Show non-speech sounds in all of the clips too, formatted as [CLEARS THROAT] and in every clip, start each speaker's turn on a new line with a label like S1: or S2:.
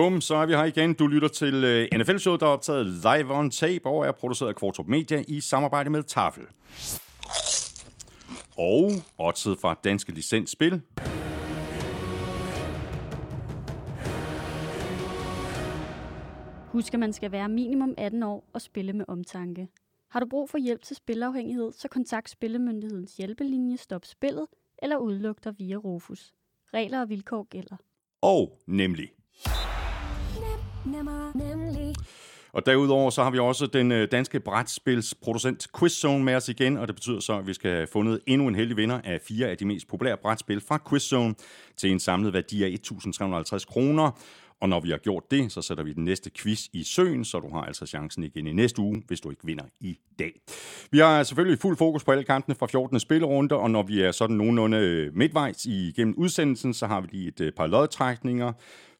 S1: Bum, så er vi her igen. Du lytter til øh, NFL-showet, der er optaget live on tape og er produceret af Kvartrup Media i samarbejde med Tafel. Og oddset fra Danske Licens Spil.
S2: Husk, at man skal være minimum 18 år og spille med omtanke. Har du brug for hjælp til spilafhængighed, så kontakt Spillemyndighedens hjælpelinje Stop Spillet eller udluk dig via Rufus. Regler og vilkår gælder.
S1: Og nemlig.
S3: Nemmere, nemlig.
S1: Og derudover så har vi også den øh, danske brætspilsproducent Quizzone med os igen, og det betyder så, at vi skal have fundet endnu en heldig vinder af fire af de mest populære brætspil fra Quizzone til en samlet værdi af 1.350 kroner. Og når vi har gjort det, så sætter vi den næste quiz i søen, så du har altså chancen igen i næste uge, hvis du ikke vinder i dag. Vi har selvfølgelig fuld fokus på alle kampene fra 14. spillerunde, og når vi er sådan nogenlunde øh, midtvejs igennem udsendelsen, så har vi lige et øh, par lodtrækninger.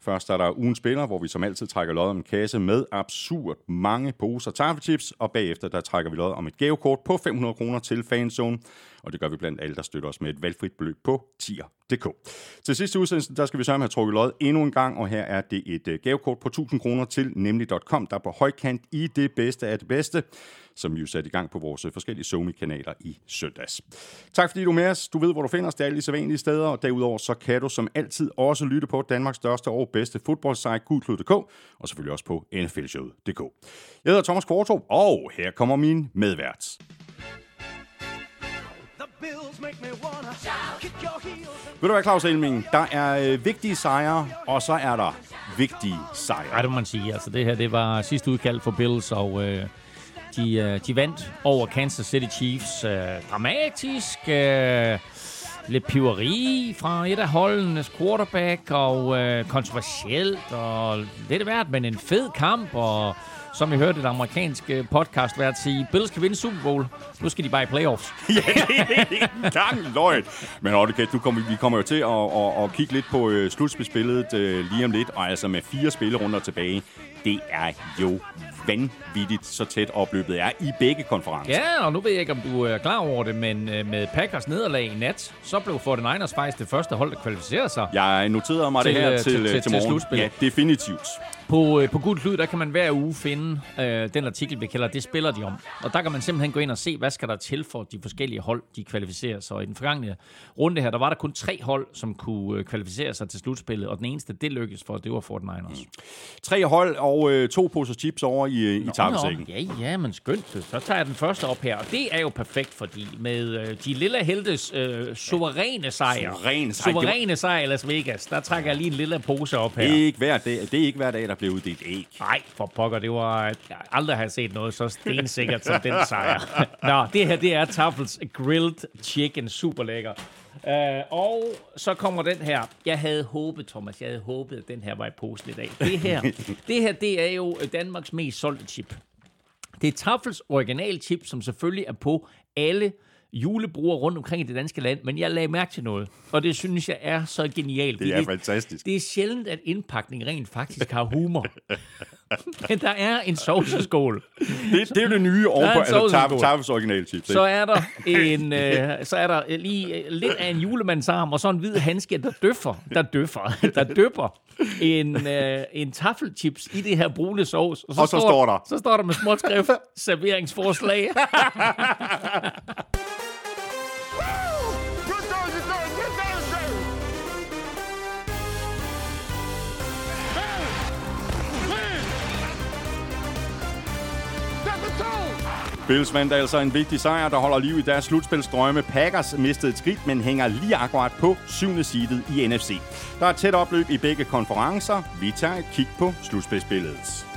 S1: Først er der ugen spiller, hvor vi som altid trækker lod om en kasse med absurd mange poser taffelchips, og bagefter der trækker vi lod om et gavekort på 500 kroner til Fanzone, og det gør vi blandt alle, der støtter os med et valgfrit beløb på tier.dk. Til sidste udsendelse, der skal vi så have trukket lod endnu en gang, og her er det et øh, gavekort på 1000 kroner til nemlig.com, der er på højkant i det bedste af det bedste som vi jo satte i gang på vores øh, forskellige Somi-kanaler i søndags. Tak fordi du er med os. Du ved, hvor du finder os. Det er alle de sædvanlige steder, og derudover så kan du som altid også lytte på Danmarks største og bedste fodboldsite, gudklud.dk, og selvfølgelig også på nflshowet.dk. Jeg hedder Thomas Kvartrup, og her kommer min medvært. Ved du hvad, Claus Elming? Der er øh, vigtige sejre, og så er der vigtige sejre.
S4: Ej, det må man sige. Altså, det her det var sidste udkald for Bills, og øh, de, øh, de vandt over Kansas City Chiefs. Øh, dramatisk. Øh, lidt piveri fra et af holdenes quarterback, og øh, kontroversielt, og lidt af hvert, men en fed kamp, og som I hørte et amerikanske podcast vært sige, Bills kan vinde Super Bowl. Nu skal de bare i playoffs. [LAUGHS]
S1: ja, det er ikke engang løgn. Men okay, nu kommer, vi kommer jo til at, at, at kigge lidt på øh, slutspilsbilledet øh, lige om lidt, og altså med fire spillerunder tilbage, det er jo vanvittigt så tæt opløbet er i begge konferencer.
S4: Ja, og nu ved jeg ikke, om du er klar over det, men øh, med Packers nederlag i nat, så blev 49ers faktisk det første hold, der kvalificerede sig.
S1: Jeg noterede mig
S4: Til,
S1: det her
S4: øh,
S1: til,
S4: til-
S1: til,
S4: til-
S1: morgen. Ja, definitivt.
S4: På, øh, på Gud Klud, der kan man hver uge finde øh, den artikel, vi kalder Det spiller de om. Og der kan man simpelthen gå ind og se, hvad skal der til for de forskellige hold, de kvalificerer sig. Og i den forgangne runde her, der var der kun tre hold, som kunne øh, kvalificere sig til slutspillet. Og den eneste, det lykkedes for, det var 49ers.
S1: Tre hold og øh, to poser chips over i, øh, i tavlesækken.
S4: Ja, ja, men skønt. Så tager jeg den første op her. Og det er jo perfekt, fordi med øh, de lille heltes øh, suveræne sejr,
S1: Suveræne sejr.
S4: suveræne sejr i Las Vegas, der trækker jeg lige en lille pose op her.
S1: Det er, ikke hver dag, det er ikke hver dag, der bliver uddelt æg.
S4: Nej, for pokker, det var... Jeg aldrig har jeg set noget så stensikkert som den sejr. [LAUGHS] Nå, det her, det er Tafels Grilled Chicken. Super lækker. Uh, og så kommer den her. Jeg havde håbet, Thomas, jeg havde håbet, at den her var i posen i dag. Det her, [LAUGHS] det her, det er jo Danmarks mest solgte chip. Det er Tafels original chip, som selvfølgelig er på alle julebruger rundt omkring i det danske land, men jeg lagde mærke til noget, og det synes jeg er så genialt.
S1: Det er fantastisk.
S4: det er sjældent, at indpakning rent faktisk har humor. Men der er en sovseskål.
S1: Det, det er det nye
S4: er
S1: ovenpå,
S4: en
S1: altså
S4: sovseskål.
S1: Taf- Tafels original chips.
S4: Så er der en, øh, så er der lige øh, lidt af en julemandsarm, og så en hvid handske, der døffer, der døffer, der døber en, øh, en taffelchips i det her brune sovs.
S1: Og så står der.
S4: Så står der med småt skrift, serveringsforslag. [LAUGHS]
S1: Bills vandt altså en vigtig sejr, der holder liv i deres slutspilsdrømme. Packers mistede et skridt, men hænger lige akkurat på syvende seedet i NFC. Der er tæt opløb i begge konferencer. Vi tager et kig på slutspilsbilledet.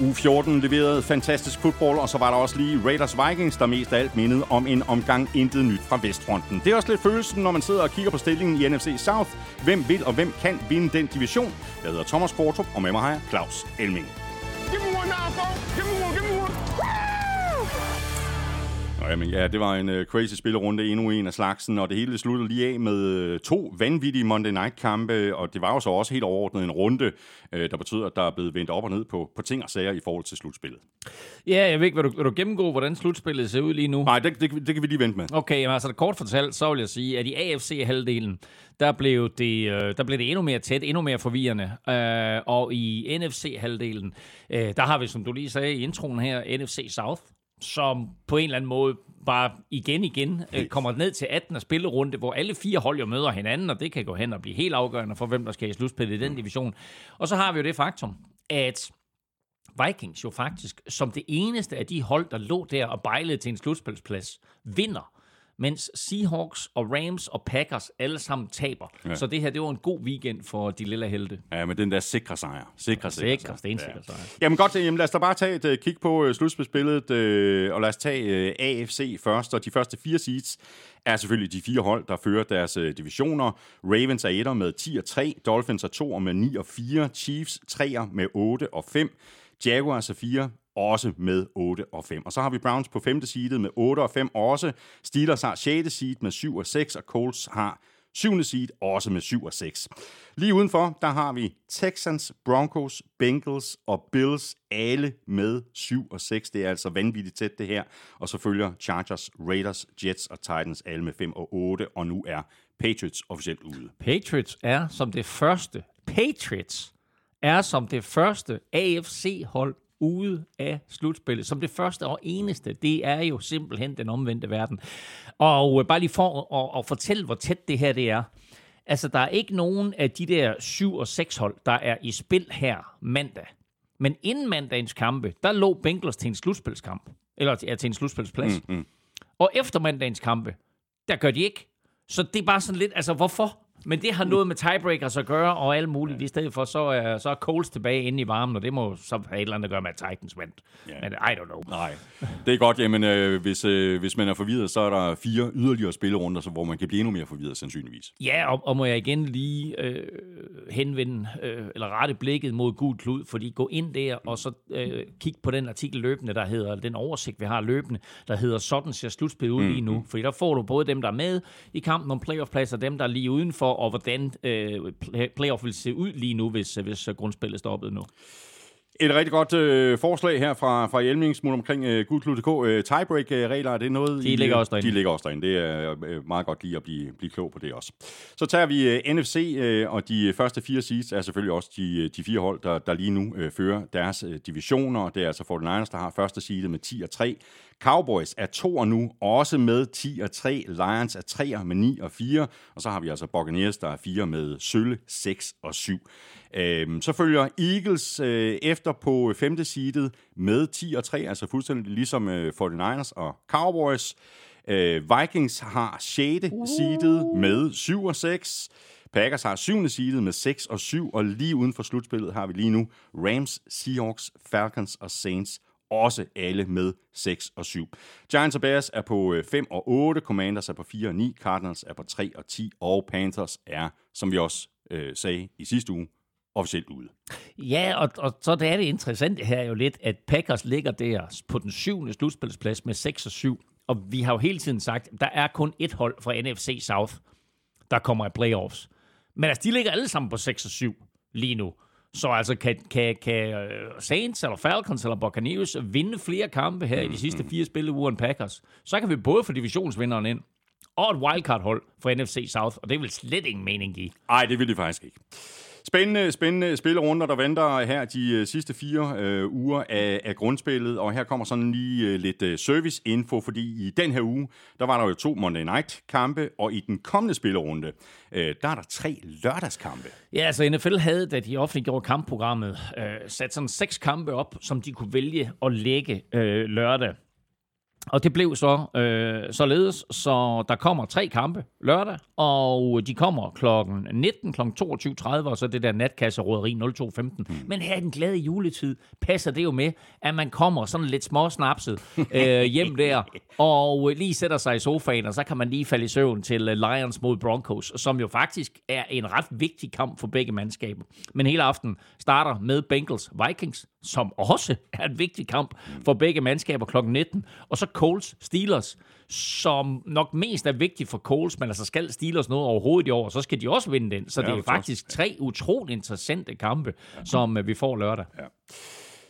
S1: U 14 leverede fantastisk fodbold, og så var der også lige Raiders Vikings, der mest af alt mindede om en omgang intet nyt fra Vestfronten. Det er også lidt følelsen, når man sidder og kigger på stillingen i NFC South. Hvem vil og hvem kan vinde den division? Jeg hedder Thomas Kortrup, og med mig har jeg Claus Elming.
S5: Give me one now, folks. Woo!
S1: Jamen, ja, det var en uh, crazy spillerunde, endnu en af slagsen, og det hele sluttede lige af med uh, to vanvittige Monday Night-kampe, og det var jo så også helt overordnet en runde, uh, der betyder, at der er blevet vendt op og ned på, på ting og sager i forhold til slutspillet.
S4: Ja, jeg ved ikke, vil du, vil du gennemgå, hvordan slutspillet ser ud lige nu?
S1: Nej, det, det, det kan vi lige vente med.
S4: Okay, jamen, altså kort fortalt, så vil jeg sige, at i AFC-halvdelen, der blev, det, øh, der blev det endnu mere tæt, endnu mere forvirrende. Øh, og i NFC-halvdelen, øh, der har vi, som du lige sagde i introen her, NFC South, som på en eller anden måde bare igen igen øh, kommer ned til 18. spillerunde, hvor alle fire hold jo møder hinanden, og det kan gå hen og blive helt afgørende for, hvem der skal i slutspillet i den division. Og så har vi jo det faktum, at Vikings jo faktisk som det eneste af de hold, der lå der og bejlede til en slutspilsplads, vinder mens Seahawks og Rams og Packers alle sammen taber. Ja. Så det her, det var en god weekend for de lille helte.
S1: Ja, men den der sikre sejr. Sikre, sikre,
S4: sikre stensikre ja. sejr.
S1: Jamen godt, jamen lad os da bare tage et uh, kig på uh, slutspilsbilledet, uh, og lad os tage uh, AFC først, og de første fire seeds er selvfølgelig de fire hold, der fører deres uh, divisioner. Ravens er etter med 10 og 3, Dolphins er 2 med 9 og 4, Chiefs 3 med 8 og 5, Jaguars er 4, også med 8 og 5. Og så har vi Browns på 5. seedet med 8 og 5 også. Steelers har 6. seed med 7 og 6, og Colts har 7. seed også med 7 og 6. Lige udenfor, der har vi Texans, Broncos, Bengals og Bills, alle med 7 og 6. Det er altså vanvittigt tæt det her. Og så følger Chargers, Raiders, Jets og Titans alle med 5 og 8, og nu er Patriots officielt ude.
S4: Patriots er som det første. Patriots er som det første AFC-hold ude af slutspillet, som det første og eneste. Det er jo simpelthen den omvendte verden. Og øh, bare lige for at, at fortælle, hvor tæt det her det er. Altså, der er ikke nogen af de der 7 og 6 hold, der er i spil her mandag. Men inden mandagens kampe, der lå Bengals til en slutspilskamp. Eller ja, til en slutspilsplads. Mm, mm. Og efter mandagens kampe, der gør de ikke. Så det er bare sådan lidt, altså hvorfor? Men det har noget med tiebreakers at gøre, og alt muligt. I stedet for, så er, så er Coles tilbage inde i varmen, og det må så have et eller andet at gøre med, at Titans vandt. Yeah. Men I don't know.
S1: Nej, det er godt. Jamen, øh, hvis, øh, hvis man er forvirret, så er der fire yderligere spillerunder, så, hvor man kan blive endnu mere forvirret, sandsynligvis.
S4: Ja, og, og må jeg igen lige øh, henvende, øh, eller rette blikket mod gul klud, fordi gå ind der, og så øh, kig på den artikel løbende, der hedder, den oversigt, vi har løbende, der hedder, sådan ser slutspil ud mm. lige nu. Fordi der får du både dem, der er med i kampen om playoff-pladser, dem, der er lige udenfor, og hvordan øh, playoff vil se ud lige nu, hvis, hvis grundspillet stoppede nu.
S1: Et rigtig godt øh, forslag her fra, fra Hjelming, smule omkring øh, gudklud.dk. Øh, Tiebreak-regler, er det noget?
S4: De ligger også derinde.
S1: De ligger også derinde. Det er øh, meget godt lige at blive, blive klog på det også. Så tager vi øh, NFC, øh, og de første fire seeds er selvfølgelig også de, de fire hold, der, der lige nu øh, fører deres øh, divisioner. Det er altså 49ers, der har første seedet med 10 og 3. Cowboys er to nu, også med 10 og 3. Lions er 3 med 9 og 4. Og så har vi altså Buccaneers, der er 4 med sølle 6 og 7. Øhm, så følger Eagles øh, efter på 5. seedet med 10 og 3, altså fuldstændig ligesom øh, 49ers og Cowboys. Øh, Vikings har 6. Uh. seedet med 7 og 6. Packers har 7. seedet med 6 og 7, og lige uden for slutspillet har vi lige nu Rams, Seahawks, Falcons og Saints også alle med 6 og 7. Giants og Bears er på øh, 5 og 8, Commanders er på 4 og 9, Cardinals er på 3 og 10, og Panthers er, som vi også øh, sagde i sidste uge, officielt ude.
S4: Ja, og, og så det er det interessante her jo lidt, at Packers ligger der på den syvende slutspilsplads med 6 og 7, og vi har jo hele tiden sagt, at der er kun et hold fra NFC South, der kommer i playoffs. Men altså, de ligger alle sammen på 6 og 7 lige nu. Så altså, kan, kan, kan øh, Saints eller Falcons eller Buccaneers vinde flere kampe her i de sidste fire spilleuger end Packers, så kan vi både få divisionsvinderen ind, og et wildcard-hold for NFC South, og det vil slet ingen mening give.
S1: Nej, det vil det faktisk ikke. Spændende, spændende spillerunder, der venter her de øh, sidste fire øh, uger af, af grundspillet, og her kommer sådan lige øh, lidt øh, service-info, fordi i den her uge, der var der jo to Monday Night-kampe, og i den kommende spillerunde, øh, der er der tre lørdagskampe.
S4: Ja, altså NFL havde, da de offentliggjorde kampprogrammet, øh, sat sådan seks kampe op, som de kunne vælge at lægge øh, lørdag. Og det blev så øh, således, så der kommer tre kampe lørdag, og de kommer klokken 19, kl. 22.30, og så det der natkasseråderi 02.15. Mm. Men her i den glade juletid passer det jo med, at man kommer sådan lidt småsnapset øh, [LAUGHS] hjem der, og lige sætter sig i sofaen, og så kan man lige falde i søvn til øh, Lions mod Broncos, som jo faktisk er en ret vigtig kamp for begge mandskaber. Men hele aften starter med Bengals Vikings, som også er en vigtig kamp for begge mandskaber kl. 19. Og så Coles Steelers, som nok mest er vigtigt for Coles, men altså skal Steelers noget overhovedet i år, så skal de også vinde den. Så
S1: Ja,
S4: det er faktisk tre utrolig interessante kampe, som øh, vi får lørdag.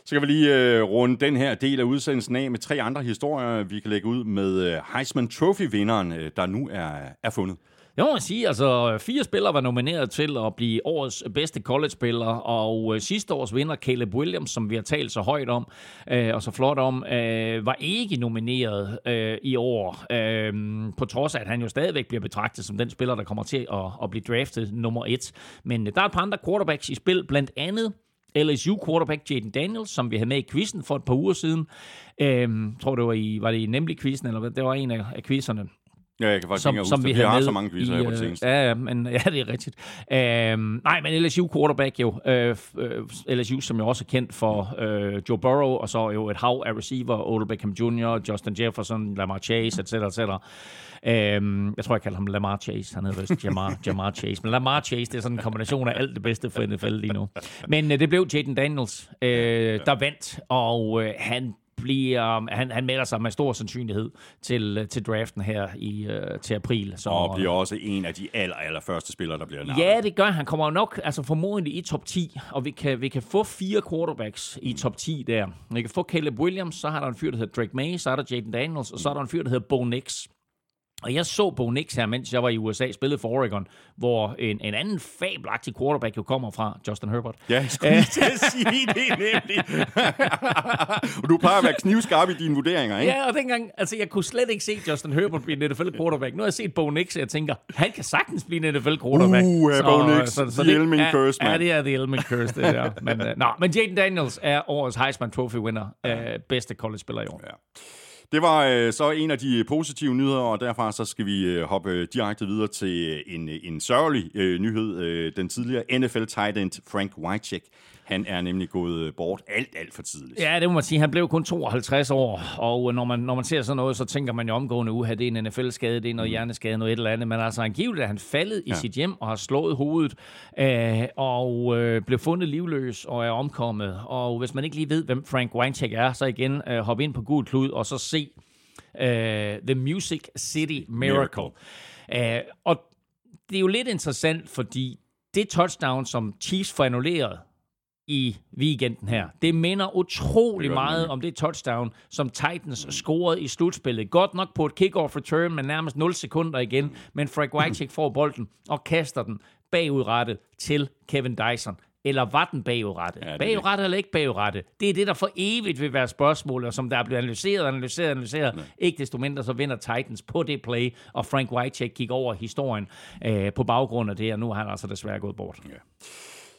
S1: Så kan vi lige øh, runde den her del af udsendelsen af med tre andre historier, vi kan lægge ud med øh, Heisman Trophy-vinderen, øh, der nu er, er fundet.
S4: Jeg må sige, altså fire spillere var nomineret til at blive årets bedste college-spiller, og øh, sidste års vinder, Caleb Williams, som vi har talt så højt om, øh, og så flot om, øh, var ikke nomineret øh, i år, øh, på trods af, at han jo stadigvæk bliver betragtet som den spiller, der kommer til at, at blive draftet nummer et. Men øh, der er et par andre quarterbacks i spil, blandt andet LSU quarterback Jaden Daniels, som vi havde med i quizzen for et par uger siden. Øhm, tror, det var i, var det i nemlig quizzen, eller hvad? Det var en af, af quizzerne
S1: Ja, jeg kan faktisk
S4: som,
S1: ikke
S4: som
S1: huske
S4: vi
S1: det. Vi har så mange quizzer her på det
S4: øh,
S1: seneste.
S4: Ja, ja, men, [LAUGHS] ja, det er rigtigt. Øhm, nej, men LSU quarterback jo. Øh, øh, LSU, som jo også er kendt for øh, Joe Burrow, og så jo et hav af receiver, Odell Beckham Jr., Justin Jefferson, Lamar Chase, etc., etc. Øhm, jeg tror, jeg kalder ham Lamar Chase. Han hedder vist Jamar, [LAUGHS] Jamar Chase. Men Lamar Chase, det er sådan en kombination af alt det bedste for NFL lige nu. Men øh, det blev Jaden Daniels, øh, der vandt, og øh, han bliver, han, han melder sig med stor sandsynlighed til, til draften her i, øh, til april. Så,
S1: Og bliver også en af de aller, aller første spillere, der bliver nappet.
S4: Ja, det gør han. Kommer nok altså formodentlig i top 10, og vi kan, vi kan få fire quarterbacks i top 10 der. Vi kan få Caleb Williams, så har der en fyr, der hedder Drake May, så er der Jaden Daniels, og så er der en fyr, der hedder Bo Nix. Og jeg så Bo Nix her, mens jeg var i USA, spillede for Oregon, hvor en, en anden fabelagtig quarterback jo kommer fra, Justin Herbert.
S1: Ja, jeg skulle lige til at [LAUGHS] sige det nemlig. [LAUGHS] og du plejer at være knivskarp i dine vurderinger, ikke?
S4: Ja, og dengang, altså jeg kunne slet ikke se Justin Herbert blive en NFL quarterback. Nu har jeg set Bo Nix, og jeg tænker, han kan sagtens blive en NFL quarterback.
S1: Uh, ja, Bo Nix. The Elming
S4: ja,
S1: curse,
S4: Ja,
S1: mand.
S4: det er The Elming curse, det der. [LAUGHS] Men, uh, nå, men Jaden Daniels er årets Heisman Trophy winner, uh, bedste college-spiller i år.
S1: Ja. Det var øh, så en af de positive nyheder, og derfra så skal vi øh, hoppe øh, direkte videre til øh, en, øh, en sørgelig øh, nyhed. Øh, den tidligere NFL tight end Frank Wycheck, han er nemlig gået øh, bort alt, alt for tidligt.
S4: Ja, det må man sige. Han blev kun 52 år, og når man, når man ser sådan noget, så tænker man jo omgående, uha, det er en NFL-skade, det er noget hjerneskade, noget et eller andet. Men altså angiveligt er han faldet i
S1: Ja.
S4: sit hjem og har slået hovedet, øh, og øh, blev fundet livløs og er omkommet. Og hvis man ikke lige ved, hvem Frank Weincheck er, så igen øh, hop ind på Gul Klud og så se øh, The Music City Miracle. Øh, og det er jo lidt interessant, fordi det touchdown, som Chiefs får annulleret i weekenden her. Det minder utrolig meget om det touchdown, som Titans scorede i slutspillet. Godt nok på et kickoff return med nærmest 0 sekunder igen, men Frank Wycheck får bolden og kaster den bagudrettet til Kevin Dyson. Eller var den bagudrettet?
S1: Ja,
S4: Ja, bagudrettet eller ikke bagudrettet? Det er det, der for evigt vil være spørgsmålet, og som der er blevet analyseret, analyseret, analyseret. Nej. Ikke desto mindre, så vinder Titans på det play, og Frank Wycheck gik over historien øh, på baggrund af det, og nu har han altså desværre gået bort.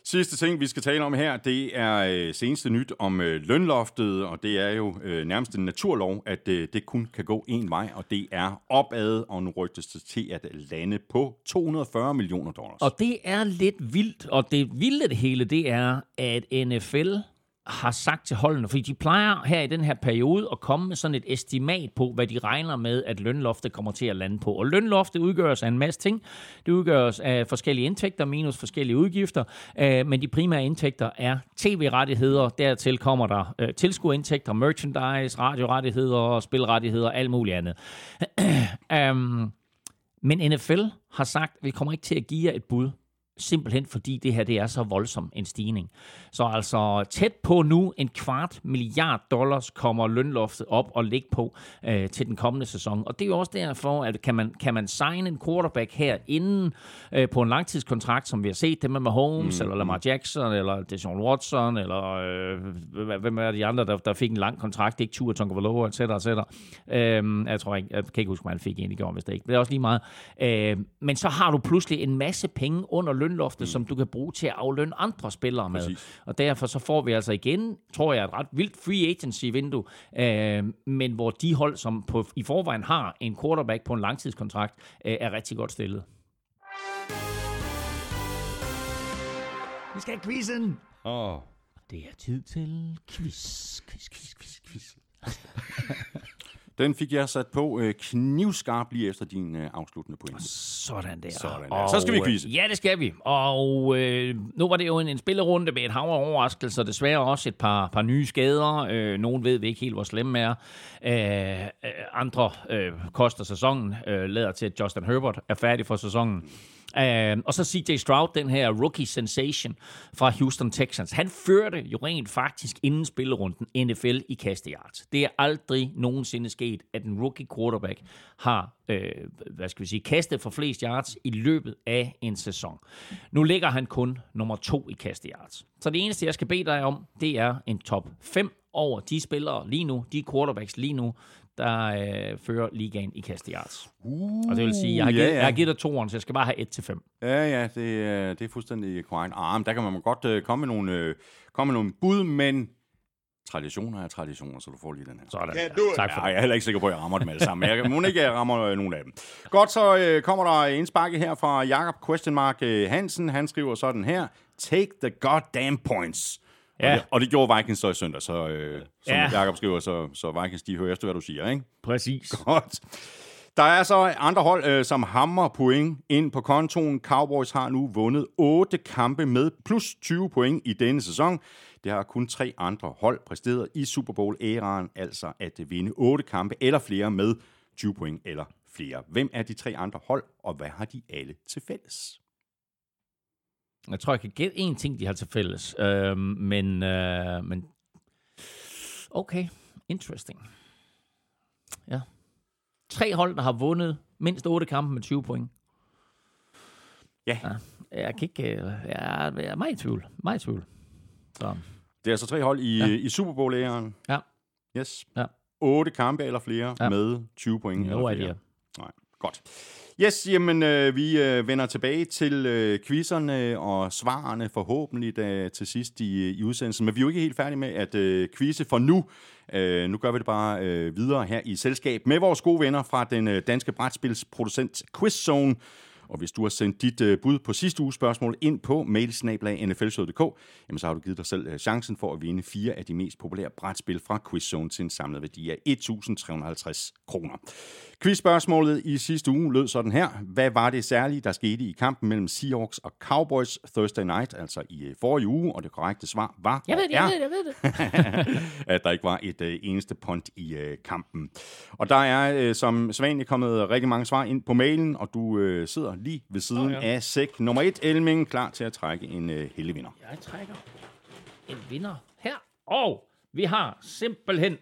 S1: Sidste ting, vi skal tale om her, det er øh, seneste nyt om øh, lønloftet, og det er jo øh, nærmest en naturlov, at øh, det kun kan gå en vej, og det er opad, og nu rygtes det til at lande på 240 millioner dollars.
S4: Og det er lidt vildt, og det vilde det hele, det er, at NFL har sagt til holdene, fordi de plejer her i den her periode at komme med sådan et estimat på, hvad de regner med, at lønloftet kommer til at lande på. Og lønloftet udgøres af en masse ting. Det udgøres af forskellige indtægter minus forskellige udgifter, øh, men de primære indtægter er tv-rettigheder. Dertil kommer der øh, tilskuerindtægter, merchandise, radiorettigheder, spilrettigheder, alt muligt andet. um, [CLEARS THROAT] men NFL har sagt, at vi kommer ikke til at give jer et bud, simpelthen fordi det her det er så voldsom en stigning. Så altså tæt på nu en kvart milliard dollars kommer lønloftet op og ligge på øh, til den kommende sæson. Og det er jo også derfor, at kan man, kan man signe en quarterback her inden øh, på en langtidskontrakt, som vi har set det med Mahomes, mm. eller Lamar Jackson, eller Deshaun Watson, eller øh, hvem- er de andre, der, der fik en lang kontrakt, ikke Tua Tagovailoa, etc., etc. Øhm, jeg tror ikke, jeg kan ikke huske, hvad han fik egentlig gjort, hvis det ikke. Det er også lige meget. Øh, men så har du pludselig en masse penge under lønloftet, mm. som du kan bruge til at aflønne andre spillere med.
S1: Præcis.
S4: Og derfor så får vi altså igen, tror jeg, et ret vildt free agency-vindue, øh, men hvor de hold, som på, i forvejen har en quarterback på en langtidskontrakt, øh, er rigtig godt stillet. Vi skal have quizzen!
S1: Oh.
S4: Det er tid til quiz, quiz, quiz, quiz, quiz. [LAUGHS]
S1: Den fik jeg sat på øh, knivskarp lige efter din øh, afsluttende point.
S4: Sådan der.
S1: Sådan der. Så skal vi
S4: Og,
S1: quizze.
S4: Ja, det skal vi. Og øh, nu var det jo en, en spillerunde med et hav af overraskelser. Desværre også et par, par nye skader. Øh, nogen ved vi ikke helt, hvor slemme er. Øh, øh, andre øh, koster sæsonen. Øh, lader til, at Justin Herbert er færdig for sæsonen. Øh, og så CJ Stroud, den her rookie sensation fra Houston Texans. Han førte jo rent faktisk inden spillerunden NFL i kastejart. Det er aldrig nogensinde sket, at en rookie quarterback har, øh, hvad skal vi sige, kastet for flest yards i løbet af en sæson. Nu ligger han kun nummer to i kasteyards. Så det eneste, jeg skal bede dig om, det er en top 5 over de spillere lige nu, de quarterbacks lige nu, der øh, fører ligaen i kasteyards.
S1: Uh,
S4: Og det vil sige, jeg har,
S1: ja,
S4: givet,
S1: ja.
S4: jeg har givet dig toeren, så jeg skal bare have 1 til 5.
S1: Ja, ja, det, er- det er fuldstændig korrekt. Ah, men der kan man godt øh, komme, med nogle, øh, komme med nogle bud, men traditioner er traditioner, så du får lige den her.
S4: Sådan.
S5: It.
S4: Tak for
S1: Ja, jeg er heller ikke sikker på, at jeg rammer dem alle sammen. Men jeg må ikke, jeg rammer øh, nogle af dem. Godt, så øh, kommer der en sparke her fra Jakob Question Mark øh, Hansen. Han skriver sådan her. Take the goddamn points.
S4: Ja.
S1: Og, det, og det gjorde Vikings så i søndag, så øh, som
S4: Ja.
S1: ja. Jakob skriver, så, så Vikings de hører efter, hvad du siger, ikke?
S4: Præcis.
S1: Godt. Der er så andre hold, øh, som hammer point ind på kontoen. Cowboys har nu vundet 8 kampe med plus 20 point i denne sæson. Det har kun tre andre hold præsteret i Super Bowl-æraen, altså at vinde 8 kampe eller flere med 20 point eller flere. Hvem er de tre andre hold, og hvad har de alle til fælles?
S4: Jeg tror, jeg kan gætte én ting, de har til fælles. Øhm, men, øh, men... Okay, interesting. Ja. Tre hold, der har vundet mindst 8 kampe med 20 point.
S1: Ja.
S4: ja. Jeg kan ikke... øh, Jeg er, meget i tvivl. Meget i tvivl. Så,
S1: Det er altså tre hold i,
S4: Ja.
S1: i Super Bowl-æraen.
S4: ja.
S1: Yes.
S4: Ja.
S1: 8 kampe eller flere
S4: Ja.
S1: med 20 point
S4: No
S1: eller flere. Nej, godt. Yes, jamen øh, vi øh, vender tilbage til øh, quizzerne og svarene forhåbentlig da, til sidst i, øh, i udsendelsen. Men vi er jo ikke helt færdige med at øh, quizze for nu. Øh, nu gør vi det bare øh, videre her i selskab med vores gode venner fra den øh, danske brætspilsproducent QuizZone. Og hvis du har sendt dit øh, bud på sidste uges spørgsmål ind på mailsnablag.nflshow.dk, jamen så har du givet dig selv øh, chancen for at vinde fire af de mest populære brætspil fra QuizZone til en samlet værdi af 1.350 kroner. Quizspørgsmålet i sidste uge lød sådan her. Hvad var det særlige, der skete i kampen mellem Seahawks og Cowboys Thursday Night, altså i øh, forrige uge? Og det korrekte svar var
S4: Jeg ved det, jeg
S1: er,
S4: ved det, jeg ved det. [LAUGHS] [LAUGHS]
S1: at der ikke var et øh, eneste punt i øh, kampen. Og der er øh, som sædvanligt kommet rigtig mange svar ind på mailen, og du øh, sidder lige ved siden oh,
S4: ja.
S1: af sæk nummer et, Elming, klar til at trække en øh, heldig vinder.
S4: Jeg trækker en vinder her. Og vi har simpelthen...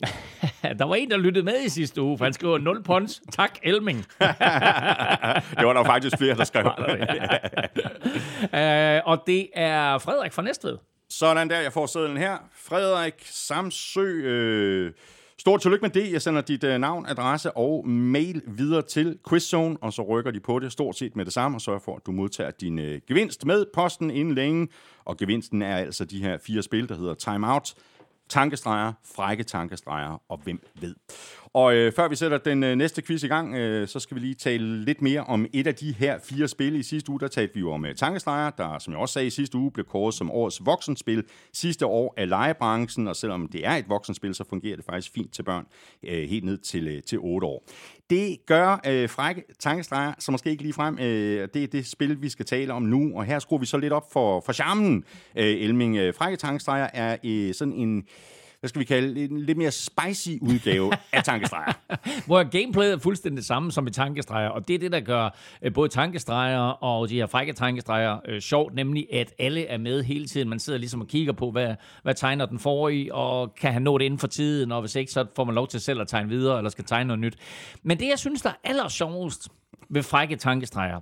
S4: [LAUGHS] der var en, der lyttede med i sidste uge, for han skriver 0 punch. Tak, Elming. [LAUGHS]
S1: det var der faktisk flere, der skrev. [LAUGHS]
S4: øh, og det er Frederik fra Næstved.
S1: Sådan der, jeg får sædlen her. Frederik Samsø, øh, stort tillykke med det. Jeg sender dit øh, navn, adresse og mail videre til QuizZone, og så rykker de på det stort set med det samme, og sørger for, at du modtager din øh, gevinst med posten inden længe. Og gevinsten er altså de her fire spil, der hedder Time Out, tankestreger, frække tankestreger og hvem ved. Og øh, før vi sætter den øh, næste quiz i gang, øh, så skal vi lige tale lidt mere om et af de her fire spil. I sidste uge, der talte vi jo om øh, tankestreger, der, som jeg også sagde i sidste uge, blev kåret som årets voksenspil sidste år af legebranchen, og selvom det er et voksenspil, så fungerer det faktisk fint til børn øh, helt ned til, øh, til 8 år. Det gør øh, frække tankestreger, som måske ikke lige frem. Øh, det er det spil, vi skal tale om nu, og her skruer vi så lidt op for, for charmen. Øh, Elming, øh, frække tankestreger er øh, sådan en hvad skal vi kalde en lidt mere spicy udgave af tankestreger. [LAUGHS]
S4: Hvor gameplayet er fuldstændig det samme som i tankestreger, og det er det, der gør øh, både tankestreger og de her frække tankestreger øh, sjovt, nemlig at alle er med hele tiden. Man sidder ligesom og kigger på, hvad, hvad tegner den forrige, og kan han nå det inden for tiden, og hvis ikke, så får man lov til selv at tegne videre, eller skal tegne noget nyt. Men det, jeg synes, der er aller sjovest ved frække tankestreger,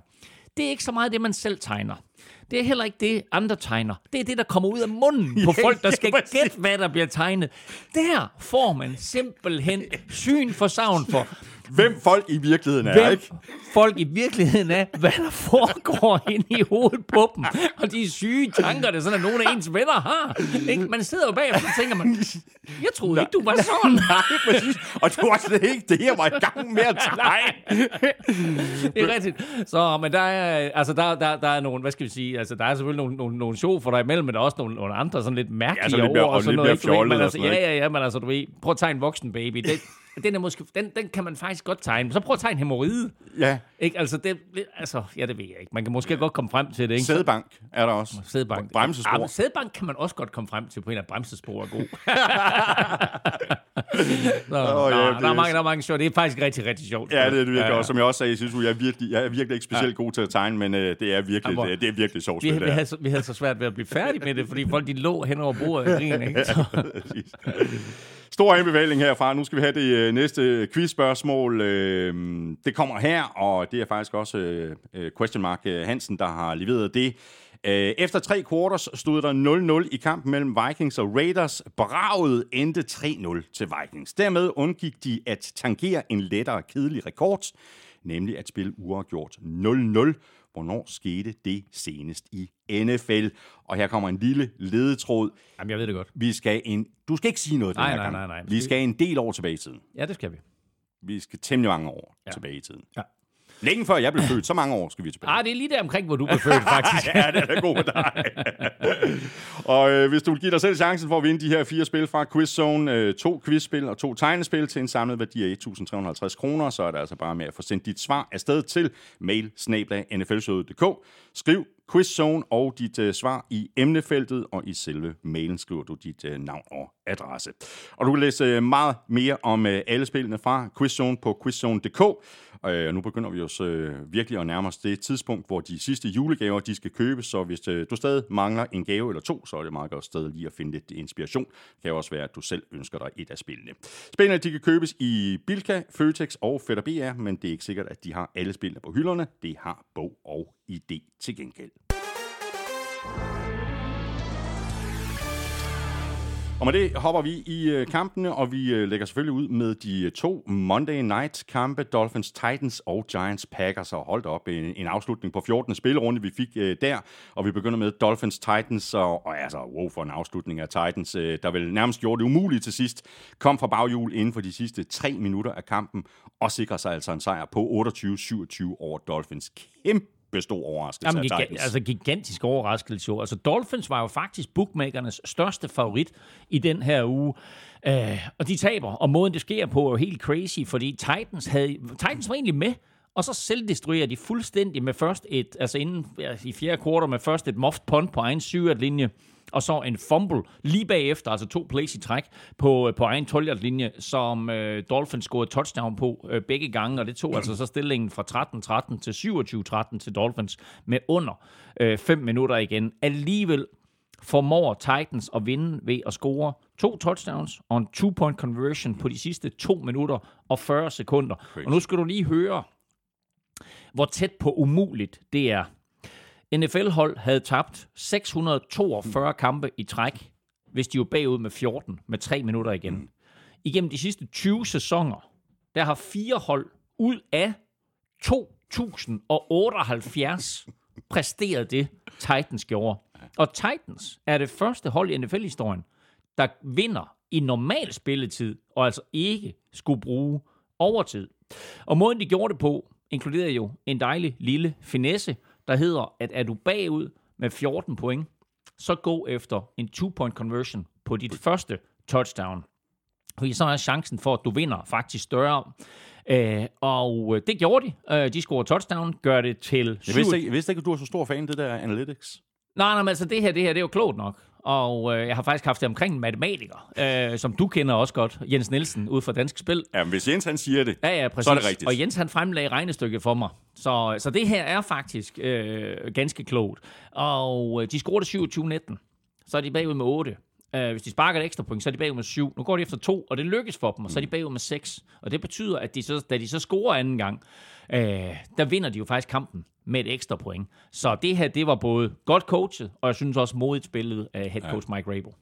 S4: det er ikke så meget det, man selv tegner. Det er heller ikke det, andre tegner. Det er det, der kommer ud af munden på [LAUGHS]
S1: Ja,
S4: folk, der skal gætte, hvad der bliver tegnet. Der får man simpelthen syn for savn for.
S1: Hvem folk i virkeligheden er,
S4: hvem
S1: ikke?
S4: folk i virkeligheden er, hvad der foregår [LAUGHS] inde i hovedet på dem, og de syge tanker, det er sådan, at nogle af ens venner har. Ikke? Man sidder jo bag, og så tænker man, jeg troede ikke, du var sådan. [LAUGHS]
S1: Nej, præcis. Og det var slet ikke det, jeg var i gang med at [LAUGHS] tage.
S4: Det er rigtigt. Så, men der er, altså, der, der, der er nogle, hvad skal vi sige, altså, der er selvfølgelig nogle, nogle, nogle show for dig imellem, men der er også nogle, nogle andre sådan lidt mærkelige
S1: Ja, sådan lidt mere-
S4: ord.
S1: og
S4: sådan
S1: lidt
S4: noget,
S1: mere?
S4: Du
S1: fjollet
S4: men
S1: og
S4: altså, Ja, ja, ja, men altså, du ved, prøv at tegne en voksen baby. Den, den, er måske, den, den kan man faktisk godt tegne. Så prøv at tegne hemorrhide.
S1: Ja,
S4: Ikke? Altså, det, altså, ja, det ved jeg ikke. Man kan måske godt komme frem til det, ikke?
S1: sædebank er der også.
S4: Sædbank.
S1: Bremsespor.
S4: Ja, men sædbank kan man også godt komme frem til på en af bremsespor er god. [LAUGHS] [LAUGHS] Nå, nå,
S1: ja,
S4: der,
S1: det
S4: er mange, der er mange sjovt. Det er faktisk rigtig, rigtig sjovt.
S1: Ja, det er det virkelig
S4: Ja,
S1: også. Som jeg også sagde, jeg synes, jeg er virkelig, jeg er virkelig ikke specielt god til at tegne, men øh, det er virkelig,
S4: Jamen,
S1: det, det er virkelig sjovt
S4: Vi, vi, havde, så- vi havde så svært ved at blive færdige med det, fordi folk de lå hen over bordet og grin, ikke? Så. [LAUGHS]
S1: Stor anbefaling herfra. Nu skal vi have det øh, næste øh, quizspørgsmål. Øhm, det kommer her, og det er faktisk også øh, Question Mark Hansen, der har leveret det. Øh, Efter tre quarters stod der 0-0 i kampen mellem Vikings og Raiders. Braget endte 3-0 til Vikings. Dermed undgik de at tangere en lettere kedelig rekord, nemlig at spille uafgjort 0-0. Hvornår skete det senest i NFL? Og her kommer en lille ledetråd.
S4: jamen, jeg ved det godt.
S1: Vi skal en... Du skal ikke sige noget den
S4: Nej,
S1: her
S4: nej,
S1: gang.
S4: nej, nej.
S1: Vi skal en del år tilbage i tiden.
S4: Ja, det skal vi.
S1: Vi skal temmelig mange år. Ja. tilbage i tiden.
S4: Ja.
S1: Længe før jeg blev født, så mange år skal vi tilbage.
S4: Ah, det er lige der omkring, hvor du blev født, [LAUGHS] faktisk.
S1: Ja, det er da god med dig. og øh, hvis du vil give dig selv chancen for at vinde de her fire spil fra QuizZone, øh, to quizspil og to tegnespil til en samlet værdi af 1.350 kroner, så er det altså bare med at få sendt dit svar afsted til mail. Skriv QuizZone og dit øh, svar i emnefeltet, og i selve mailen skriver du dit øh, navn og adresse. Og du kan læse øh, meget mere om øh, alle spillene fra QuizZone på quizzone.dk. Øh, Og nu begynder vi os øh, virkelig at nærme os det tidspunkt, hvor de sidste julegaver de skal købes, så hvis øh, du stadig mangler en gave eller to, så er det meget godt sted lige at finde lidt inspiration. Det kan jo også være, at du selv ønsker dig et af spillene. Spillene de kan købes i Bilka, Føtex og Fætter BR, men det er ikke sikkert, at de har alle spillene på hylderne. Det har Bog og idé til gengæld. Og med det hopper vi i øh, kampene, og vi øh, lægger selvfølgelig ud med de øh, to Monday Night kampe, Dolphins Titans og Giants Packers, og holdt op en, en afslutning på 14. spillerunde, vi fik øh, der, og vi begynder med Dolphins Titans, og, og altså, wow, for en afslutning af Titans, øh, der vel nærmest gjorde det umuligt til sidst, kom fra baghjul inden for de sidste tre minutter af kampen, og sikrer sig altså en sejr på 28-27 over Dolphins. Kæmpe stor overraskelse
S4: Jamen,
S1: af Titans.
S4: altså gigantisk overraskelse jo. Altså Dolphins var jo faktisk bookmakernes største favorit i den her uge. Øh, og de taber, og måden det sker på er jo helt crazy, fordi Titans, havde, Titans var egentlig med, og så selvdestruerer de fuldstændig med først et, altså inden ja, i fjerde kvartal med først et muffed punt på egen 7 linje og så en fumble lige bagefter, altså to plays i træk på, på egen 12 linje som øh, Dolphins scorede touchdown på øh, begge gange, og det tog altså så stillingen fra 13-13 til 27-13 til Dolphins med under 5 øh, minutter igen. Alligevel formår Titans at vinde ved at score to touchdowns og en two-point conversion på de sidste to minutter og 40 sekunder.
S1: Crazy.
S4: Og nu skal du lige høre, hvor tæt på umuligt det er. NFL-hold havde tabt 642 kampe i træk, hvis de var bagud med 14 med 3 minutter igen. Igennem de sidste 20 sæsoner, der har fire hold ud af 2078 præsteret det, Titans gjorde. Og Titans er det første hold i NFL-historien, der vinder i normal spilletid, og altså ikke skulle bruge overtid. Og måden, de gjorde det på, inkluderede jo en dejlig lille finesse, der hedder, at er du bagud med 14 point, så gå efter en two-point conversion på dit første touchdown. Fordi så er chancen for, at du vinder faktisk større. Øh, og det gjorde de. Øh, de scorede touchdown, gør det til...
S1: Jeg vidste, ikke, jeg vidste ikke, at du er så stor fan af det der analytics.
S4: Nej, nej, men altså det her, det her, det er jo klogt nok. Og øh, jeg har faktisk haft det omkring en matematiker, øh, som du kender også godt, Jens Nielsen, ud fra Dansk Spil.
S1: Ja, men hvis Jens han siger det,
S4: Ja, ja, præcis.
S1: så er det rigtigt.
S4: Og Jens han fremlagde regnestykket for mig. Så, så det her er faktisk øh, ganske klogt. Og øh, de scorede 27-19. Så er de bagud med 8. Uh, hvis de sparker et ekstra point, så er de bagud med 7. Nu går de efter 2, og det lykkes for dem, og så er de bagud med 6. Og det betyder, at de så, da de så scorer anden gang, uh, der vinder de jo faktisk kampen med et ekstra point. Så det her, det var både godt coachet, og jeg synes også modigt spillet af head coach Mike Rabel.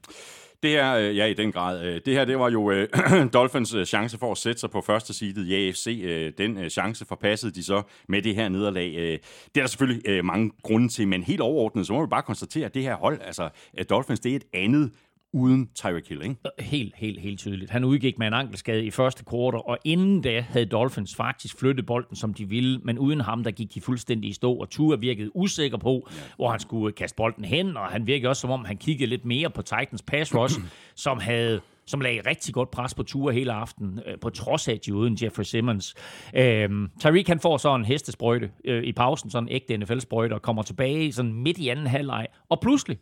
S1: Det her, øh, ja, i den grad. Øh, det her, det var jo øh, [CLEARS THROAT] Dolphins øh, chance for at sætte sig på første seedet i AFC. Øh, den øh, chance forpassede de så med det her nederlag. Øh, det er der selvfølgelig øh, mange grunde til, men helt overordnet, så må vi bare konstatere, at det her hold, altså Dolphins, det er et andet uden Tyreek Hill, ikke?
S4: Helt, helt, helt tydeligt. Han udgik med en ankelskade i første kvartal, og inden da havde Dolphins faktisk flyttet bolden, som de ville, men uden ham, der gik de fuldstændig i stå, og Tua virkede usikker på, ja. hvor han skulle kaste bolden hen, og han virkede også, som om han kiggede lidt mere på Titans pass rush, [CLEARS THROAT] som havde som lagde rigtig godt pres på Tua hele aften, øh, på trods af, at de uden Jeffrey Simmons. Øhm, Tyreek han får så en hestesprøjte øh, i pausen, sådan en ægte NFL-sprøjte, og kommer tilbage sådan midt i anden halvleg, og pludselig,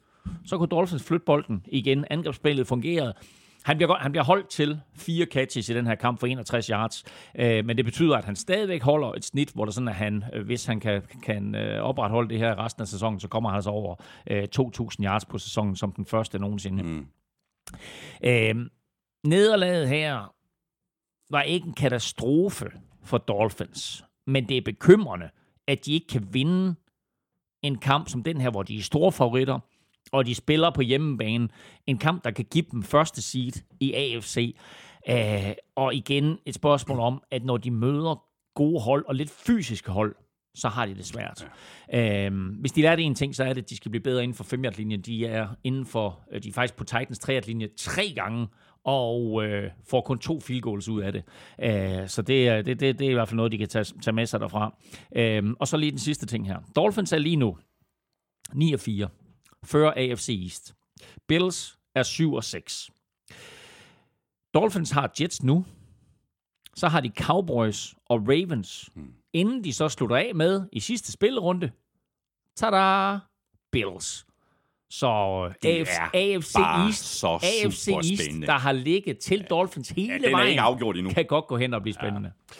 S4: så kunne Dolphins flytte bolden igen. Angrebsspillet fungerede. Han bliver, han bliver holdt til fire catches i den her kamp for 61 yards, øh, men det betyder, at han stadigvæk holder et snit, hvor der sådan, at han, øh, hvis han kan, kan øh, opretholde det her resten af sæsonen, så kommer han altså over øh, 2.000 yards på sæsonen som den første nogensinde. Mm. Øh, nederlaget her var ikke en katastrofe for Dolphins, men det er bekymrende, at de ikke kan vinde en kamp som den her, hvor de er store favoritter, og de spiller på hjemmebane. En kamp, der kan give dem første seed i AFC. Uh, og igen et spørgsmål om, at når de møder gode hold og lidt fysiske hold, så har de det svært. Ja. Uh, hvis de lærte en ting, så er det, at de skal blive bedre inden for 5 linjen De er inden for, øh, de er faktisk på Titans 3 linje tre gange, og uh, får kun to field goals ud af det. Uh, så det, det, det, det er i hvert fald noget, de kan tage, tage med sig derfra. Uh, og så lige den sidste ting her. Dolphins er lige nu 9 og 4 før AFC East. Bills er 7 og 6. Dolphins har Jets nu. Så har de Cowboys og Ravens. Hmm. Inden de så slutter af med i sidste spillerunde. Tada! Bills. Så AFC, AFC East,
S1: så
S4: AFC East, der har ligget til Dolphins hele
S1: ja,
S4: vejen,
S1: ikke afgjort endnu.
S4: kan godt gå hen og blive spændende. Ja.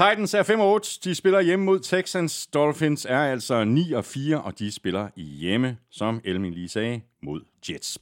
S1: Titans er 5 8. De spiller hjemme mod Texans. Dolphins er altså 9 og 4, og de spiller hjemme, som Elmin lige sagde, mod Jets.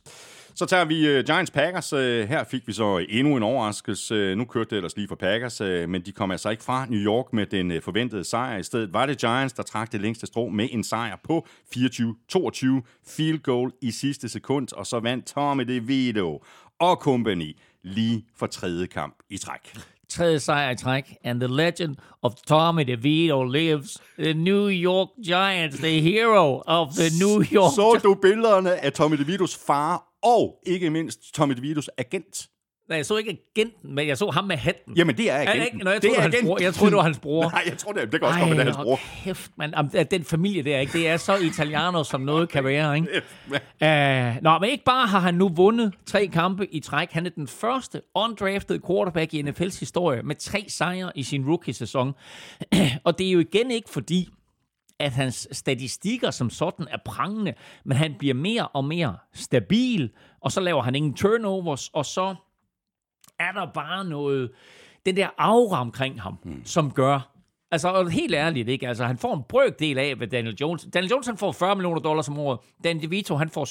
S1: Så tager vi uh, Giants Packers. Uh, her fik vi så endnu en overraskelse. Uh, nu kørte det ellers lige for Packers, uh, men de kom altså ikke fra New York med den uh, forventede sejr. I stedet var det Giants, der trak det længste strå med en sejr på 24-22 field goal i sidste sekund, og så vandt Tommy DeVito og company lige for tredje kamp i træk
S4: tredje sejr i træk, and the legend of Tommy DeVito lives. The New York Giants, the hero of the New York
S1: Så du billederne af Tommy DeVitos far, og ikke mindst Tommy DeVitos agent?
S4: Nej, jeg så ikke agenten, men jeg så ham med hatten.
S1: Jamen, det er agenten.
S4: Nå, jeg, troede, det er hans bror. jeg troede, det var hans bror.
S1: Nej, jeg tror det, det kan også Ej, være, det er hans bror.
S4: kæft, man. Den familie der, ikke? det er så italiano, som noget kan være. Ikke? uh, nå, men ikke bare har han nu vundet tre kampe i træk. Han er den første undrafted quarterback i NFL's historie med tre sejre i sin rookie-sæson. [CLEARS THROAT] og det er jo igen ikke fordi, at hans statistikker som sådan er prangende, men han bliver mere og mere stabil, og så laver han ingen turnovers, og så er der bare noget, den der aura omkring ham, mm. som gør, Altså, helt ærligt, ikke? Altså, han får en brøkdel af, hvad Daniel Jones... Daniel Jones, han får 40 millioner dollars om året. Dan DeVito, han får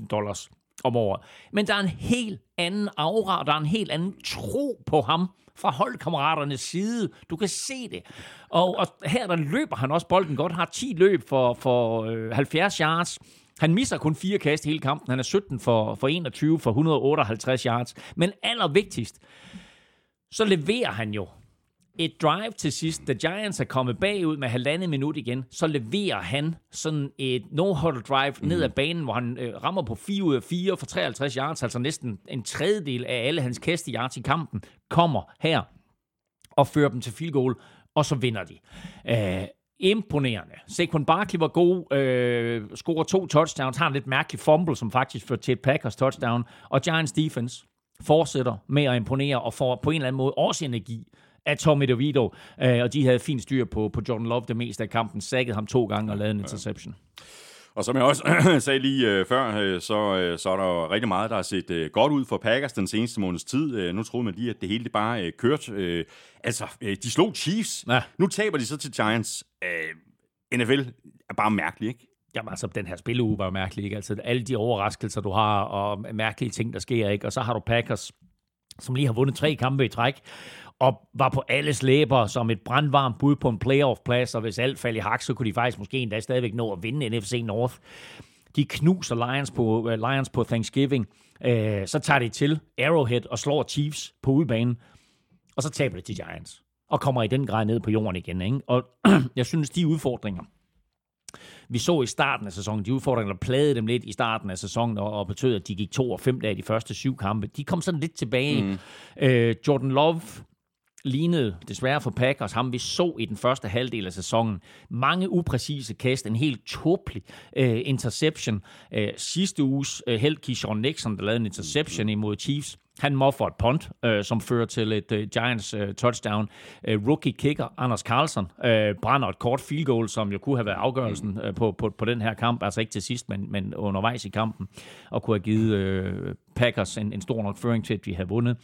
S4: 750.000 dollars om året. Men der er en helt anden aura, og der er en helt anden tro på ham fra holdkammeraternes side. Du kan se det. Og, og her der løber han også bolden godt. Har 10 løb for, for øh, 70 yards. Han misser kun fire kast hele kampen. Han er 17 for, for 21 for 158 yards. Men allervigtigst, så leverer han jo et drive til sidst, da Giants er kommet bagud med halvandet minut igen, så leverer han sådan et no-huddle drive mm. ned ad banen, hvor han øh, rammer på 4 ud af 4 for 53 yards, altså næsten en tredjedel af alle hans kaste yards i kampen, kommer her og fører dem til field goal, og så vinder de. Øh, imponerende. Saquon Barkley var god, øh, scorer to touchdowns, har en lidt mærkelig fumble, som faktisk førte til et Packers touchdown, og Giants defense fortsætter med at imponere og får på en eller anden måde også energi af Tommy DeVito, øh, og de havde fint styr på, på Jordan Love det meste af kampen, sækkede ham to gange og lavede en interception.
S1: Og som jeg også [CLEARS THROAT] sagde lige øh, før, øh, så, øh, så er der rigtig meget, der har set øh, godt ud for Packers den seneste måneds tid. Øh, nu troede man lige, at det hele det bare øh, kørte. Øh, altså, øh, de slog Chiefs. Ja. Nu taber de så til Giants. Øh, NFL er bare mærkelig, ikke?
S4: Jamen altså, den her spilleuge var mærkelig, ikke? Altså, alle de overraskelser, du har, og mærkelige ting, der sker, ikke? Og så har du Packers, som lige har vundet tre kampe i træk, og var på alles læber som et brandvarmt bud på en playoff-plads, og hvis alt faldt i hak, så kunne de faktisk måske endda stadigvæk nå at vinde NFC North. De knuser Lions på, uh, Lions på Thanksgiving. Uh, så tager de til Arrowhead og slår Chiefs på udbanen. Og så taber det til Giants. Og kommer i den grad ned på jorden igen. Ikke? Og [CLEARS THROAT] jeg synes, de udfordringer, vi så i starten af sæsonen, de udfordringer, der plagede dem lidt i starten af sæsonen, og, og betød, at de gik to og fem dage de første syv kampe, de kom sådan lidt tilbage. Mm. Øh, Jordan Love lignede desværre for Packers ham, vi så i den første halvdel af sæsonen. Mange upræcise kast, en helt tåbelig øh, interception. Øh, sidste uges øh, held Keyshawn Nixon, der lavede en interception imod Chiefs, han moffer et punt, øh, som fører til et øh, Giants øh, touchdown. Øh, rookie kicker Anders Carlson øh, brænder et kort field goal, som jo kunne have været afgørelsen øh, på, på, på den her kamp. Altså ikke til sidst, men, men undervejs i kampen. Og kunne have givet øh, Packers en, en stor nok føring til, at de havde vundet.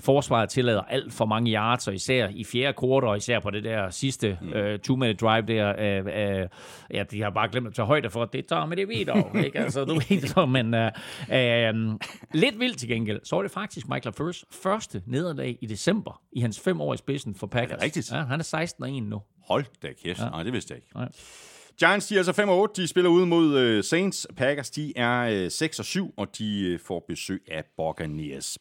S4: Forsvaret tillader alt for mange yards, og især i fjerde kvartal, og især på det der sidste øh, two-minute drive der. Øh, øh, ja, de har bare glemt at tage højde for, at det tager med det videre. ikke? Altså, du ved så, men øh, øh, lidt vildt til gengæld. Så var det faktisk Michael Furs første nederlag i december i hans fem år i spidsen for Packers.
S1: Er det rigtigt?
S4: Ja, han er 16 og 1 nu.
S1: Hold da kæft. Ja. Nej, det vidste jeg ikke.
S4: Nej.
S1: Giants, de er altså 5 og 8. De spiller ud mod uh, Saints. Packers, de er øh, uh, 6 og 7, og de uh, får besøg af Buccaneers.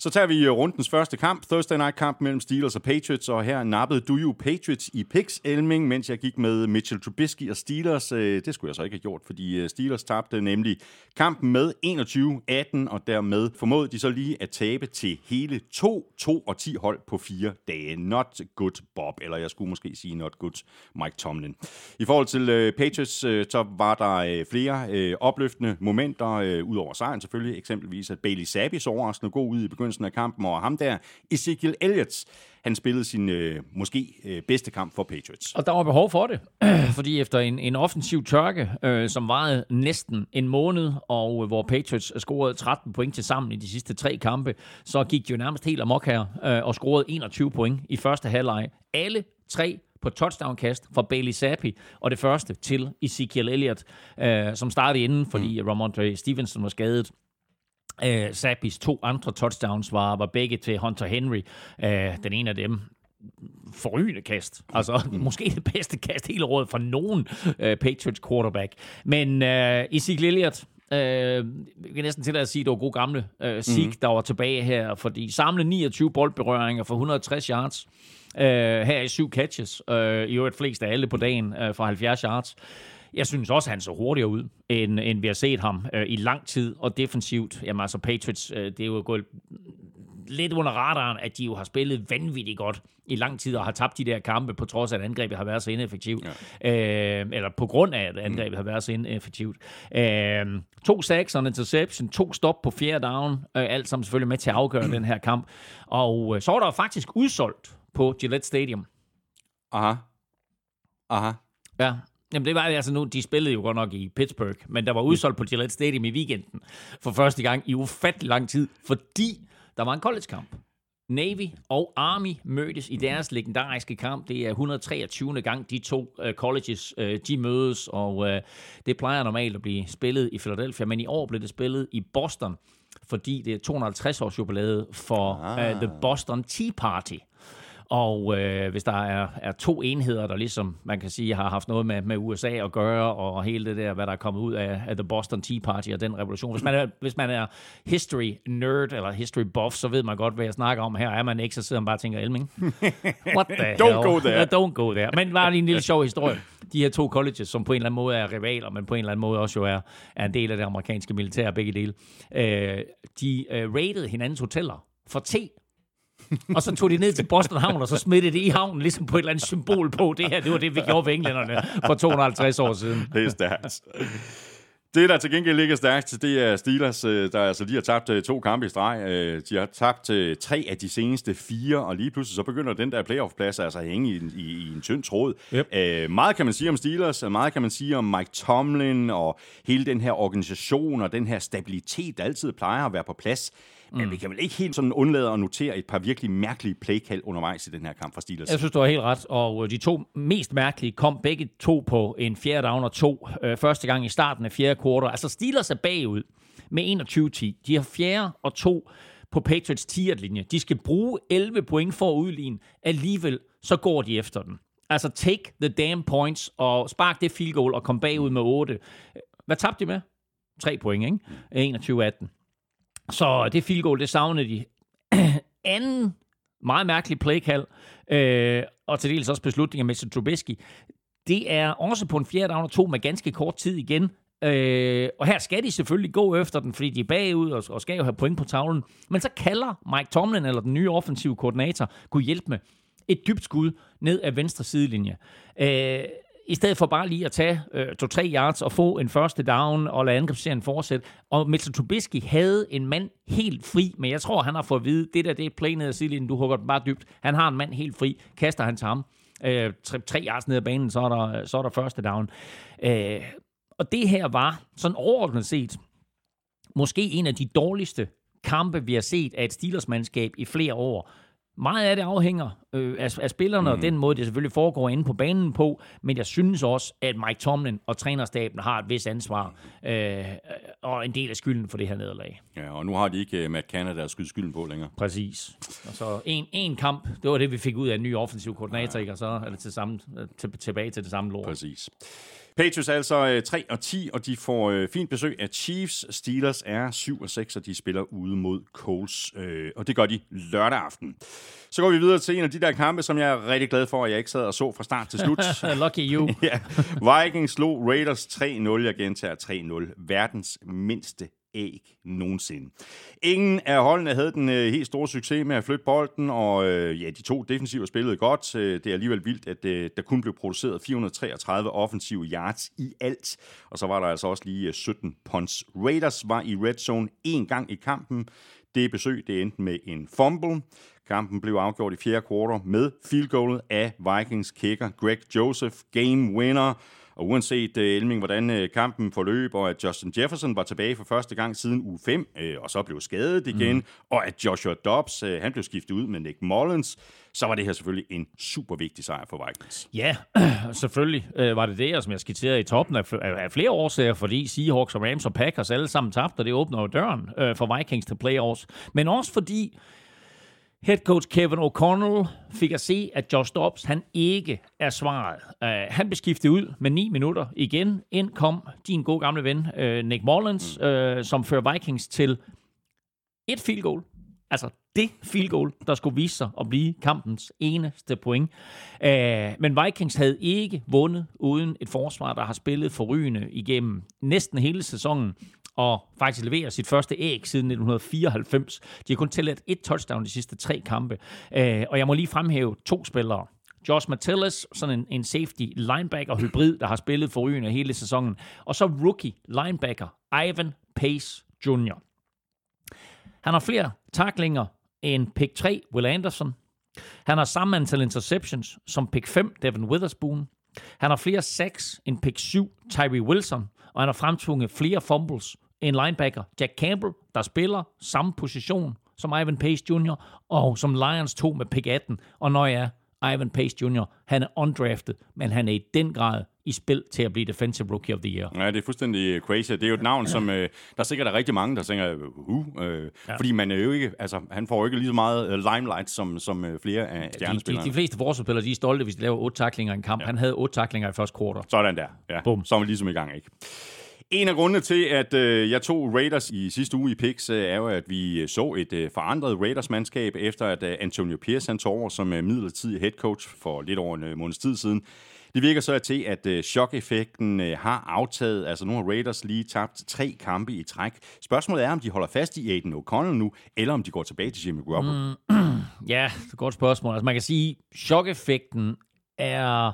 S1: Så tager vi øh, rundens første kamp, Thursday Night kamp mellem Steelers og Patriots, og her nappede du jo Patriots i picks, Elming, mens jeg gik med Mitchell Trubisky og Steelers. Øh, det skulle jeg så ikke have gjort, fordi øh, Steelers tabte nemlig kampen med 21-18, og dermed formåede de så lige at tabe til hele 2, 2 og 10 hold på fire dage. Not good Bob, eller jeg skulle måske sige not good Mike Tomlin. I forhold til Patriots, så var der flere opløftende momenter, ud over sejren selvfølgelig, eksempelvis at Bailey Zappi så overraskende god ud i begyndelsen af kampen, og ham der, Ezekiel Elliott, han spillede sin øh, måske øh, bedste kamp for Patriots.
S4: Og der var behov for det, [CLEARS THROAT] fordi efter en, en offensiv tørke, øh, som varede næsten en måned, og øh, hvor Patriots scorede 13 point til sammen i de sidste tre kampe, så gik de jo nærmest helt amok her, øh, og scorede 21 point i første halvleg. Alle tre på touchdown-kast fra Bailey Zappi, og det første til Ezekiel Elliott, øh, som startede inden, fordi mm. Ramondre Stevenson var skadet. Uh, Sappis to andre touchdowns var, var begge til Hunter Henry. Uh, den ene af dem forrygende kast. Altså, mm. måske det bedste kast hele året for nogen uh, Patriots quarterback. Men uh, Ezekiel Elliott, uh, vi kan næsten til at sige, at det var god gamle uh, Zeke, mm. der var tilbage her, fordi samle 29 boldberøringer for 160 yards. Uh, her i syv catches. Uh, I øvrigt flest af alle på dagen uh, for 70 yards. Jeg synes også, han så hurtigere ud, end, end vi har set ham øh, i lang tid. Og defensivt, jamen altså Patriots, øh, det er jo gået lidt under radaren, at de jo har spillet vanvittigt godt i lang tid og har tabt de der kampe, på trods af, at angrebet har været så ineffektivt. Ja. Øh, eller på grund af, at angrebet mm. har været så ineffektivt. Øh, to sacks og en interception, to stop på fjerde down, øh, alt sammen selvfølgelig med til at afgøre den her kamp. Og øh, så var der faktisk udsolgt på Gillette Stadium.
S1: Aha. Aha.
S4: Ja, Jamen det var altså nu, de spillede jo godt nok i Pittsburgh, men der var udsolgt på Gillette Stadium i weekenden for første gang i ufattelig lang tid, fordi der var en college-kamp. Navy og Army mødtes i deres legendariske kamp. Det er 123. gang, de to uh, colleges uh, de mødes, og uh, det plejer normalt at blive spillet i Philadelphia, men i år blev det spillet i Boston, fordi det er 250 års jubilæet for uh, The Boston Tea Party. Og øh, hvis der er, er to enheder, der ligesom, man kan sige, har haft noget med, med USA at gøre, og hele det der, hvad der er kommet ud af, af The Boston Tea Party og den revolution. Hvis man, er, hvis man er history nerd eller history buff, så ved man godt, hvad jeg snakker om her. Er man ikke, så sidder man bare og tænker, Elming, what the [LAUGHS]
S1: don't hell? go there.
S4: Don't go there. Men var lige en lille sjov historie. De her to colleges, som på en eller anden måde er rivaler, men på en eller anden måde også jo er, er en del af det amerikanske militær, begge dele, øh, de øh, rated hinandens hoteller for te og så tog de ned til Boston Havn, og så smed det i havnen, ligesom på et eller andet symbol på. Det her, det var det, vi gjorde ved englænderne for 250 år siden.
S1: Det er stærkt. Det, der til gengæld ligger stærkt, det er Steelers, øh, der altså lige har tabt øh, to kampe i streg. Øh, de har tabt tre af de seneste fire, og lige pludselig så begynder den der playoff-plads altså at hænge i, i, i en tynd tråd. Yep. Meget kan man sige om Steelers, meget kan man sige om Mike Tomlin og hele den her organisation og den her stabilitet, der altid plejer at være på plads. Men mm. vi kan vel ikke helt sådan undlade at notere et par virkelig mærkelige playkald undervejs i den her kamp fra Steelers.
S4: Jeg synes, du har helt ret. Og øh, de to mest mærkelige kom begge to på en fjerde down og to. Øh, første gang i starten af fjerde kvartal. Altså Steelers er bagud med 21-10. De har fjerde og to på Patriots 10 linje De skal bruge 11 point for at udligne. Alligevel så går de efter den. Altså take the damn points og spark det field goal og kom bagud med 8. Hvad tabte de med? tre point, ikke? 21-18. Så det field goal, det savnede de. [CLEARS THROAT] Anden meget mærkelig playkald, øh, og til dels også beslutninger med Trubisky, det er også på en fjerde down og to med ganske kort tid igen. Øh, og her skal de selvfølgelig gå efter den, fordi de er bagud og, og skal jo have point på tavlen. Men så kalder Mike Tomlin, eller den nye offensive koordinator, kunne hjælpe med et dybt skud ned ad venstre sidelinje. Øh, i stedet for bare lige at tage øh, to-tre yards og få en første down og lade angrebsserien fortsætte. Og Mitchell Trubisky havde en mand helt fri, men jeg tror, han har fået at vide, det der det er play ned ad sidelinjen, du hugger den bare dybt. Han har en mand helt fri, kaster han til ham. Øh, tre, tre yards ned ad banen, så er der, så er der første down. Øh, og det her var sådan overordnet set måske en af de dårligste kampe, vi har set af et Steelers-mandskab i flere år. Meget af det afhænger øh, af, af spillerne, mm. og den måde, det selvfølgelig foregår inde på banen på, men jeg synes også, at Mike Tomlin og trænerstaben har et vis ansvar, øh, og en del af skylden for det her nederlag.
S1: Ja, og nu har de ikke uh, Matt Canada at skyde skylden på længere.
S4: Præcis. Og så en, en kamp, det var det, vi fik ud af en ny offensiv koordinator, ja. og så er det til samme, til, tilbage til det samme lort.
S1: Præcis. Patriots er altså 3 og 10, og de får øh, fint besøg af Chiefs. Steelers er 7 og 6, og de spiller ude mod Colts, øh, og det gør de lørdag aften. Så går vi videre til en af de der kampe, som jeg er rigtig glad for, at jeg ikke sad og så fra start til slut. [LAUGHS] [LAUGHS]
S4: Lucky you.
S1: ja. Vikings slog Raiders 3-0, jeg gentager 3-0. Verdens mindste æg nogensinde. Ingen af holdene havde den øh, helt store succes med at flytte bolden, og øh, ja, de to defensive spillede godt. Øh, det er alligevel vildt, at øh, der kun blev produceret 433 offensive yards i alt, og så var der altså også lige øh, 17 punts. Raiders var i red zone en gang i kampen. Det besøg det endte med en fumble. Kampen blev afgjort i fjerde kvartal med field goal af Vikings kicker Greg Joseph, game winner. Og uanset, uh, Elming, hvordan uh, kampen forløb, og at Justin Jefferson var tilbage for første gang siden uge 5, uh, øh, og så blev skadet igen, mm. og at Joshua Dobbs, han blev skiftet ud med Nick Mullins, så var det her selvfølgelig en super vigtig sejr for Vikings.
S4: Ja, [CLEARS THROAT] selvfølgelig uh, var det det, som jeg skitserede i toppen af, af flere årsager, fordi Seahawks og Rams og Packers alle sammen tabte, og det åbner jo døren uh, for Vikings til playoffs. Men også fordi Head coach Kevin O'Connell fik at se, at Josh Dobbs han ikke er svaret. Uh, han blev skiftet ud med 9 minutter igen. Ind kom din gode gamle ven uh, Nick Mullins, uh, som fører Vikings til et field goal. Altså det field goal, der skulle vise sig at blive kampens eneste point. Uh, men Vikings havde ikke vundet uden et forsvar, der har spillet forrygende igennem næsten hele sæsonen og faktisk leverer sit første æg siden 1994. De har kun tilladt et touchdown de sidste tre kampe. Øh, og jeg må lige fremhæve to spillere. Josh Metellus, sådan en, en safety linebacker hybrid, der har spillet forrygende hele sæsonen. Og så rookie linebacker Ivan Pace Jr. Han har flere taklinger end pick 3 Will Anderson. Han har samme antal interceptions som pick 5 Devin Witherspoon. Han har flere sacks end pick 7 Tyree Wilson, og han har fremtvunget flere fumbles en linebacker, Jack Campbell, der spiller samme position som Ivan Pace Jr., og som Lions tog med pick 18. Og når jeg er Ivan Pace Jr., han er undrafted, men han er i den grad i spil til at blive Defensive Rookie of the Year.
S1: Ja, det er fuldstændig crazy. Det er jo et navn, som øh, der sikkert er rigtig mange, der tænker, uh, øh, ja. fordi man er jo ikke, altså, han får jo ikke lige så meget uh, limelight som, som uh, flere af stjernespillerne.
S4: De, de, de fleste forsvarsspillere, de er stolte, hvis de laver otte taklinger i en kamp. Ja. Han havde otte taklinger i første kvartal.
S1: Sådan der, ja. Boom. Så er vi ligesom i gang, ikke? En af grundene til, at øh, jeg tog Raiders i sidste uge i picks, øh, er jo, at vi øh, så et øh, forandret Raiders-mandskab, efter at øh, Antonio Pierce han tog over som øh, midlertidig head coach for lidt over en øh, måneds tid siden. Det virker så til, at øh, chok-effekten øh, har aftaget. Altså nu har Raiders lige tabt tre kampe i træk. Spørgsmålet er, om de holder fast i Aiden O'Connell nu, eller om de går tilbage til Jimmy Garoppolo. Mm, [CLEARS THROAT]
S4: ja, det er et godt spørgsmål. Altså man kan sige, chok-effekten er...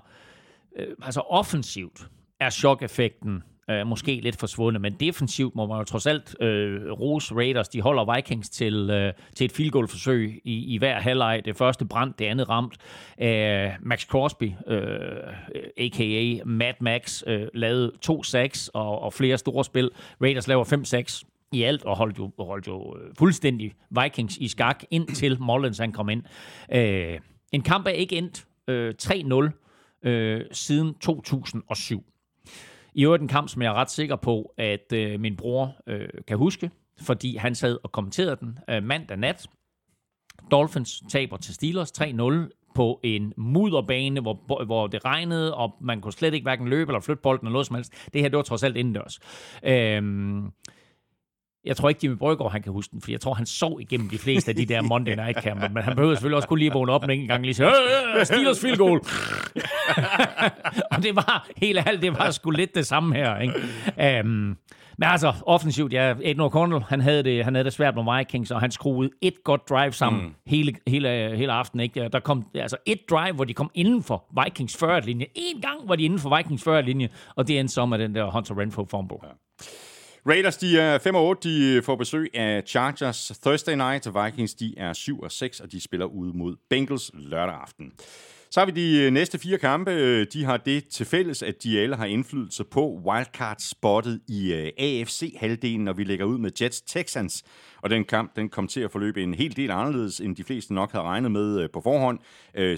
S4: Øh, altså offensivt er chok-effekten øh, måske lidt forsvundet, men defensivt må man jo trods alt øh, rose Raiders. De holder Vikings til, øh, til et field goal forsøg i, i hver halvleg. Det første brændt, det andet ramt. Øh, Max Crosby, øh, a.k.a. Mad Max, øh, lavede to sacks og, og flere store spil. Raiders laver fem sacks i alt, og holdt jo, holdt jo øh, fuldstændig Vikings i skak, indtil Mullins han kom ind. Øh, en kamp er ikke endt øh, 3-0 øh, siden 2007. I øvrigt en kamp, som jeg er ret sikker på, at øh, min bror øh, kan huske, fordi han sad og kommenterede den øh, mandag nat. Dolphins taber til Steelers 3-0 på en mudderbane, hvor, hvor det regnede, og man kunne slet ikke hverken løbe eller flytte bolden eller noget som helst. Det her, det var trods alt indendørs. Øhm, jeg tror ikke, Jimmy Brøgaard, han kan huske den, for jeg tror, han sov igennem de fleste af de der Monday Night Camper, men han behøver selvfølgelig også kunne lige vågne op en gang lige sige, øh, øh, Steelers field goal. [LAUGHS] og det var, helt ærligt, det var sgu lidt det samme her, ikke? Um, men altså, offensivt, ja, Aiden O'Connell, han havde, det, han havde det svært med Vikings, og han skruede et godt drive sammen mm. hele, hele, hele aftenen. Ikke? Der kom altså et drive, hvor de kom inden for Vikings 40-linje. En gang var de inden for Vikings 40-linje, og det endte så med den der Hunter Renfro fumble. Ja.
S1: Raiders, de er 5 og 8. De øh, får besøg af Chargers Thursday night. Vikings, de er 7 og 6, og de spiller ud mod Bengals lørdag aften. Så har vi de øh, næste fire kampe. Øh, de har det til fælles, at de alle har indflydelse på wildcard-spottet i AFC-halvdelen, når vi lægger ud med Jets Texans. Og den kamp, den kom til at forløbe en hel del anderledes, end de fleste nok havde regnet med på forhånd.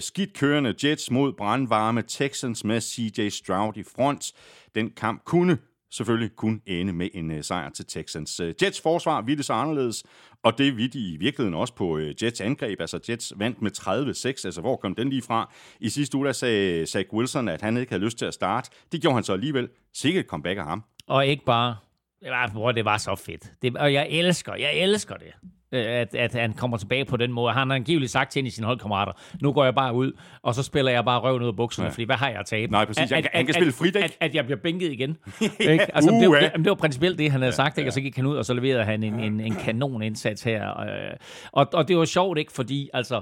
S1: Skidt kørende Jets mod brandvarme Texans med CJ Stroud i front. Den kamp kunne selvfølgelig kun ende med en øh, sejr til Texans. Øh, Jets forsvar ville så anderledes, og det vidt i virkeligheden også på øh, Jets angreb. Altså Jets vandt med 30-6, altså hvor kom den lige fra? I sidste uge der sagde Zach Wilson, at han ikke havde lyst til at starte. Det gjorde han så alligevel. Sikkert comeback af ham.
S4: Og ikke bare, det var, det var så fedt. Det, og jeg elsker, jeg elsker det. Øh, at, at han kommer tilbage på den måde. Han har angiveligt sagt til en af sine holdkammerater, nu går jeg bare ud, og så spiller jeg bare røven ud af bukserne, ja. fordi hvad har jeg tabt?
S1: Nej, præcis. At, han, han kan spille fridæk.
S4: At, at, at, jeg bliver bænket igen. [LAUGHS] ikke? Altså, uh, det, det, det, var principielt det, han havde sagt, ikke? og så gik han ud, og så leverede han en, en, en kanon indsats her. Øh, og, og det var sjovt, ikke? fordi altså,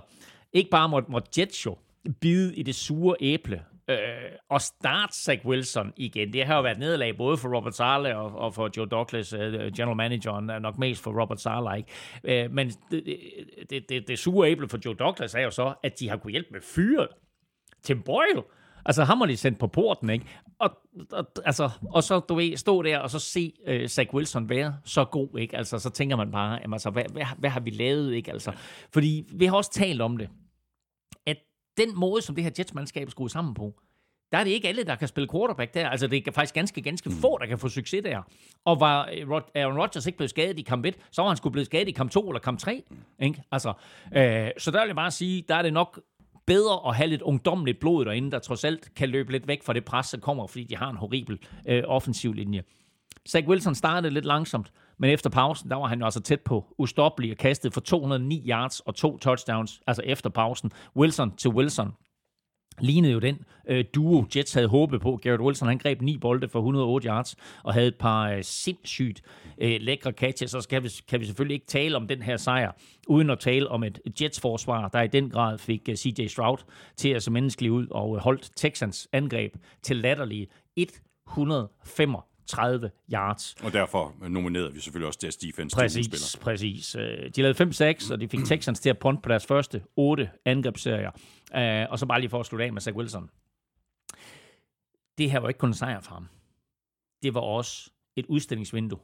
S4: ikke bare måtte, måtte Jets jo bide i det sure æble, øh, og start Zach Wilson igen. Det har jo været nederlag både for Robert Sala og, og for Joe Douglas, uh, general manageren, er nok mest for Robert Sala. Ikke? Øh, men det, det, det, det sure æble for Joe Douglas er jo så, at de har kunnet hjælpe med fyret. Tim Boyle, Altså, ham har de sendt på porten, ikke? Og, og, altså, og så, du ved, stå der og så se uh, Zach Wilson være så god, ikke? Altså, så tænker man bare, jamen, altså, hvad, hvad, hvad har vi lavet, ikke? Altså, fordi vi har også talt om det den måde, som det her Jets-mandskab er skruet sammen på, der er det ikke alle, der kan spille quarterback der. Altså, det er faktisk ganske, ganske mm. få, der kan få succes der. Og var øh, Aaron Rodgers ikke blevet skadet i kamp 1, så var han skulle blevet skadet i kamp 2 eller kamp 3. Ikke? Altså, øh, så der vil jeg bare sige, der er det nok bedre at have lidt ungdomligt blod derinde, der trods alt kan løbe lidt væk fra det pres, der kommer, fordi de har en horribel øh, offensiv linje. Zach Wilson startede lidt langsomt, men efter pausen, der var han jo altså tæt på ustoppelig og kastet for 209 yards og to touchdowns, altså efter pausen. Wilson til Wilson lignede jo den øh, duo, Jets havde håbet på. Garrett Wilson, han greb ni bolde for 108 yards og havde et par øh, sindssygt øh, lækre catches. Så kan vi, kan vi selvfølgelig ikke tale om den her sejr, uden at tale om et Jets-forsvar, der i den grad fik øh, CJ Stroud til at se menneskelig ud og øh, holdt Texans angreb til latterlige 105 30 yards.
S1: Og derfor nominerede vi selvfølgelig også deres defense
S4: Præcis, præcis. Øh, de lavede 5-6, og de fik Texans til at punt på deres første 8 angrebsserier. Øh, og så bare lige for at slutte af med Zach Wilson. Det her var ikke kun en sejr for ham. Det var også et udstillingsvindue.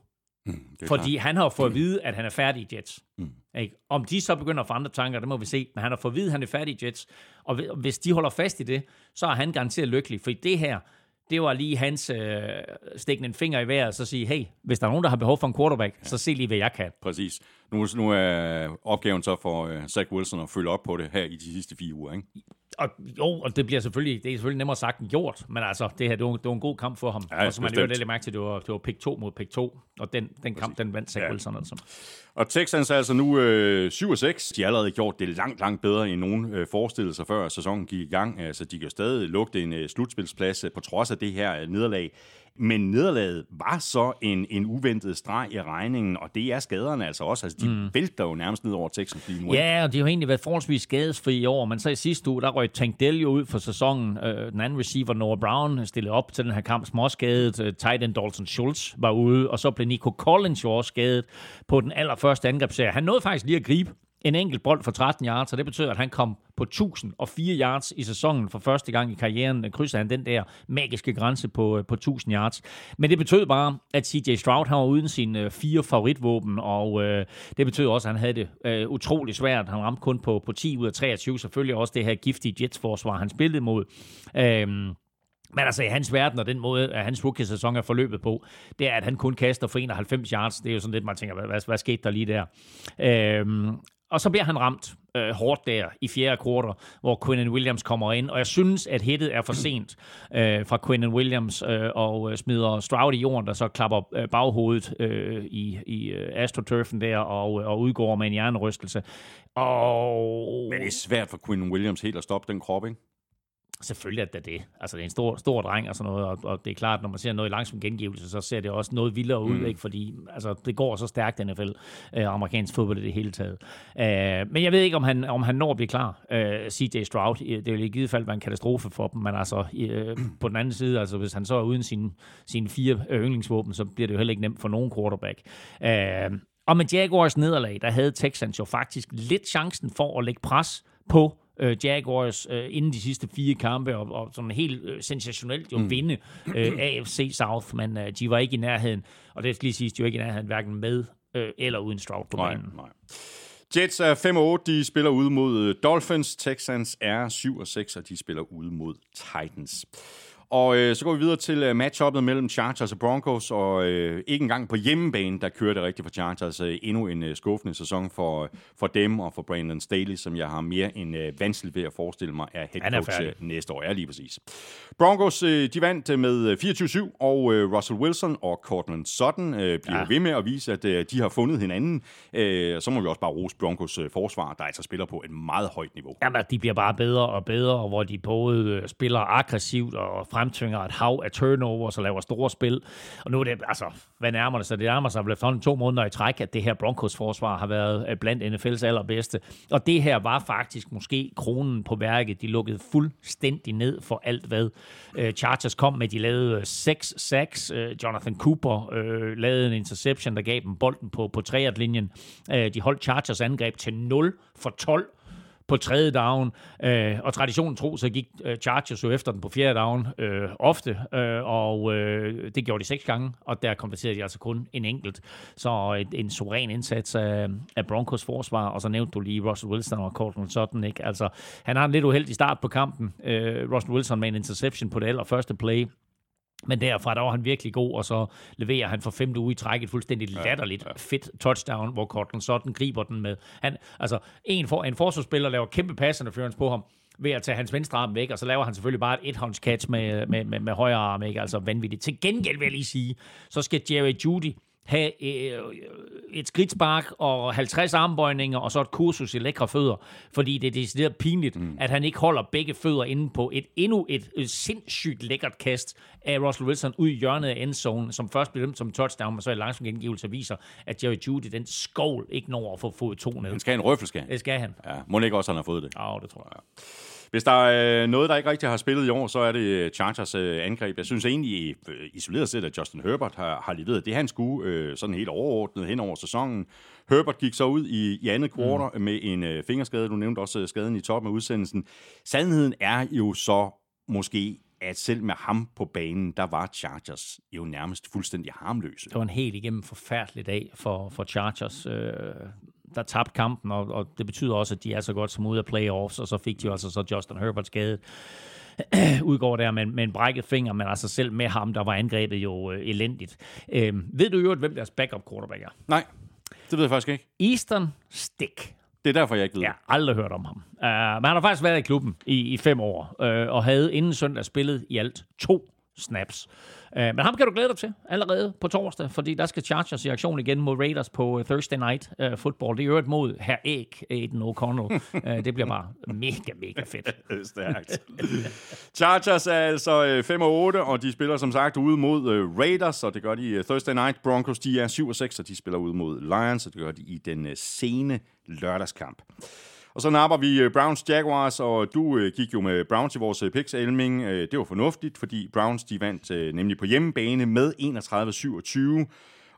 S4: Mm, Fordi klart. han har fået at vide, at han er færdig i Jets. Mm. Ikke? Om de så begynder at få andre tanker, det må vi se. Men han har fået at vide, at han er færdig i Jets. Og hvis de holder fast i det, så er han garanteret lykkelig. For det her, det var lige hans øh, stikke en finger i vejret og så sige, hey, hvis der er nogen, der har behov for en quarterback, ja. så se lige, hvad jeg kan.
S1: Præcis. Nu, nu er opgaven så for uh, Zach Wilson at følge op på det her i de sidste fire uger, ikke?
S4: Og, jo, og det bliver selvfølgelig, det er selvfølgelig nemmere sagt end gjort, men altså, det her, det var, det var en god kamp for ham. Ja, og så man jo lidt mærke til, det var, det var pick 2 mod pick 2, og den, den kamp, den vandt Zach ja. Wilson altså.
S1: Og Texans er altså nu øh, 7 6. De har allerede gjort det langt, langt bedre, end nogen øh, forestillede sig før sæsonen gik i gang. Altså, de kan stadig lugte en øh, slutspilsplads øh, på trods af det her øh, nederlag. Men nederlaget var så en, en uventet streg i regningen, og det er skaderne altså også. Altså, de mm. vælter jo nærmest ned over Texans lige nu.
S4: Ja, og de har egentlig været forholdsvis skadesfri i år, men så i sidste uge, der røg Tank Dell jo ud for sæsonen. Øh, den anden receiver, Noah Brown, stillede op til den her kamp småskadet. Uh, tight end Dalton Schultz var ude, og så blev Nico Collins jo også skadet på den allerførste angrebsserie. Han nåede faktisk lige at gribe en enkelt bold for 13 yards, og det betyder, at han kom på 1004 yards i sæsonen for første gang i karrieren. Krydser han den der magiske grænse på, øh, på 1000 yards. Men det betød bare, at CJ Stroud han var uden sine øh, fire favoritvåben, og øh, det betød også, at han havde det øh, utrolig svært. Han ramte kun på, på 10 ud af 23. Selvfølgelig også det her giftige Jets-forsvar, han spillede mod. Øh, men altså i hans verden, og den måde, at hans rookie-sæson er forløbet på, det er, at han kun kaster for 91 yards. Det er jo sådan lidt, man tænker, hvad, hvad, hvad skete der lige der? Øhm, og så bliver han ramt øh, hårdt der i fjerde kvartal, hvor Quinnen Williams kommer ind. Og jeg synes, at hittet er for sent øh, fra Quinnen Williams øh, og øh, smider Stroud i jorden, der så klapper øh, baghovedet øh, i, i øh, astroturfen der og, øh, og udgår med en hjernerystelse. Og
S1: Men det er svært for Quinn Williams helt at stoppe den krop, ikke?
S4: Selvfølgelig er det det. Altså, det er en stor, stor dreng og sådan noget, og, og det er klart, når man ser noget i langsom gengivelse, så ser det også noget vildere ud, mm. ikke? fordi altså, det går så stærkt, NFL, øh, amerikansk fodbold i det hele taget. Øh, men jeg ved ikke, om han, om han når at blive klar, øh, CJ Stroud. Det vil i givet fald være en katastrofe for dem, men altså, øh, på den anden side, altså, hvis han så er uden sine, sine fire yndlingsvåben, så bliver det jo heller ikke nemt for nogen quarterback. Øh, og med Jaguars nederlag, der havde Texans jo faktisk lidt chancen for at lægge pres på øh, Jaguars øh, inden de sidste fire kampe, og, og sådan helt øh, sensationelt jo mm. vinde øh, AFC South, men øh, de var ikke i nærheden, og det skal lige siges, de var ikke i nærheden hverken med øh, eller uden Stroud på
S1: Nej,
S4: banen.
S1: nej. Jets er 5-8, de spiller ude mod øh, Dolphins. Texans er 7-6, og de spiller ude mod Titans. Og øh, så går vi videre til øh, matchuppet mellem Chargers og Broncos, og øh, ikke engang på hjemmebane, der kører det rigtigt for Chargers. Øh, endnu en øh, skuffende sæson for, for dem og for Brandon Staley, som jeg har mere end øh, vanskeligt ved at forestille mig er head
S4: er
S1: coach
S4: færdig.
S1: øh, næste år. Ja, lige præcis. Broncos, øh, de vandt øh, med øh, 24-7, og øh, Russell Wilson og Cortland Sutton øh, bliver ja. Ved med at vise, at øh, de har fundet hinanden. Øh, så må vi også bare rose Broncos øh, forsvar, der altså spiller på et meget højt niveau.
S4: Jamen, de bliver bare bedre og bedre, og hvor de både øh, spiller aggressivt og fremtvinger et hav af turnovers og laver store spil. Og nu er det, altså, hvad nærmer det sig? Det nærmer sig vel efterhånden to måneder i træk, at det her Broncos-forsvar har været øh, blandt NFL's allerbedste. Og det her var faktisk måske kronen på værket. De lukkede fuldstændig ned for alt, hvad øh, Chargers kom med. De lavede øh, seks sacks. Øh, Jonathan Cooper øh, lavede en interception, der gav dem bolden på, på linjen. Øh, de holdt Chargers angreb til 0 for 12 på tredje down, øh, og traditionen tro, så gik øh, Chargers jo efter den på fjerde down øh, ofte, øh, og øh, det gjorde de seks gange, og der konverterede de altså kun en enkelt. Så et, en suveræn indsats af, af Broncos forsvar, og så nævnte du lige Russell Wilson og Cortland Sutton, ikke? Altså, han har en lidt uheldig start på kampen. Øh, Russell Wilson med en interception på det allerførste play, men derfra, der var han virkelig god, og så leverer han for femte uge i træk et fuldstændig latterligt fedt touchdown, hvor Cortland Sutton griber den med. Han, altså, en, for, en forsvarsspiller laver kæmpe passinterference på ham, ved at tage hans venstre arm væk, og så laver han selvfølgelig bare et ethåndscatch med, med, med, med højre arm, ikke? altså vanvittigt. Til gengæld vil jeg lige sige, så skal Jerry Judy have øh, et skridtspark og 50 armbøjninger, og så et kursus i lækre fødder, fordi det er decideret pinligt, mm. at han ikke holder begge fødder inde på et endnu et, et sindssygt lækkert kast af Russell Wilson ud i hjørnet af endzone, som først blev dømt som touchdown, men så i langsom gengivelse viser, at Jerry Judy, den skovl, ikke når at få fod to ned.
S1: Han skal have en røffel,
S4: Det skal han.
S1: Ja, må ikke også, han har fået det.
S4: Ja, det tror jeg.
S1: Hvis der er øh, noget, der ikke rigtig har spillet i år, så er det øh, Chargers øh, angreb. Jeg synes egentlig, isoleret set, at Justin Herbert har, har leveret det, han skulle, sådan helt overordnet hen over sæsonen. Herbert gik så ud i, i andet kvartal mm. med en øh, fingerskade. Du nævnte også skaden i toppen af udsendelsen. Sandheden er jo så måske, at selv med ham på banen, der var Chargers jo nærmest fuldstændig harmløse.
S4: Det var en helt igennem forfærdelig dag for, for Chargers. Øh, der tabte kampen, og, og det betyder også, at de er så godt som ude af playoffs, og så fik de altså så Justin Herbert skadet. [CLEARS THROAT] udgår der med, med en brækket finger, men altså selv med ham, der var angrebet jo øh, elendigt. Øh, ved du jo, hvem deres backup quarterback er?
S1: Nej, det ved jeg faktisk ikke.
S4: Easton Stick.
S1: Det er derfor, jeg ikke ved.
S4: Jeg har aldrig hørt om ham. Uh, men han har faktisk været i klubben i, i fem år, uh, og havde inden søndag spillet i alt to snaps. Uh, men ham kan du glæde dig til allerede på torsdag, fordi der skal Chargers i aktion igen mod Raiders på uh, Thursday Night uh, Football. Det er jo et mod her Æg, Aiden O'Connell. uh, [LAUGHS] det bliver bare mega, mega fedt.
S1: Det [LAUGHS] stærkt. Chargers er altså øh, 5 og 8, og de spiller som sagt ude mod øh, Raiders, og det gør de øh, Thursday Night. Broncos, de er 7 og 6, og de spiller ude mod Lions, og det gør de i den øh, sene lørdagskamp. Og så napper vi øh, Browns Jaguars, og du øh, gik jo med Browns i vores øh, picks, Elming. Øh, det var fornuftigt, fordi Browns de vandt øh, nemlig på hjemmebane med 31-27.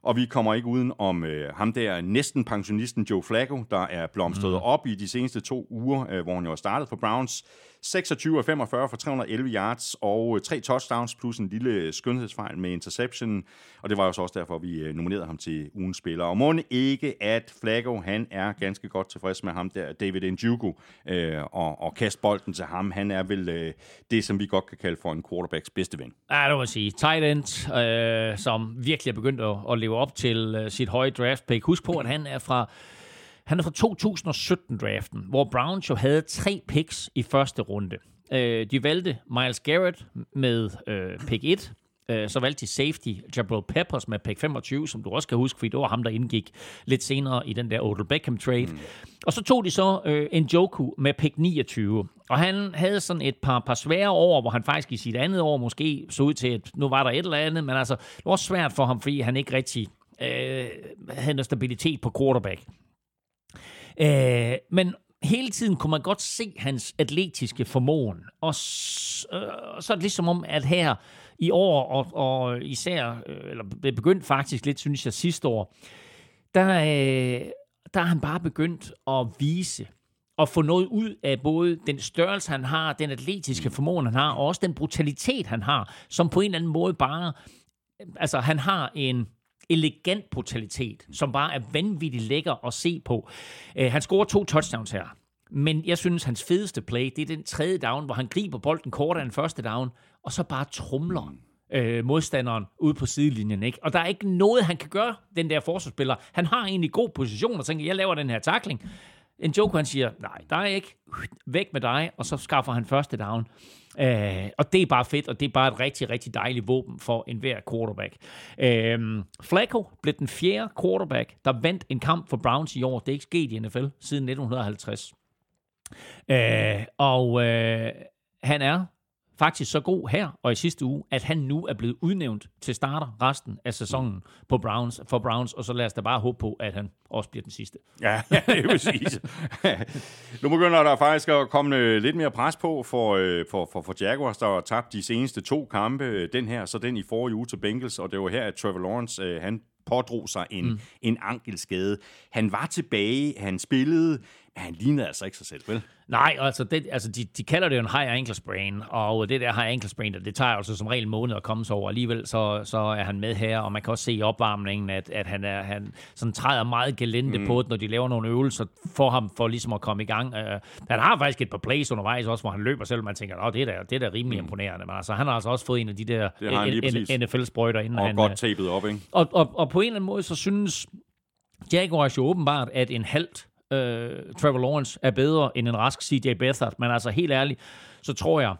S1: Og vi kommer ikke uden om øh, ham der næsten pensionisten Joe Flacco, der er blomstret mm. op i de seneste to uger, øh, hvor han jo har startet for Browns. 26 af 45 for 311 yards og øh, tre touchdowns plus en lille skønhedsfejl med interception. Og det var jo så også derfor, vi øh, nominerede ham til ugens spiller. Og må ikke, at Flacco han er ganske godt tilfreds med ham der, David Njoku, øh, og, og kaste bolden til ham. Han er vel øh, det, som vi godt kan kalde for en quarterbacks bedste ven.
S4: Ja, det må jeg sige. Tight end, øh, som virkelig er begyndt at, at leve op til øh, sit høje draft pick. Husk på, at han er fra Han er fra 2017-draften, hvor Browns jo havde tre picks i første runde. Øh, de valgte Miles Garrett med øh, pick 1, Øh, så valgte de safety Jabril Peppers med pick 25, som du også kan huske, fordi det var ham, der indgik lidt senere i den der Odell Beckham trade. Mm. Og så tog de så øh, Njoku med pick 29. Og han havde sådan et par, par svære år, hvor han faktisk i sit andet år måske så ud til, at nu var der et eller andet, men altså, det var svært for ham, fordi han ikke rigtig øh, havde noget stabilitet på quarterback. Øh, men hele tiden kunne man godt se hans atletiske formåen. Og så, øh, så er det ligesom om, at her i år, og, og især, øh, eller det begyndte faktisk lidt, synes jeg, sidste år, der, øh, der har han bare begyndt at vise og få noget ud af både den størrelse, han har, den atletiske formåen, han har, og også den brutalitet, han har, som på en eller anden måde bare... Altså, han har en elegant brutalitet, som bare er vanvittigt lækker at se på. Uh, han scorer to touchdowns her. Men jeg synes, hans fedeste play, det er den tredje down, hvor han griber bolden kortere end første down, og så bare trumler øh, modstanderen ud på sidelinjen. Ikke? Og der er ikke noget, han kan gøre, den der forsvarsspiller. Han har egentlig god position og tænker, jeg laver den her takling. En joke, han siger, nej, der er ikke. Væk med dig, og så skaffer han første down. Øh, og det er bare fedt, og det er bare et rigtig, rigtig dejligt våben for enhver quarterback. Øh, Flacco blev den fjerde quarterback, der vandt en kamp for Browns i år. Det er ikke sket i NFL siden 1950. Øh, og øh, han er faktisk så god her og i sidste uge, at han nu er blevet udnævnt til starter resten af sæsonen på Browns, for Browns, og så lad os da bare håbe på, at han også bliver den sidste.
S1: Ja, [LAUGHS] det er præcis. [LAUGHS] nu begynder der faktisk at komme lidt mere pres på for, øh, for, for, for Jaguars, der har tabt de seneste to kampe. Den her, så den i forrige uge til Bengals, og det var her, at Trevor Lawrence, øh, han pådrog sig en, mm. en ankelskade. Han var tilbage, han spillede, men han lignede altså ikke sig selv, vel?
S4: Nej, altså, det, altså de, de kalder det jo en high ankle sprain, og det der high ankle sprain, det tager altså som regel måned at komme sig over. Alligevel så, så er han med her, og man kan også se i opvarmningen, at, at han, er, han sådan træder meget gelente mm. på det, når de laver nogle øvelser for ham, for ligesom at komme i gang. Uh, han har faktisk et par plays undervejs også, hvor han løber selv, og man tænker, at det er da, det er da rimelig mm. imponerende. Men altså, han har altså også fået en af de der NFL-sprøjter, inden
S1: og
S4: han...
S1: godt tabet op, ikke?
S4: Og, og, og på en eller anden måde, så synes Jaguars jo åbenbart, at en halvt øh, Trevor Lawrence er bedre end en rask CJ Beathard, men altså helt ærligt, så tror jeg,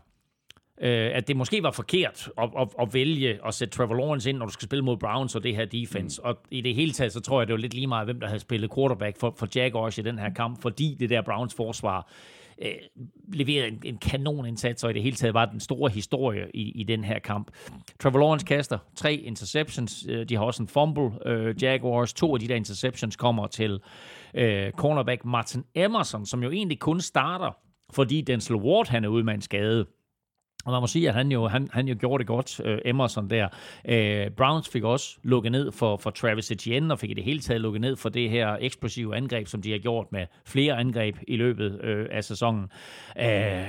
S4: øh, at det måske var forkert at, at, at vælge at sætte Trevor Lawrence ind, når du skal spille mod Browns og det her defense. Mm. Og i det hele taget, så tror jeg, det var lidt lige meget, hvem der havde spillet quarterback for, for Jaguars i den her kamp, fordi det der Browns forsvar øh, leverede en, en kanonindsats, og i det hele taget var den store historie i, i den her kamp. Trevor Lawrence kaster tre interceptions, øh, de har også en fumble, øh, Jaguars, to af de der interceptions kommer til øh, cornerback Martin Emerson, som jo egentlig kun starter, fordi Denzel Ward han er ude med en skade. Og man må sige, at han jo, han, han jo gjorde det godt, uh, Emerson der. Uh, Browns fik også lukket ned for, for Travis Etienne, og fik i det hele taget lukket ned for det her eksplosive angreb, som de har gjort med flere angreb i løbet uh, af sæsonen. Uh,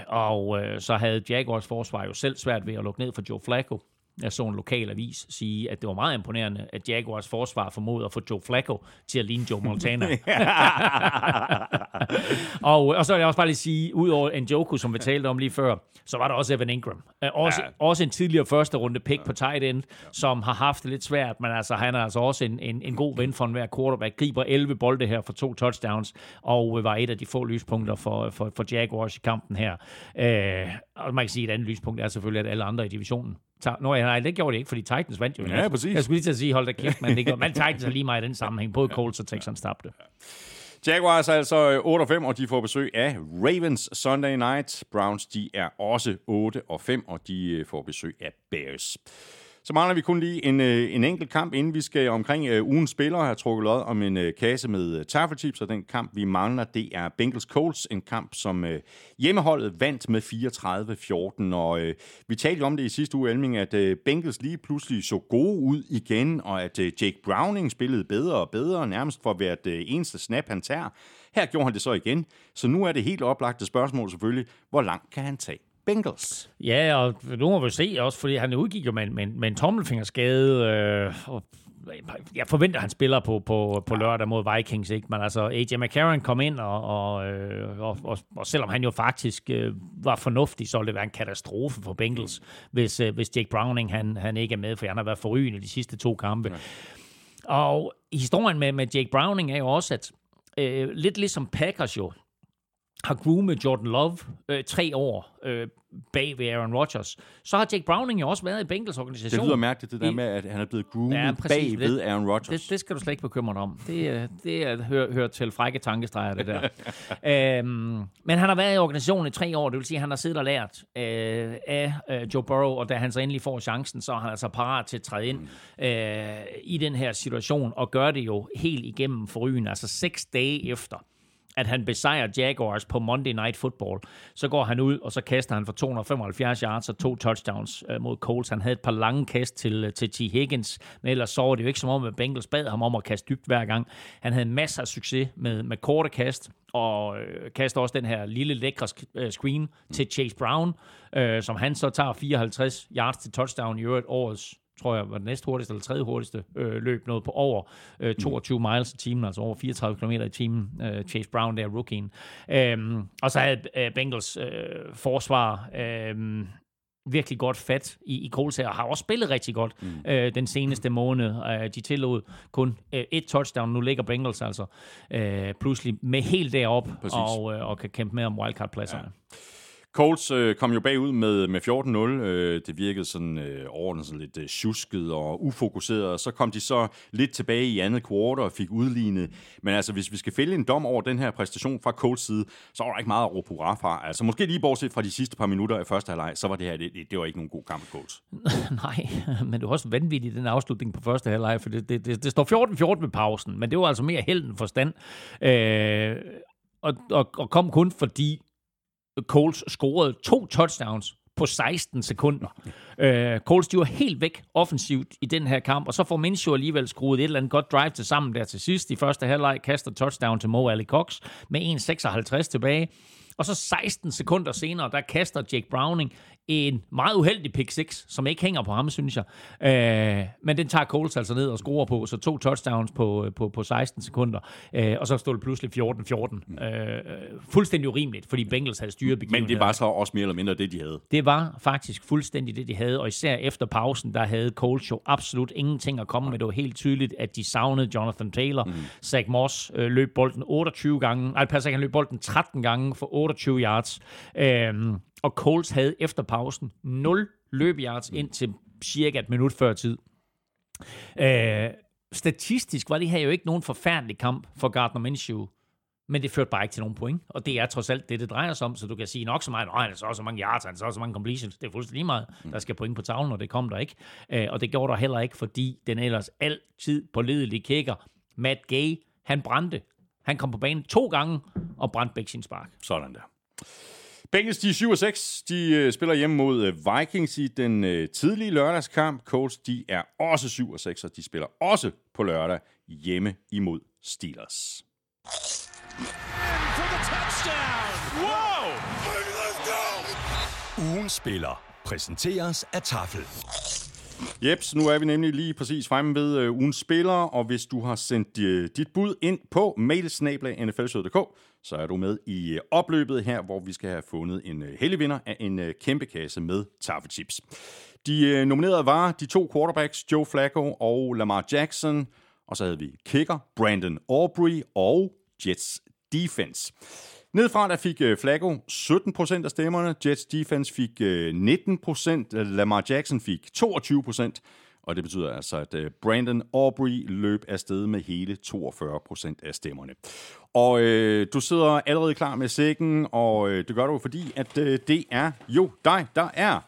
S4: og uh, så havde Jaguars forsvar jo selv svært ved at lukke ned for Joe Flacco. Jeg så en lokal avis sige, at det var meget imponerende, at Jaguars forsvar formåede at få Joe Flacco til at ligne Joe Montana. [LAUGHS] [LAUGHS] og, og så vil jeg også bare lige sige, udover en Joku, som vi [LAUGHS] talte om lige før, så var der også Evan Ingram. Uh, også, ja. også en tidligere første runde pick ja. på tight end, som har haft det lidt svært, men altså, han er altså også en, en, en god ven for enhver quarterback. Griber 11 bolde her for to touchdowns, og var et af de få lyspunkter for, for, for Jaguars i kampen her. Uh, og man kan sige, at et andet lyspunkt er selvfølgelig, at alle andre i divisionen Nå, nej, det gjorde de ikke, fordi Titans vandt jo.
S1: Ja, præcis.
S4: Jeg skulle lige til at sige, hold da kæft, men det gjorde, [LAUGHS] men Titans er lige meget i den sammenhæng. Både Colts og Texans tabte.
S1: Jaguars er altså 8 og 5, og de får besøg af Ravens Sunday Night. Browns, de er også 8 og 5, og de øh, får besøg af Bears. Så mangler vi kun lige en, øh, en enkelt kamp, inden vi skal omkring uh, ugens spillere have trukket lod om en uh, kasse med uh, taffelchips, og den kamp, vi mangler, det er Bengals Colts, en kamp, som uh, hjemmeholdet vandt med 34-14, og uh, vi talte om det i sidste uge, Elming, at uh, Bengals lige pludselig så gode ud igen, og at uh, Jake Browning spillede bedre og bedre, nærmest for at være eneste snap, han tager. Her gjorde han det så igen, så nu er det helt oplagte spørgsmål selvfølgelig, hvor langt kan han tage? Bengals.
S4: Ja, og nu må vi se også, fordi han udgik jo med, med, med en tommelfingerskade, øh, og jeg forventer, at han spiller på, på, på lørdag mod Vikings, ikke? men altså AJ McCarron kom ind, og, og, øh, og, og, og selvom han jo faktisk øh, var fornuftig, så ville det være en katastrofe for Bengals, hvis, øh, hvis Jake Browning han, han ikke er med, for han har været forrygende de sidste to kampe. Ja. Og historien med, med Jake Browning er jo også, at øh, lidt ligesom Packers jo, har groomet Jordan Love øh, tre år øh, bag ved Aaron Rodgers, så har Jake Browning jo også været i Bengals organisation.
S1: Det lyder mærkeligt, det der
S4: I-
S1: med, at han er blevet groomet
S4: Ja, præcis.
S1: bag ved Aaron Rodgers.
S4: Det, det skal du slet ikke bekymre dig om. Det, det er, hører, hører til frække tankestreger, det der. [LAUGHS] øhm, men han har været i organisationen i tre år, det vil sige, at han har siddet og lært øh, af øh, Joe Burrow, og da han så endelig får chancen, så er han altså parat til at træde ind øh, i den her situation, og gøre det jo helt igennem forrygende, altså seks dage efter at han besejrer Jaguars på Monday Night Football. Så går han ud, og så kaster han for 275 yards og to touchdowns øh, mod Colts. Han havde et par lange kast til, øh, til T. Higgins, men ellers så var det jo ikke som om, at Bengals bad ham om at kaste dybt hver gang. Han havde masser af succes med, med korte kast, og øh, kaster også den her lille lækre øh, screen til Chase Brown, øh, som han så tager 54 yards til touchdown i øvrigt årets tror jeg, var det næst hurtigste eller tredje hurtigste øh, løb, noget på over øh, 22 miles i timen, altså over 34 km i timen, øh, Chase Brown der, rookien. Øhm, og så havde øh, Bengals øh, forsvar øh, virkelig godt fat i, i her, og har også spillet rigtig godt mm. øh, den seneste måned. Øh, de tillod kun øh, et touchdown, nu ligger Bengals altså øh, pludselig med helt derop
S1: Præcis.
S4: og, øh, og kan kæmpe med om wildcard-pladserne. Ja.
S1: Colts øh, kom jo bagud med, med 14-0. Øh, det virkede sådan øh, overordnet sådan lidt øh, tjusket og ufokuseret. Og så kom de så lidt tilbage i andet kvartal og fik udlignet. Men altså, hvis vi skal fælde en dom over den her præstation fra Colts side, så var der ikke meget at råbe hurra fra. Altså, måske lige bortset fra de sidste par minutter af første halvleg, så var det her, det, det var ikke nogen god kamp for Colts. [LAUGHS]
S4: Nej, men det var også vanvittigt, den afslutning på første halvleg, for det, det, det, det står 14-14 ved pausen, men det var altså mere held end forstand. Øh, og, og, og kom kun fordi Coles scorede to touchdowns på 16 sekunder. Øh, Coles, de var helt væk offensivt i den her kamp, og så får Minshew alligevel skruet et eller andet godt drive til sammen der til sidst. I første halvleg kaster touchdown til Mo Ali Cox med 1.56 tilbage. Og så 16 sekunder senere, der kaster Jake Browning en meget uheldig pick 6, som ikke hænger på ham, synes jeg. Øh, men den tager Coles altså ned og scorer på, så to touchdowns på, på, på 16 sekunder. Øh, og så stod det pludselig 14-14. Øh, fuldstændig urimeligt, fordi Bengals havde styret
S1: Men det var så også mere eller mindre det, de havde.
S4: Det var faktisk fuldstændig det, de havde, og især efter pausen, der havde Colts jo absolut ingenting at komme med. Det var helt tydeligt, at de savnede Jonathan Taylor. Mm. Zach Moss øh, løb bolden 28 gange, nej, passer ikke, han løb bolden 13 gange for 28 yards. Øhm, og Colts havde efter pausen 0 løbeyards ind til cirka et minut før tid. Øh, statistisk var det her jo ikke nogen forfærdelig kamp for Gardner Minshew. Men det førte bare ikke til nogen point. Og det er trods alt det, det drejer sig om. Så du kan sige nok så meget, at han er så også så mange yards, han så også så mange completions. Det er fuldstændig lige meget. Der skal point på tavlen, og det kom der ikke. Øh, og det gjorde der heller ikke, fordi den ellers altid pålidelige kicker, Matt Gay, han brændte. Han kom på banen to gange og brændte begge sin spark.
S1: Sådan der. Bengals, de er 7 og 6. De øh, spiller hjemme mod øh, Vikings i den øh, tidlige lørdagskamp. Colts, de er også 7 og 6, og de spiller også på lørdag hjemme imod Steelers.
S5: Go!
S3: Ugen spiller præsenteres af Tafel.
S1: Jeps, nu er vi nemlig lige præcis fremme ved øh, ugens spillere, og hvis du har sendt øh, dit bud ind på mailsnablag.nflshow.dk, så er du med i øh, opløbet her, hvor vi skal have fundet en øh, heldig vinder af en øh, kæmpe kasse med taffelchips. De nominerede var de to quarterbacks, Joe Flacco og Lamar Jackson, og så havde vi kicker, Brandon Aubrey og Jets defense. Nedfra der fik Flacco 17% af stemmerne, Jets defense fik 19%, Lamar Jackson fik 22%, og det betyder altså, at øh, Brandon Aubrey løb afsted med hele 42% af stemmerne. Og øh, du sidder allerede klar med sækken, og øh, det gør du, fordi at øh, det er jo dig, der er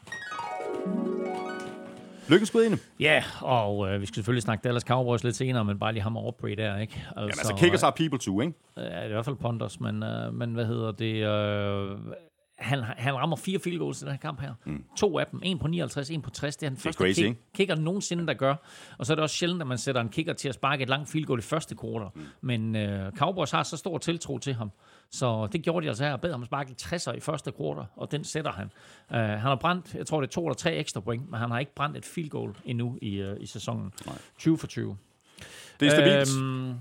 S1: lykkens gudinde.
S4: Ja, og øh, vi skal selvfølgelig snakke Dallas Cowboys lidt senere, men bare lige ham og Aubrey der, ikke? Altså,
S1: Jamen, altså kickers are people too, ikke?
S4: Ja, det er i hvert fald Ponders, men, øh, men hvad hedder det? Øh, han, han rammer fire field goals i den her kamp her. Mm. To af dem. En på 59, en på 60. Det er den første
S1: crazy,
S4: kick, kicker nogensinde, der gør. Og så er det også sjældent, at man sætter en kicker til at sparke et langt field goal i første kvartal. Mm. Men øh, Cowboys har så stor tiltro til ham. Så det gjorde de altså her, og bad ham sparke 60'er i første kvartal, og den sætter han. Uh, han har brændt, jeg tror det er to eller tre ekstra point, men han har ikke brændt et field goal endnu i, uh, i sæsonen. Nej. 20 for 20.
S1: Det er stabilt.
S4: Øhm,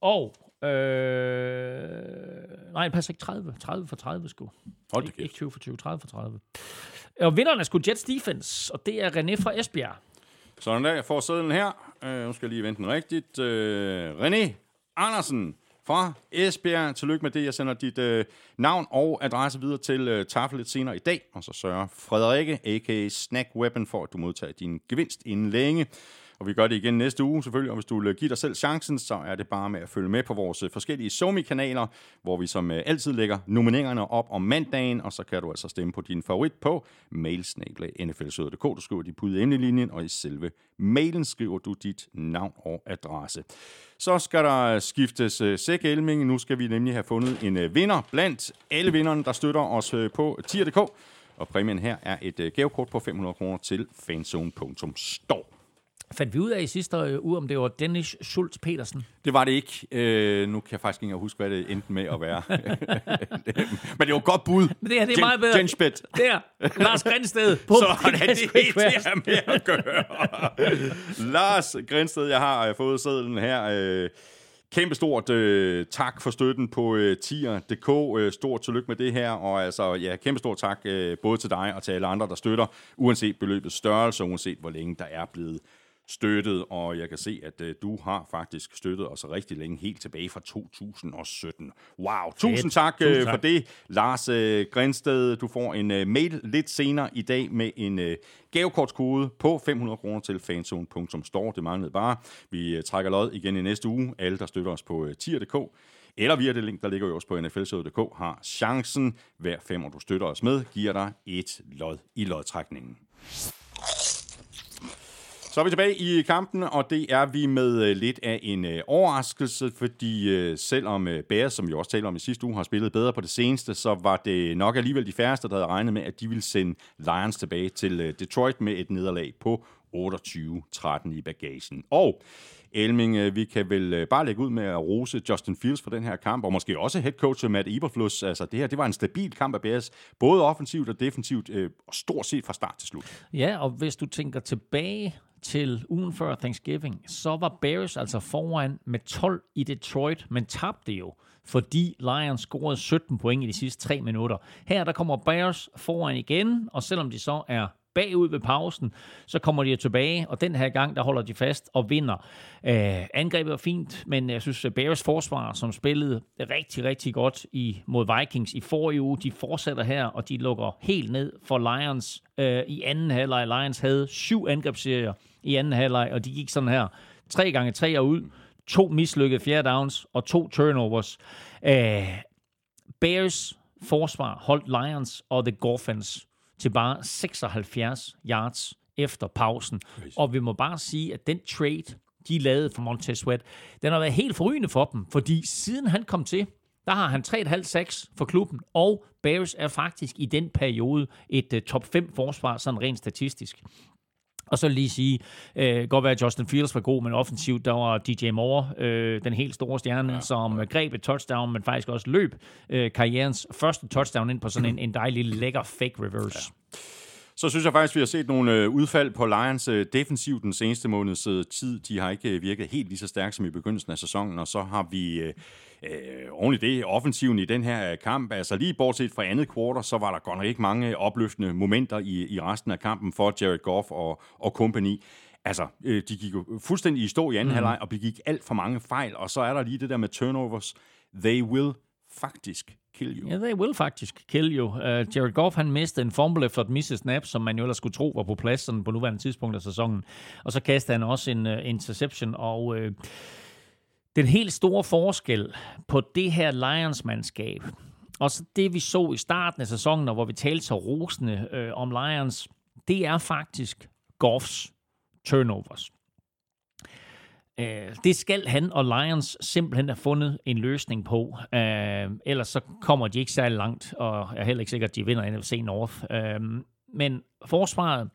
S4: og, øh, nej, passer ikke 30. 30 for 30, sgu.
S1: Hold da
S4: Ikke,
S1: kæft.
S4: ikke 20 for 20, 30 for 30. Og vinderen er sgu Jets Defense, og det er René fra Esbjerg.
S1: Sådan der, jeg får sædlen her. Uh, nu skal jeg lige vente den rigtigt. Uh, René Andersen fra Esbjerg. Tillykke med det. Jeg sender dit øh, navn og adresse videre til øh, Tafel lidt senere i dag, og så sørger Frederikke, a.k.a. Snack Weapon, for at du modtager din gevinst inden længe. Og vi gør det igen næste uge selvfølgelig, og hvis du vil give dig selv chancen, så er det bare med at følge med på vores øh, forskellige Somi-kanaler, hvor vi som øh, altid lægger nomineringerne op om mandagen, og så kan du altså stemme på din favorit på mailsnablag.nflsøde.dk. Du skriver dit bud i emnelinjen, og i selve mailen skriver du dit navn og adresse. Så skal der øh, skiftes øh, sæk Elming. Nu skal vi nemlig have fundet en vinder blandt alle vinderne, der støtter os på tier.dk. Og præmien her er et gavekort på 500 kroner til fanzone.store.
S4: Fandt vi ud af i sidste øh, uge, om det var Dennis Schultz Petersen?
S1: Det var det ikke. Øh, nu kan jeg faktisk ikke engang huske, hvad det endte med at være. [LAUGHS] Men det var et godt bud.
S4: Men det her, det er meget bedre.
S1: Genspet.
S4: Der, Lars Grænsted. [LAUGHS]
S1: Så [LAUGHS] er det helt det er med at gøre. Lars Grænsted, jeg har øh, fået sædlen her. Øh, Kæmpe stort øh, tak for støtten på øh, tier.dk. Øh, stort tillykke med det her, og altså, ja, kæmpe stort tak øh, både til dig og til alle andre, der støtter, uanset beløbets størrelse, uanset hvor længe der er blevet støttet, og jeg kan se, at øh, du har faktisk støttet os rigtig længe, helt tilbage fra 2017. Wow, tusind tak, øh,
S4: Tusind tak.
S1: for det, Lars øh, Grænsted. Du får en øh, mail lidt senere i dag med en øh, gavekortskode på 500 kroner til fanzone.store. Det manglede bare. Vi øh, trækker lod igen i næste uge. Alle, der støtter os på øh, tier.dk, eller via det link, der ligger jo også på nflsøde.dk, har chancen. Hver femmer, du støtter os med, giver dig et lod i lodtrækningen. Så er vi tilbage i kampen, og det er vi med øh, lidt af en øh, overraskelse, fordi øh, selvom Bears, som vi også talte om i sidste uge, har spillet bedre på det seneste, så var det nok alligevel de færreste, der havde regnet med, at de ville sende Lions tilbage til Detroit med et nederlag på 28-13 i bagagen. Og Elming, vi kan vel bare lægge ud med at rose Justin Fields for den her kamp, og måske også head coach Matt Eberflus. Altså det her, det var en stabil kamp af Bears, både offensivt og defensivt, og stort set fra start til slut.
S4: Ja, og hvis du tænker tilbage til ugen før Thanksgiving, så var Bears altså foran med 12 i Detroit, men tabte jo, fordi Lions scorede 17 point i de sidste 3 minutter. Her der kommer Bears foran igen, og selvom de så er bagud ved pausen, så kommer de tilbage, og den her gang, der holder de fast og vinder. Øh, angrebet var fint, men jeg synes, Bears forsvar, som spillede rigtig, rigtig godt i, mod Vikings i forrige uge, de fortsætter her, og de lukker helt ned for Lions øh, i anden halvleg. Lions havde syv angrebsserier i anden halvleg, og de gik sådan her. Tre gange tre ud, to mislykkede fjerde downs og to turnovers. Øh, Bears forsvar holdt Lions og The Dolphins til bare 76 yards efter pausen. Og vi må bare sige, at den trade, de lavede for Montez Sweat, den har været helt forrygende for dem, fordi siden han kom til, der har han 3,5 sacks for klubben, og Bears er faktisk i den periode et uh, top 5 forsvar, sådan rent statistisk. Og så lige sige, øh, godt være, at Justin Fields var god, men offensivt, der var DJ Moore, øh, den helt store stjerne, ja, som greb et touchdown, men faktisk også løb øh, karrierens første touchdown ind på sådan en, en dejlig lækker fake reverse. Ja.
S1: Så synes jeg faktisk, vi har set nogle øh, udfald på Lions øh, defensivt den seneste måneds øh, tid. De har ikke virket helt lige så stærkt som i begyndelsen af sæsonen, og så har vi øh, øh, oven i det offensiven i den her kamp. Altså lige bortset fra andet kvartal, så var der godt nok ikke mange opløftende momenter i, i resten af kampen for Jared Goff og, og company. Altså, øh, de gik jo fuldstændig i stå i anden mm. halvleg og begik alt for mange fejl, og så er der lige det der med turnovers. They will faktisk kill you.
S4: Ja, they will faktisk kill you. Uh, Jared Goff, han mistede en fumble efter et misset snap, som man jo ellers skulle tro var på plads sådan på nuværende tidspunkt af sæsonen. Og så kastede han også en uh, interception, og uh, den helt store forskel på det her Lions-mandskab, og så det, vi så i starten af sæsonen, og hvor vi talte så rosende øh, om Lions, det er faktisk Goffs turnovers. Øh, det skal han og Lions simpelthen have fundet en løsning på. Øh, ellers så kommer de ikke særlig langt, og jeg er heller ikke sikker, at de vinder NFC North. Øh, men forsvaret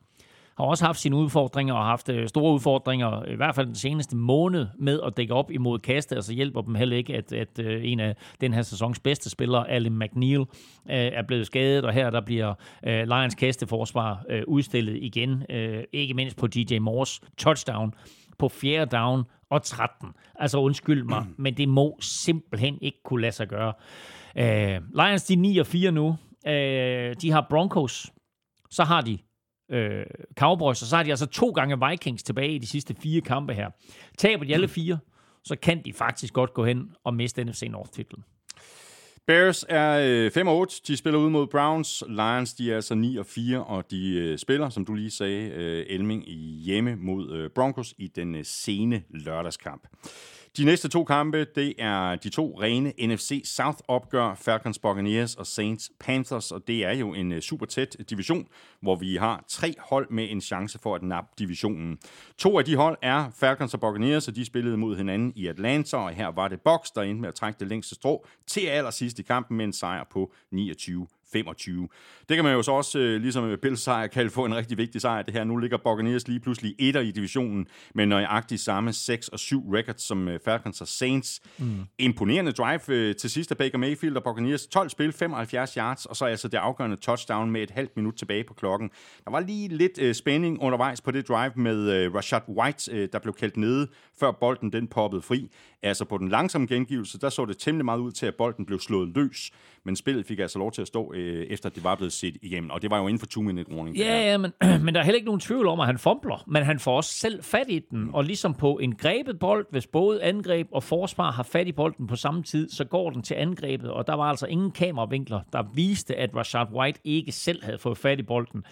S4: har også haft sine udfordringer og haft øh, store udfordringer, i hvert fald den seneste måned, med at dække op imod kastet, og så hjælper dem heller ikke, at, at øh, en af den her sæsons bedste spillere, Ali McNeil, øh, er blevet skadet, og her der bliver Lions kasteforsvar udstillet igen, ikke mindst på DJ Moores touchdown, på fjerde down og 13. Altså undskyld mig, men det må simpelthen ikke kunne lade sig gøre. Øh, Lions, de er 9 og 4 nu. Øh, de har Broncos. Så har de øh, Cowboys, og så har de altså to gange Vikings tilbage i de sidste fire kampe her. Taber de alle fire, så kan de faktisk godt gå hen og miste NFC North-titlen.
S1: Bears er 5 8. De spiller ud mod Browns. Lions de er altså 9 og 4, og de øh, spiller, som du lige sagde, øh, Elming hjemme mod øh, Broncos i den øh, sene lørdagskamp. De næste to kampe, det er de to rene NFC South-opgør, Falcons Buccaneers og Saints Panthers, og det er jo en øh, super tæt division, hvor vi har tre hold med en chance for at nappe divisionen. To af de hold er Falcons og Buccaneers, og de spillede mod hinanden i Atlanta, og her var det Box, der endte med at trække det længste strå til allersidst i kampen med en sejr på 29 25. Det kan man jo så også, øh, ligesom med Bills sejr, kalde få en rigtig vigtig sejr. Det her nu ligger Buccaneers lige pludselig etter i divisionen, med nøjagtigt samme 6 og 7 records som øh, Falcons og Saints. Mm. Imponerende drive øh, til sidst af Baker Mayfield og Buccaneers. 12 spil, 75 yards, og så altså det afgørende touchdown med et halvt minut tilbage på klokken. Der var lige lidt øh, spænding undervejs på det drive med øh, Rashad White, øh, der blev kaldt nede, før bolden den poppede fri. Altså på den langsomme gengivelse, der så det temmelig meget ud til, at bolden blev slået løs, men spillet fik altså lov til at stå, øh, efter det var blevet set igennem, og det var jo inden for 2 minute warning.
S4: Ja, ja, men, [CLEARS THROAT] men der er heller ikke nogen tvivl om, at han fumbler, men han får også selv fat i den, mm. og ligesom på en grebet bold, hvis både angreb og forsvar har fat i bolden på samme tid, så går den til angrebet, og der var altså ingen kameravinkler, der viste, at Rashad White ikke selv havde fået fat i bolden.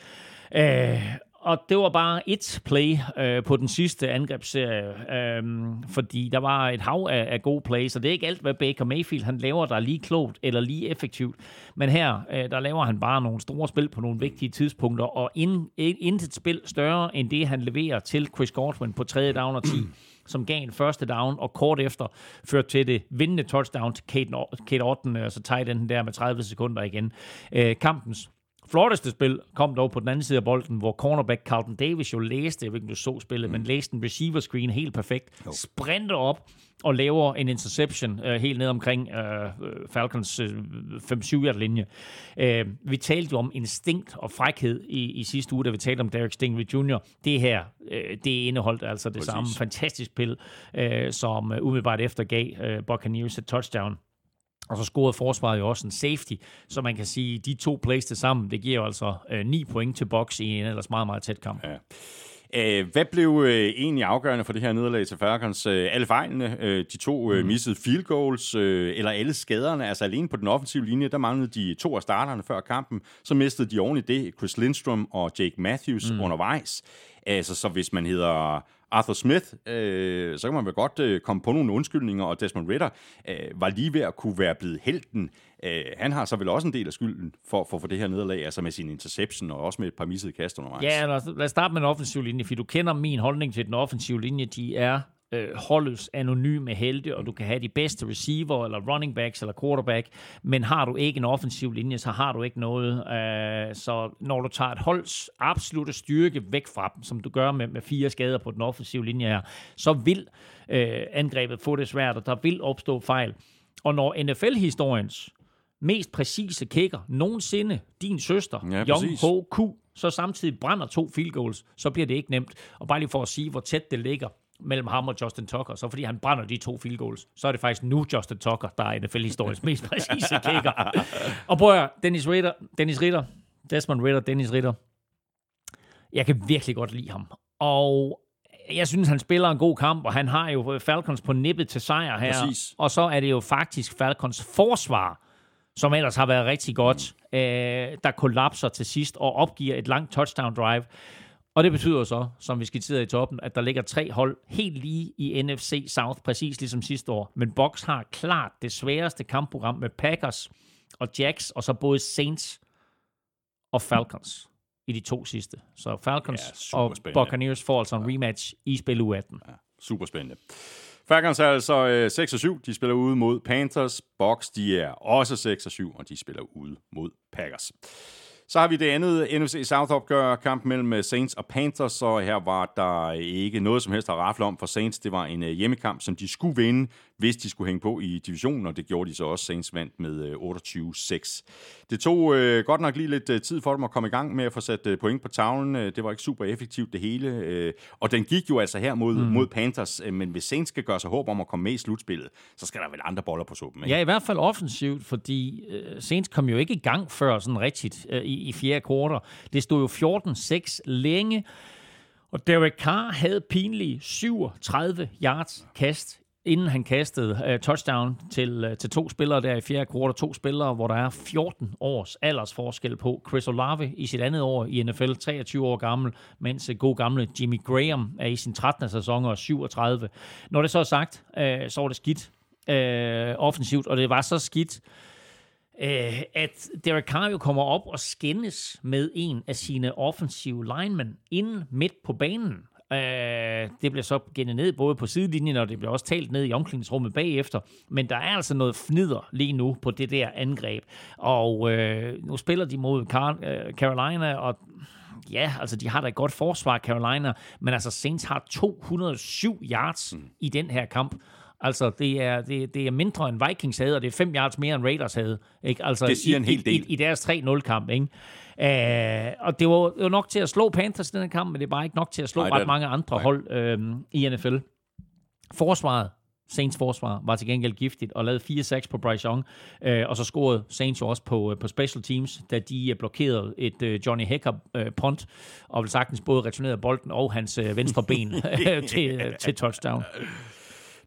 S4: Øh, og det var bare et play øh, på den sidste angrebsserie, øh, fordi der var et hav af, af gode plays, og det er ikke alt, hvad Baker Mayfield han laver, der er lige klogt eller lige effektivt. Men her, øh, der laver han bare nogle store spil på nogle vigtige tidspunkter, og ind, intet spil større end det, han leverer til Chris Godwin på 3. down og 10 [CLEARS THROAT] som gav en første down, og kort efter førte til det vindende touchdown til Kate, Kate Orton, og så tight den der med 30 sekunder igen. Øh, kampens flotteste spil kom dog på den anden side af bolden, hvor cornerback Carlton Davis jo læste, jeg ved ikke, du så spillet, mm. men læste en receiver screen helt perfekt, jo. sprinter op og laver en interception uh, helt ned omkring uh, Falcons uh, 5-7 linje. Uh, vi talte jo om instinkt og frækhed i, i sidste uge, da vi talte om Derek Stingley Jr. Det her, uh, det indeholdt altså det Præcis. samme fantastisk spil, uh, som umiddelbart efter gav uh, Buccaneers et touchdown. Og så scorede forsvaret jo også en safety, så man kan sige, de to plays til sammen, det giver jo altså øh, 9 point til box i en ellers meget, meget tæt kamp. Ja.
S1: Æh, hvad blev øh, egentlig afgørende for det her nederlag til Falcons? Øh, alle fejlene, øh, de to øh, mm. missede field goals, øh, eller alle skaderne, altså alene på den offensive linje, der manglede de to af starterne før kampen, så mistede de oven i det Chris Lindstrom og Jake Matthews mm. undervejs. Altså, så hvis man hedder Arthur Smith, øh, så kan man vel godt øh, komme på nogle undskyldninger, og Desmond Ritter øh, var lige ved at kunne være blevet helten. Øh, han har så vel også en del af skylden for, for, for det her nederlag, altså med sin interception og også med et par missede kast undervejs.
S4: Ja, lad os, lad os starte med den offensive linje, for du kender min holdning til den offensive linje. De er øh, holdets anonyme helte, og du kan have de bedste receiver, eller running backs, eller quarterback, men har du ikke en offensiv linje, så har du ikke noget. Øh, så når du tager et holds absolute styrke væk fra dem, som du gør med, med fire skader på den offensive linje her, så vil øh, angrebet få det svært, og der vil opstå fejl. Og når NFL-historiens mest præcise kicker nogensinde, din søster, ja, Young Ho Ku, så samtidig brænder to field goals, så bliver det ikke nemt. Og bare lige for at sige, hvor tæt det ligger, mellem ham og Justin Tucker, så fordi han brænder de to field goals, så er det faktisk nu Justin Tucker, der er NFL-historiens mest præcise [LAUGHS] kicker. og prøv at Dennis Ritter, Dennis Ritter, Desmond Ritter, Dennis Ritter, jeg kan virkelig godt lide ham. Og jeg synes, han spiller en god kamp, og han har jo Falcons på nippet til sejr her. Præcis. Og så er det jo faktisk Falcons forsvar, som ellers har været rigtig godt, øh, der kollapser til sidst og opgiver et langt touchdown drive. Og det betyder så, som vi skitserede i toppen, at der ligger tre hold helt lige i NFC South, præcis ligesom sidste år. Men Box har klart det sværeste kampprogram med Packers og Jacks, og så både Saints og Falcons i de to sidste. Så Falcons ja, og Buccaneers får altså en rematch i spil U18. Ja,
S1: super spændende. Falcons er altså øh, 6 og 7. De spiller ude mod Panthers. Box, de er også 6 og 7, og de spiller ude mod Packers. Så har vi det andet NFC South-opgør, kamp mellem øh, Saints og Panthers, så her var der ikke noget som helst at rafle om for Saints. Det var en øh, hjemmekamp, som de skulle vinde, hvis de skulle hænge på i divisionen, og det gjorde de så også. Saints vandt med 28-6. Øh, det tog øh, godt nok lige lidt tid for dem at komme i gang med at få sat point på tavlen. Det var ikke super effektivt det hele, øh, og den gik jo altså her mod, mm. mod Panthers, men hvis Saints skal gøre sig håb om at komme med i slutspillet, så skal der vel andre boller på suppen,
S4: ikke? Ja, i hvert fald offensivt, fordi øh, Saints kom jo ikke i gang før sådan rigtigt øh, i, i fjerde kvartal. Det stod jo 14-6 længe, og Derek Carr havde pinlige 37 yards kast inden han kastede uh, touchdown til, uh, til to spillere der i fjerde kvartal. To spillere, hvor der er 14 års aldersforskel på. Chris Olave i sit andet år i NFL, 23 år gammel, mens uh, god gamle Jimmy Graham er i sin 13. sæson og 37. Når det så er sagt, uh, så var det skidt uh, offensivt, og det var så skidt, uh, at Derek Carr jo kommer op og skændes med en af sine offensive linemen inden midt på banen. Øh, det bliver så gennet ned både på sidelinjen, og det bliver også talt ned i omklædningsrummet bagefter. Men der er altså noget fnider lige nu på det der angreb. Og øh, nu spiller de mod Car- øh, Carolina, og ja, altså de har da et godt forsvar, Carolina, men altså Saints har 207 yards mm. i den her kamp. Altså, det er, det, det er mindre end Vikings havde, og det er 5 yards mere end Raiders havde. Ikke? Altså,
S1: Det siger
S4: i,
S1: en hel del.
S4: I, i deres 3-0-kamp, ikke? Uh, og det var, det var nok til at slå Panthers i den her kamp, men det er bare ikke nok til at slå
S1: Nej, det
S4: ret mange andre
S1: Nej.
S4: hold øh, i NFL. Forsvaret, Saints forsvar, var til gengæld giftigt og lavede 4 sacks på Bryce Young. Øh, og så scorede Saints jo også på, øh, på special teams, da de øh, blokerede et øh, Johnny Hecker øh, punt, og vil sagtens både returnerede bolden og hans øh, venstre ben [LAUGHS] [LAUGHS] til, øh, til touchdown.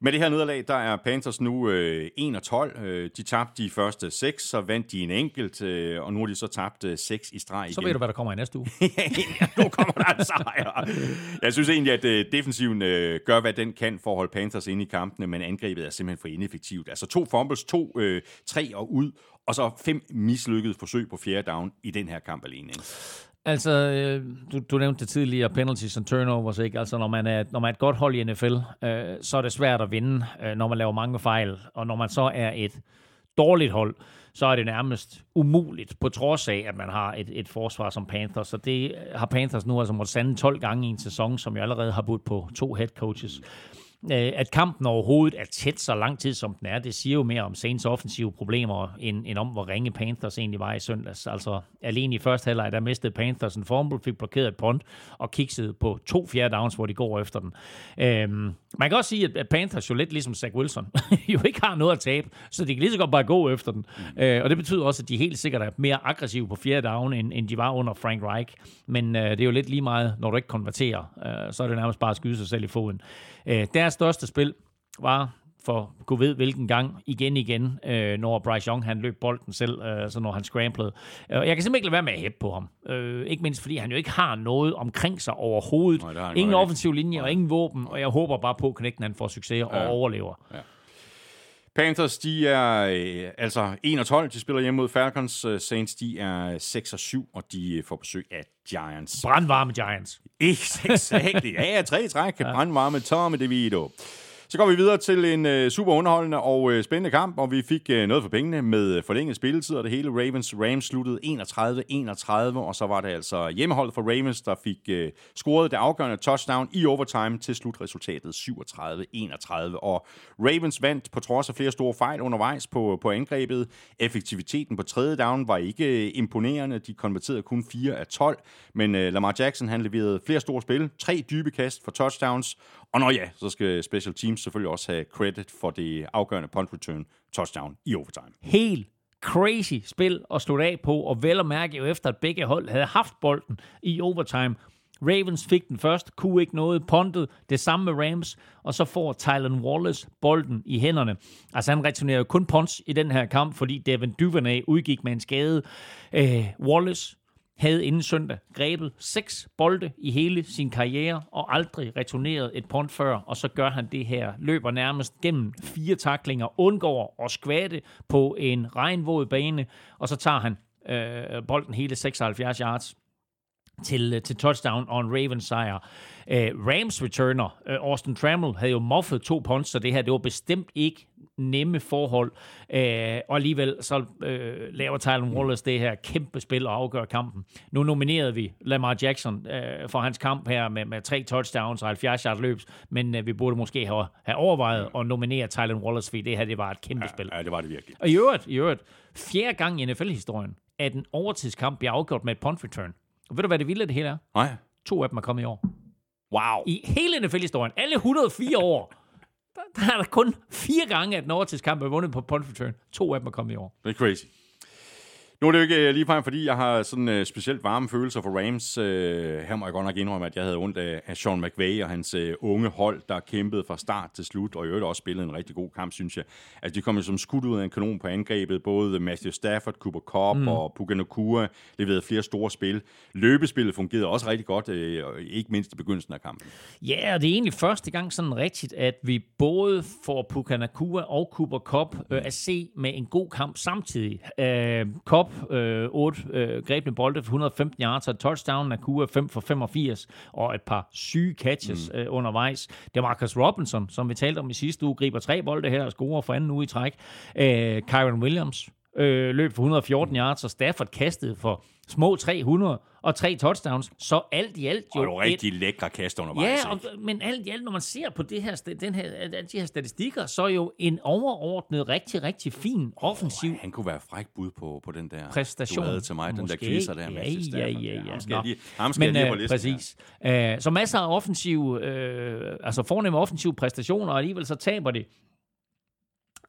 S1: Med det her nederlag, der er Panthers nu øh, 1 og 12. Øh, de tabte de første 6, så vandt de en enkelt, øh, og nu har de så tabt øh, 6 i streg igen.
S4: Så ved du, hvad der kommer i næste uge. [LAUGHS]
S1: nu kommer der en sejr. Jeg synes egentlig, at øh, defensiven øh, gør, hvad den kan for at holde Panthers inde i kampene, men angrebet er simpelthen for ineffektivt. Altså to fumbles, to, øh, tre og ud, og så fem mislykkede forsøg på fjerde down i den her kamp alene. Ikke?
S4: Altså, øh, du, du nævnte det tidligere, penalties and turnovers, ikke? Altså, når man er, når man er et godt hold i NFL, øh, så er det svært at vinde, øh, når man laver mange fejl. Og når man så er et dårligt hold, så er det nærmest umuligt, på trods af, at man har et, et forsvar som Panthers. Så det har Panthers nu altså måttet sande 12 gange i en sæson, som jeg allerede har budt på to head coaches. Øh, At kampen overhovedet er tæt så lang tid, som den er, det siger jo mere om Saints offensive problemer, end, end om, hvor ringe Panthers egentlig var i søndags. Altså, alene i første halvleg, der mistede Panthers en fumble, fik blokeret et punt, og kiksede på to fjerde downs, hvor de går efter den. Øhm, man kan også sige, at- Panthers jo lidt ligesom Zach Wilson, [LAUGHS] jo ikke har noget at tabe, så de kan lige så godt bare gå efter den. Mm. Øh, og det betyder også, at de helt sikkert er mere aggressive på fjerde down, end, end de var under Frank Reich. Men øh, det er jo lidt lige meget, når du ikke konverterer, øh, så er det nærmest bare at skyde sig selv i foden. Øh, deres største spil var for gud ved hvilken gang igen igen, øh, når Bryce Young han løb bolden selv, øh, så når han scramblede. Øh, jeg kan simpelthen ikke lade være med at hæppe på ham. Øh, ikke mindst fordi han jo ikke har noget omkring sig overhovedet.
S1: Nej,
S4: ingen offensiv linje og ingen våben, og jeg håber bare på, at knægten han får succes og overlever.
S1: Panthers, de er øh, altså 1 og 12. De spiller hjemme mod Falcons. Øh, Saints, de er 6 og 7, og de øh, får besøg af Giants.
S4: Brandvarme Giants.
S1: Exakt. Ja, ja, tre træk. Brandvarme Tommy DeVito. Så går vi videre til en øh, super underholdende og øh, spændende kamp, og vi fik øh, noget for pengene med øh, forlænget spilletid, og det hele Ravens Rams sluttede 31-31, og så var det altså hjemmeholdet for Ravens, der fik øh, scoret det afgørende touchdown i overtime til slutresultatet 37-31. Og Ravens vandt på trods af flere store fejl undervejs på, på angrebet. Effektiviteten på tredje down var ikke øh, imponerende. De konverterede kun 4 af 12, men øh, Lamar Jackson han leverede flere store spil, tre dybe kast for touchdowns, og når ja, så skal special teams selvfølgelig også have credit for det afgørende punt return touchdown i overtime.
S4: Helt crazy spil at slutte af på, og vel at mærke jo efter, at begge hold havde haft bolden i overtime. Ravens fik den først, kunne ikke noget, puntet, det samme med Rams, og så får Tylen Wallace bolden i hænderne. Altså han returnerer jo kun punts i den her kamp, fordi Devin Duvernay udgik med en skade. Øh, Wallace havde inden søndag grebet seks bolde i hele sin karriere og aldrig returneret et punt før, og så gør han det her. Løber nærmest gennem fire taklinger, undgår at skvatte på en regnvåd bane, og så tager han øh, bolden hele 76 yards til, øh, til touchdown og en Ravens sejr. Uh, Rams returner, uh, Austin Trammell, havde jo moffet to punts, så det her det var bestemt ikke nemme forhold. Uh, og alligevel så uh, laver Tylen Wallace det her kæmpe spil og afgør kampen. Nu nominerede vi Lamar Jackson uh, for hans kamp her med, med tre touchdowns og 70 yards løbs, men uh, vi burde måske have, have overvejet at nominere Tylen Wallace, fordi det her det var et kæmpe spil.
S1: Ja, det var det virkelig.
S4: Og i øvrigt, i øvrigt, fjerde gang i NFL-historien, at en overtidskamp bliver afgjort med et punt return. Og ved du, hvad det vilde det hele er?
S1: Nej.
S4: To af dem er kommet i år.
S1: Wow.
S4: I hele NFL-historien, alle 104 år, der, der er der kun fire gange, at en overtidskamp er vundet på punt return. To af dem er kommet i år.
S1: Det er crazy. Nu er det jo ikke øh, ligefrem, fordi jeg har sådan uh, specielt varme følelser for Rams. Uh, her må jeg godt nok indrømme, at jeg havde ondt af, af Sean McVay og hans uh, unge hold, der kæmpede fra start til slut, og i øvrigt også spillede en rigtig god kamp, synes jeg. Altså, de kom jo som skudt ud af en kanon på angrebet. Både Matthew Stafford, Cooper Cobb mm. og Puka Nakua leverede flere store spil. Løbespillet fungerede også rigtig godt, uh, ikke mindst i begyndelsen af kampen.
S4: Ja, og det er egentlig første gang sådan rigtigt, at vi både får Puka Nakua og Cooper Cobb øh, at se med en god kamp samtidig. Uh, Cobb øh, 8 øh, grebne bolde for 115 yards og touchdown. Nakua 5 for 85 og et par syge catches mm. øh, undervejs. Det er Marcus Robinson, som vi talte om i sidste uge, griber tre bolde her og scorer for anden uge i træk. Øh, Kyron Williams øh, løb for 114 yards, og Stafford kastede for små 300 og tre touchdowns. Så alt i alt
S1: jo... Og rigtig et, lækre kast undervejs.
S4: Ja, og, men alt i alt, når man ser på det her, den her, de her statistikker, så er jo en overordnet, rigtig, rigtig fin offensiv... Oh,
S1: han kunne være fræk bud på, på den der...
S4: Præstation.
S1: Du havde til mig, Måske. den der quizzer der.
S4: Ja, ja, ja, ja.
S1: Ham skal, lige, ham skal men, lige på
S4: øh, listen, Præcis. Ja. Uh, så masser af offensiv, uh, altså fornemme offensive præstationer, og alligevel så taber det.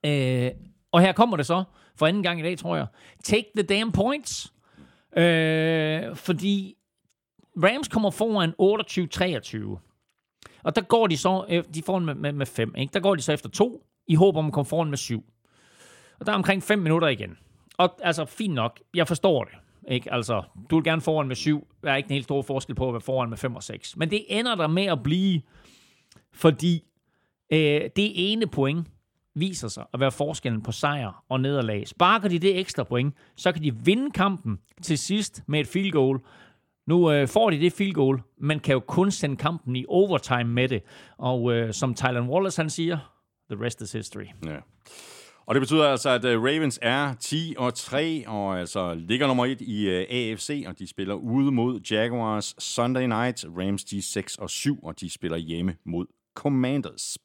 S4: Uh, og her kommer det så, for anden gang i dag, tror jeg. Take the damn points. Øh, fordi Rams kommer foran 28-23. Og der går de så, øh, de får med, med, med fem, ikke? Der går de så efter to, i håb om at komme foran med syv. Og der er omkring 5 minutter igen. Og altså, fint nok, jeg forstår det. Ikke? Altså, du vil gerne foran med syv. Der er ikke en helt stor forskel på at være foran med 5 og 6. Men det ender der med at blive, fordi øh, det ene point, viser sig at være forskellen på sejr og nederlag. Sparker de det ekstra point, så kan de vinde kampen til sidst med et field goal. Nu øh, får de det field goal, men kan jo kun sende kampen i overtime med det. Og øh, som Tylen Wallace han siger, the rest is history.
S1: Ja. Og det betyder altså, at øh, Ravens er 10 og 3, og altså ligger nummer 1 i øh, uh, AFC, og de spiller ude mod Jaguars Sunday night. Rams de 6 og 7, og de spiller hjemme mod Commanders.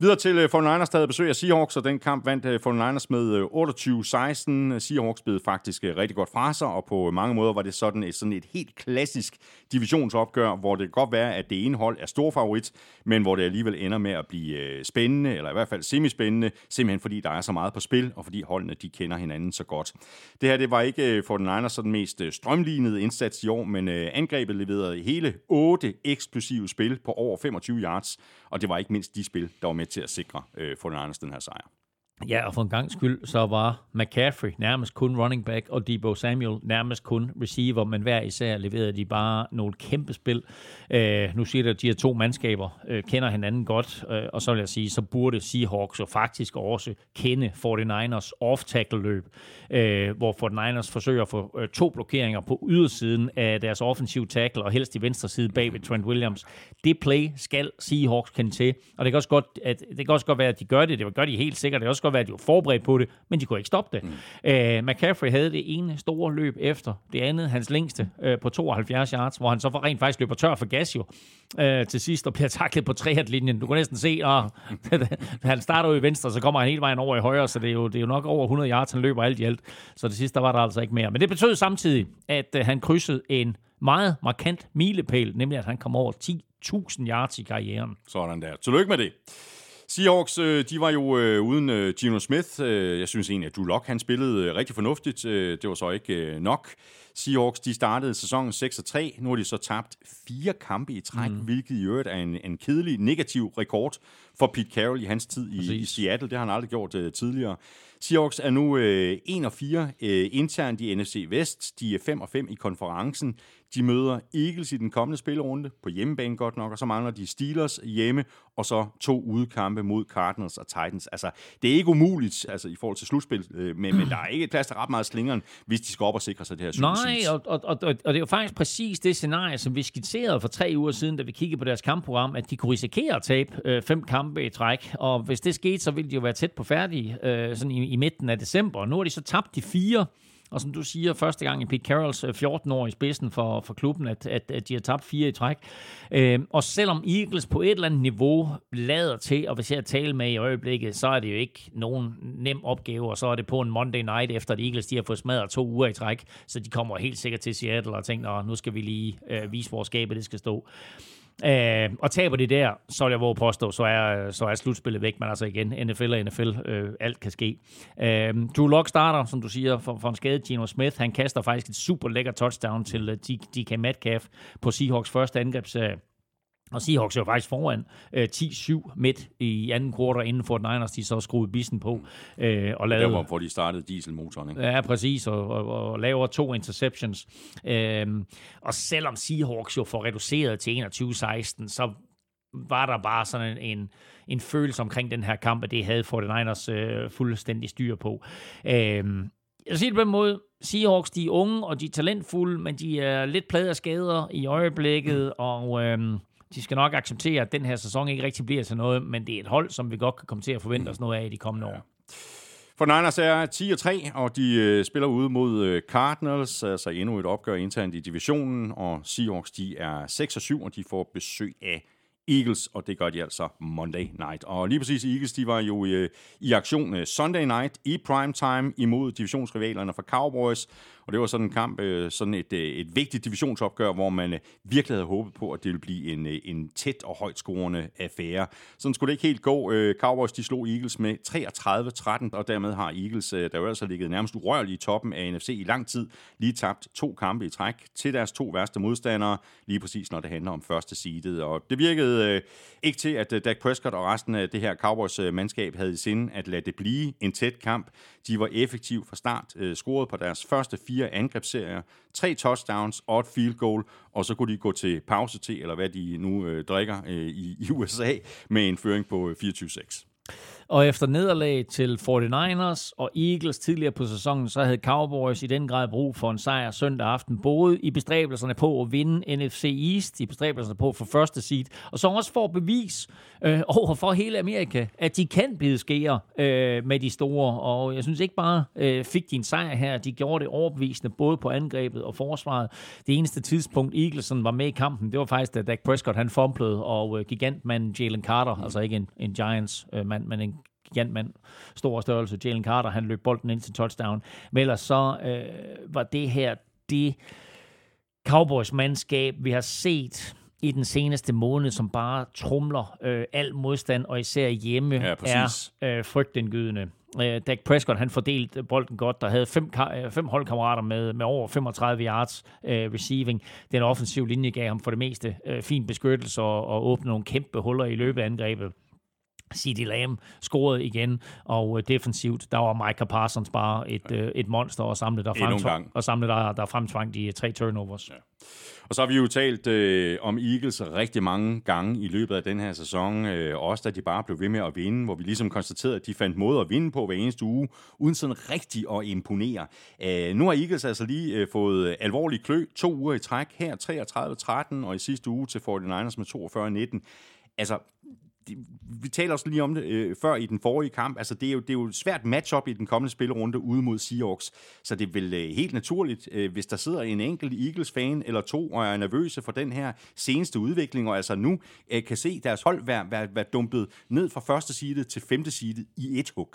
S1: Videre til øh, 49ers, der havde besøg af Seahawks, og den kamp vandt øh, 49ers med øh, 28-16. Seahawks blev faktisk rigtig godt fra sig, og på mange måder var det sådan et, sådan et helt klassisk divisionsopgør, hvor det kan godt være, at det ene hold er stor favorit, men hvor det alligevel ender med at blive øh, spændende, eller i hvert fald semispændende, simpelthen fordi der er så meget på spil, og fordi holdene de kender hinanden så godt. Det her det var ikke øh, for 49ers sådan mest øh, strømlignede indsats i år, men angrebet leverede hele otte eksplosive spil på over 25 yards, og det var ikke mindst de spil, der var med til at sikre for den den her sejr.
S4: Ja, og for en gang skyld, så var McCaffrey nærmest kun running back, og Debo Samuel nærmest kun receiver, men hver især leverede de bare nogle kæmpe spil. Øh, nu siger det, at de her to mandskaber øh, kender hinanden godt, øh, og så vil jeg sige, så burde Seahawks jo faktisk også kende 49ers off-tackle-løb, øh, hvor 49ers forsøger at få øh, to blokeringer på ydersiden af deres offensive tackle, og helst i venstre side bag ved Trent Williams. Det play skal Seahawks kende til, og det kan også godt, at, det kan også godt være, at de gør det, det gør de helt sikkert, det er også godt være, at de var forberedt på det, men de kunne ikke stoppe det. Mm. Uh, McCaffrey havde det ene store løb efter det andet, hans længste uh, på 72 yards, hvor han så for rent faktisk løber tør for gas jo uh, til sidst og bliver [LAUGHS] taklet på 3 linjen Du kan næsten se, at [LAUGHS] han starter jo i venstre, så kommer han hele vejen over i højre, så det er jo, det er jo nok over 100 yards, han løber alt i alt. Så det sidste, der var der altså ikke mere. Men det betød samtidig, at uh, han krydsede en meget markant milepæl, nemlig at han kom over 10.000 yards i karrieren.
S1: Sådan der. Tillykke med det. Seahawks, øh, de var jo øh, uden øh, Gino Smith. Jeg synes egentlig, at Drew Lock, han spillede rigtig fornuftigt. Det var så ikke nok. Seahawks, de startede sæsonen 6-3. Nu har de så tabt fire kampe i træk, mm. hvilket i øvrigt er en, en kedelig negativ rekord for Pete Carroll i hans tid i, i Seattle. Det har han aldrig gjort uh, tidligere. Seahawks er nu uh, 1 og 4 uh, internt i NFC Vest. De er 5 og 5 i konferencen. De møder Eagles i den kommende spillerunde, på hjemmebane godt nok, og så mangler de Steelers hjemme, og så to udekampe mod Cardinals og Titans. Altså, det er ikke umuligt altså, i forhold til slutspil, øh, men, men der er ikke plads til ret meget slingeren, hvis de skal op og sikre sig det her
S4: Nej, og, og, og, og det er jo faktisk præcis det scenarie, som vi skitserede for tre uger siden, da vi kiggede på deres kampprogram, at de kunne risikere at tabe øh, fem kampe i træk, og hvis det skete, så ville de jo være tæt på færdige øh, sådan i, i midten af december. Nu har de så tabt de fire og som du siger, første gang i Pete Carrolls øh, 14 år i spidsen for, for klubben, at, at, at de har tabt fire i træk. Øh, og selvom Eagles på et eller andet niveau lader til, og hvis jeg taler med i øjeblikket, så er det jo ikke nogen nem opgave, og så er det på en Monday night, efter at Eagles de har fået smadret to uger i træk, så de kommer helt sikkert til Seattle og tænker, nu skal vi lige øh, vise, hvor skabet det skal stå. Øh, og taber det der, så vil jeg våge påstå, så er, så er slutspillet væk. Men altså igen, NFL og NFL, øh, alt kan ske. Øh, Drew Lock starter, som du siger, for, for en skade. Gino Smith, han kaster faktisk et super lækker touchdown til øh, uh, DK Metcalf på Seahawks første angrebsserie. Øh, og Seahawks er jo faktisk foran øh, 10-7 midt i anden kvartal, inden for Niners de så skruede bissen på. Øh, og lavede,
S1: Der hvor de startede dieselmotoren, ikke?
S4: Ja, præcis, og, og, og laver to interceptions. Øhm, og selvom Seahawks jo får reduceret til 21-16, så var der bare sådan en, en, en følelse omkring den her kamp, at det havde 49ers øh, fuldstændig styr på. Øhm, jeg siger det på en måde, Seahawks, de er unge, og de er talentfulde, men de er lidt pladet af skader i øjeblikket, og øhm, de skal nok acceptere, at den her sæson ikke rigtig bliver til noget, men det er et hold, som vi godt kan komme til at forvente os noget af i de kommende år.
S1: For Niners er 10 og 3, og de øh, spiller ude mod øh, Cardinals, altså endnu et opgør internt i divisionen, og Seahawks de er 6 og 7, og de får besøg af Eagles, og det gør de altså Monday Night. Og lige præcis Eagles, de var jo i, i aktion Sunday Night i prime time imod divisionsrivalerne fra Cowboys, og det var sådan en kamp, øh, sådan et, øh, et vigtigt divisionsopgør, hvor man øh, virkelig havde håbet på, at det ville blive en, en tæt og højt scorende affære. Sådan skulle det ikke helt gå. Cowboys de slog Eagles med 33-13, og dermed har Eagles, der jo altså ligget nærmest urørligt i toppen af NFC i lang tid, lige tabt to kampe i træk til deres to værste modstandere, lige præcis når det handler om første seedet. Og det virkede øh, ikke til, at Dak Prescott og resten af det her Cowboys-mandskab havde i sinde at lade det blive en tæt kamp. De var effektive fra start, øh, scoret på deres første fire angrebsserier, tre touchdowns og et field goal, og så kunne de gå til pause til, eller hvad de nu øh, drikker øh, i, i [LAUGHS] USA, med en føring på øh, 24-6.
S4: Og efter nederlag til 49ers og Eagles tidligere på sæsonen, så havde Cowboys i den grad brug for en sejr søndag aften, både i bestræbelserne på at vinde NFC East, i bestræbelserne på for første seed, og så også for at bevis øh, over for hele Amerika, at de kan bide skære øh, med de store. Og jeg synes ikke bare øh, fik de en sejr her, de gjorde det overbevisende både på angrebet og forsvaret. Det eneste tidspunkt, Eagleson var med i kampen, det var faktisk, da Dak Prescott han fumblede, og øh, gigantmanden Jalen Carter, altså ikke en, en Giants-mand, øh, men en gigantmand, stor størrelse, Jalen Carter, han løb bolden ind til touchdown. Men ellers så øh, var det her det Cowboys-mandskab, vi har set i den seneste måned, som bare trumler øh, al modstand, og især hjemme
S1: ja,
S4: er øh, frygtindgydende. Øh, Dak Prescott, han fordelte bolden godt, der havde fem, øh, fem holdkammerater med, med over 35 yards øh, receiving. Den offensive linje gav ham for det meste øh, fin beskyttelse og, og åbnede nogle kæmpe huller i løbet af angrebet. C.D. Lamb scorede igen, og øh, defensivt, der var Micah Parsons bare et, øh, et monster og samle der, frem, og samle der, der fremtvang de tre turnovers. Ja.
S1: Og så har vi jo talt øh, om Eagles rigtig mange gange i løbet af den her sæson, øh, også da de bare blev ved med at vinde, hvor vi ligesom konstaterede, at de fandt måde at vinde på hver eneste uge, uden sådan rigtig at imponere. Øh, nu har Eagles altså lige øh, fået alvorlig klø, to uger i træk, her 33-13, og i sidste uge til 49ers med 42-19. Altså, vi taler også lige om det øh, før i den forrige kamp. Altså, det er, jo, det er jo et svært matchup i den kommende spillerunde ude mod Seahawks. Så det er vel øh, helt naturligt, øh, hvis der sidder en enkelt Eagles-fan eller to og er nervøse for den her seneste udvikling, og altså nu øh, kan se deres hold være, være, være dumpet ned fra første side til femte side i et hug.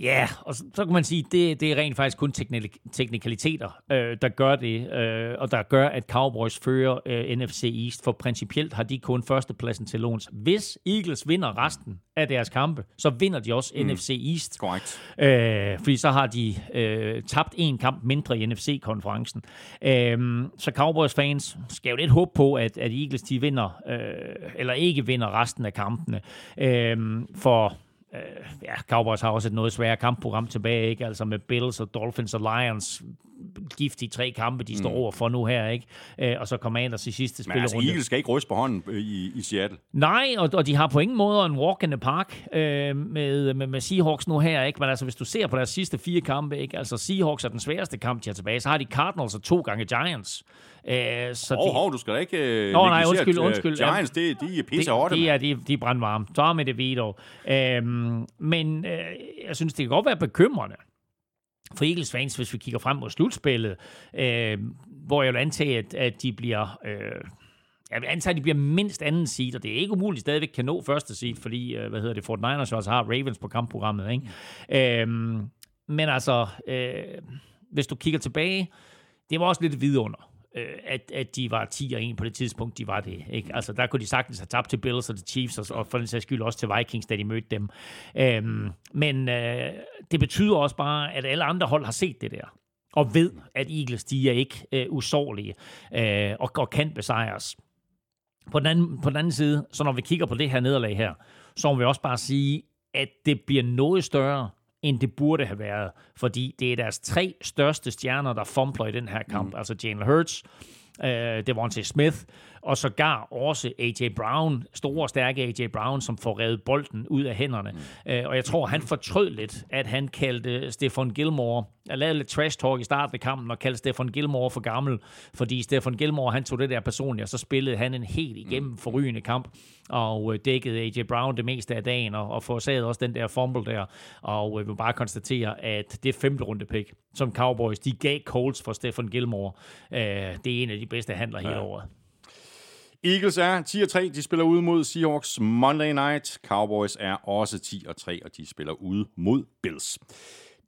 S4: Ja, og så, så kan man sige, det, det er rent faktisk kun teknik- teknikaliteter, øh, der gør det, øh, og der gør, at Cowboys fører øh, NFC East, for principielt har de kun førstepladsen til låns. Hvis Eagles vinder resten af deres kampe, så vinder de også mm. NFC East.
S1: Korrekt.
S4: Øh, fordi så har de øh, tabt en kamp mindre i NFC-konferencen. Øh, så Cowboys-fans skal jo lidt håbe på, at, at Eagles de vinder, øh, eller ikke vinder resten af kampene. Øh, for øh, ja, Cowboys har også et noget sværere kampprogram tilbage, ikke? Altså med Bills og Dolphins og Lions giftige tre kampe, de mm. står over for nu her, ikke? Øh, og så Commanders i sidste spil. Men
S1: altså, Eagles skal ikke ryste på hånden øh, i, i Seattle.
S4: Nej, og, og de har på ingen måde en walk in the park øh, med, med, med Seahawks nu her, ikke? Men altså, hvis du ser på deres sidste fire kampe, ikke? Altså, Seahawks er den sværeste kamp, de har tilbage. Så har de Cardinals og to gange Giants.
S1: Øh, så oh, de... hov, du skal da ikke
S4: øh, Nå, nej, undskyld, undskyld.
S1: Giants, det, de er pisse hårde.
S4: De, er, de, de er brandvarme. Så med det video. Øh, men øh, jeg synes, det kan godt være bekymrende, for Eagles fans, hvis vi kigger frem mod slutspillet, øh, hvor jeg vil antage, at, at de bliver... Øh, jeg vil antage, at de bliver mindst anden seed, og det er ikke umuligt, at de stadigvæk kan nå første seed, fordi, øh, hvad hedder det, Fort Niners også altså har Ravens på kampprogrammet, ikke? Øh, men altså, øh, hvis du kigger tilbage, det var også lidt vidunder øh, at, at de var 10 og 1 på det tidspunkt, de var det. Ikke? Altså, der kunne de sagtens have tabt til Bills og til Chiefs, og, og for den sags skyld også til Vikings, da de mødte dem. Øhm, men øh, det betyder også bare, at alle andre hold har set det der, og ved, at Eagles, de er ikke øh, usårlige, øh, og, og kan besejres. På den, anden, på den anden side, så når vi kigger på det her nederlag her, så må vi også bare sige, at det bliver noget større, end det burde have været. Fordi det er deres tre største stjerner, der fumbler i den her kamp. Mm. Altså Jalen Hurts, øh, Devontae Smith, og sågar også A.J. Brown, store stærke A.J. Brown, som får revet bolden ud af hænderne. Mm. Øh, og jeg tror, han fortrød lidt, at han kaldte Stefan Gilmore, jeg lavede lidt trash talk i starten af kampen, og kaldte Stefan Gilmore for gammel, fordi Stefan Gilmore, han tog det der personligt, og så spillede han en helt igennem forrygende kamp, og øh, dækkede A.J. Brown det meste af dagen, og, og forårsagede også den der fumble der, og øh, vi vil bare konstatere, at det femte runde pick, som Cowboys, de gav Colts for Stefan Gilmore, øh, det er en af de bedste handler hele året.
S1: Eagles er 10-3, de spiller ude mod Seahawks Monday Night. Cowboys er også 10-3, og de spiller ude mod Bills.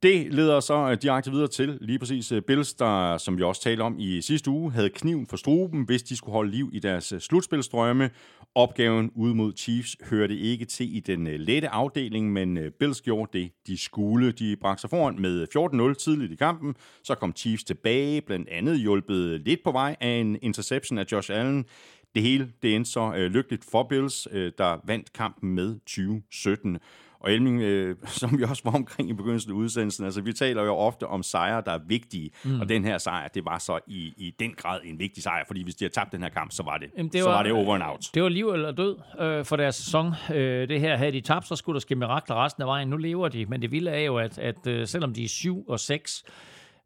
S1: Det leder så øh, direkte videre til lige præcis øh, Bills, der, som vi også talte om i sidste uge, havde kniven for struben, hvis de skulle holde liv i deres øh, slutspilstrømme. Opgaven ude mod Chiefs hørte ikke til i den lette afdeling, men Bills gjorde det, de skulle. De bragte sig foran med 14-0 tidligt i kampen. Så kom Chiefs tilbage, blandt andet hjulpet lidt på vej af en interception af Josh Allen. Det hele det endte så øh, lykkeligt for Bills, øh, der vandt kampen med 2017. Og Elming, øh, [LAUGHS] som vi også var omkring i begyndelsen af udsendelsen, altså vi taler jo ofte om sejre, der er vigtige, mm. og den her sejr, det var så i, i den grad en vigtig sejr, fordi hvis de havde tabt den her kamp, så var det, Jamen, det, var, så var det over and out.
S4: Det var liv eller død øh, for deres sæson. Øh, det her havde de tabt, så skulle der ske mirakler resten af vejen. Nu lever de, men det vilde er jo, at, at øh, selvom de er 7 og 6,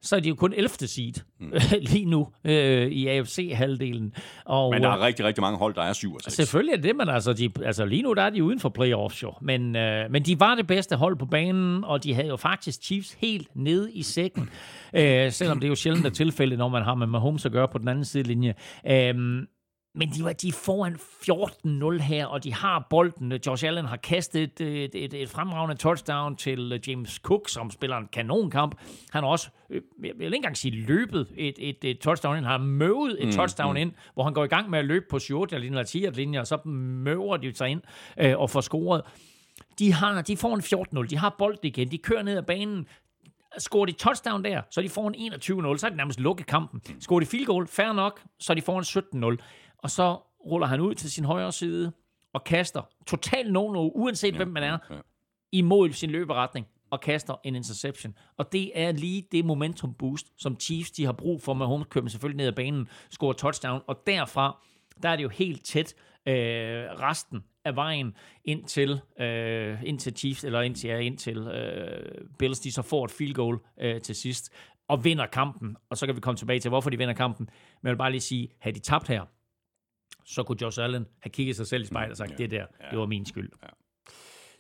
S4: så er de jo kun 11. seed mm. [LAUGHS] lige nu øh, i AFC-halvdelen.
S1: Og, men der er rigtig, rigtig mange hold, der er 7 og 6.
S4: Selvfølgelig er det, men altså, de, altså lige nu der er de uden for playoffs jo. Men, øh, men de var det bedste hold på banen, og de havde jo faktisk Chiefs helt nede i sækken. øh, selvom det er jo sjældent at tilfælde, når man har med Mahomes at gøre på den anden sidelinje. Øh, men de, var, de er foran 14-0 her, og de har bolden. Josh Allen har kastet et, et, et, fremragende touchdown til James Cook, som spiller en kanonkamp. Han har også, øh, jeg vil ikke engang sige løbet et, et, et touchdown ind. Han har møvet et mm, touchdown mm. ind, hvor han går i gang med at løbe på 7 eller 10 linje og så møver de sig ind øh, og får scoret. De, har, de får en 14-0. De har bolden igen. De kører ned ad banen. Scorer de touchdown der, så de får en 21-0, så er det nærmest lukket kampen. Scorer de field goal, fair nok, så de får en 17-0 og så ruller han ud til sin højre side og kaster totalt nogen, uanset ja, hvem man er, ja. imod sin løberetning og kaster en interception. Og det er lige det momentum boost, som Chiefs de har brug for, med Holmes kører selvfølgelig ned ad banen, scorer touchdown, og derfra, der er det jo helt tæt øh, resten af vejen ind til, øh, ind til Chiefs, eller ind til, ja, ind til øh, Bills, de så får et field goal øh, til sidst, og vinder kampen, og så kan vi komme tilbage til, hvorfor de vinder kampen. Men jeg vil bare lige sige, havde de tabt her, så kunne Josh Allen have kigget sig selv i spejlet og sagt, ja, det der, ja. det var min skyld. Ja.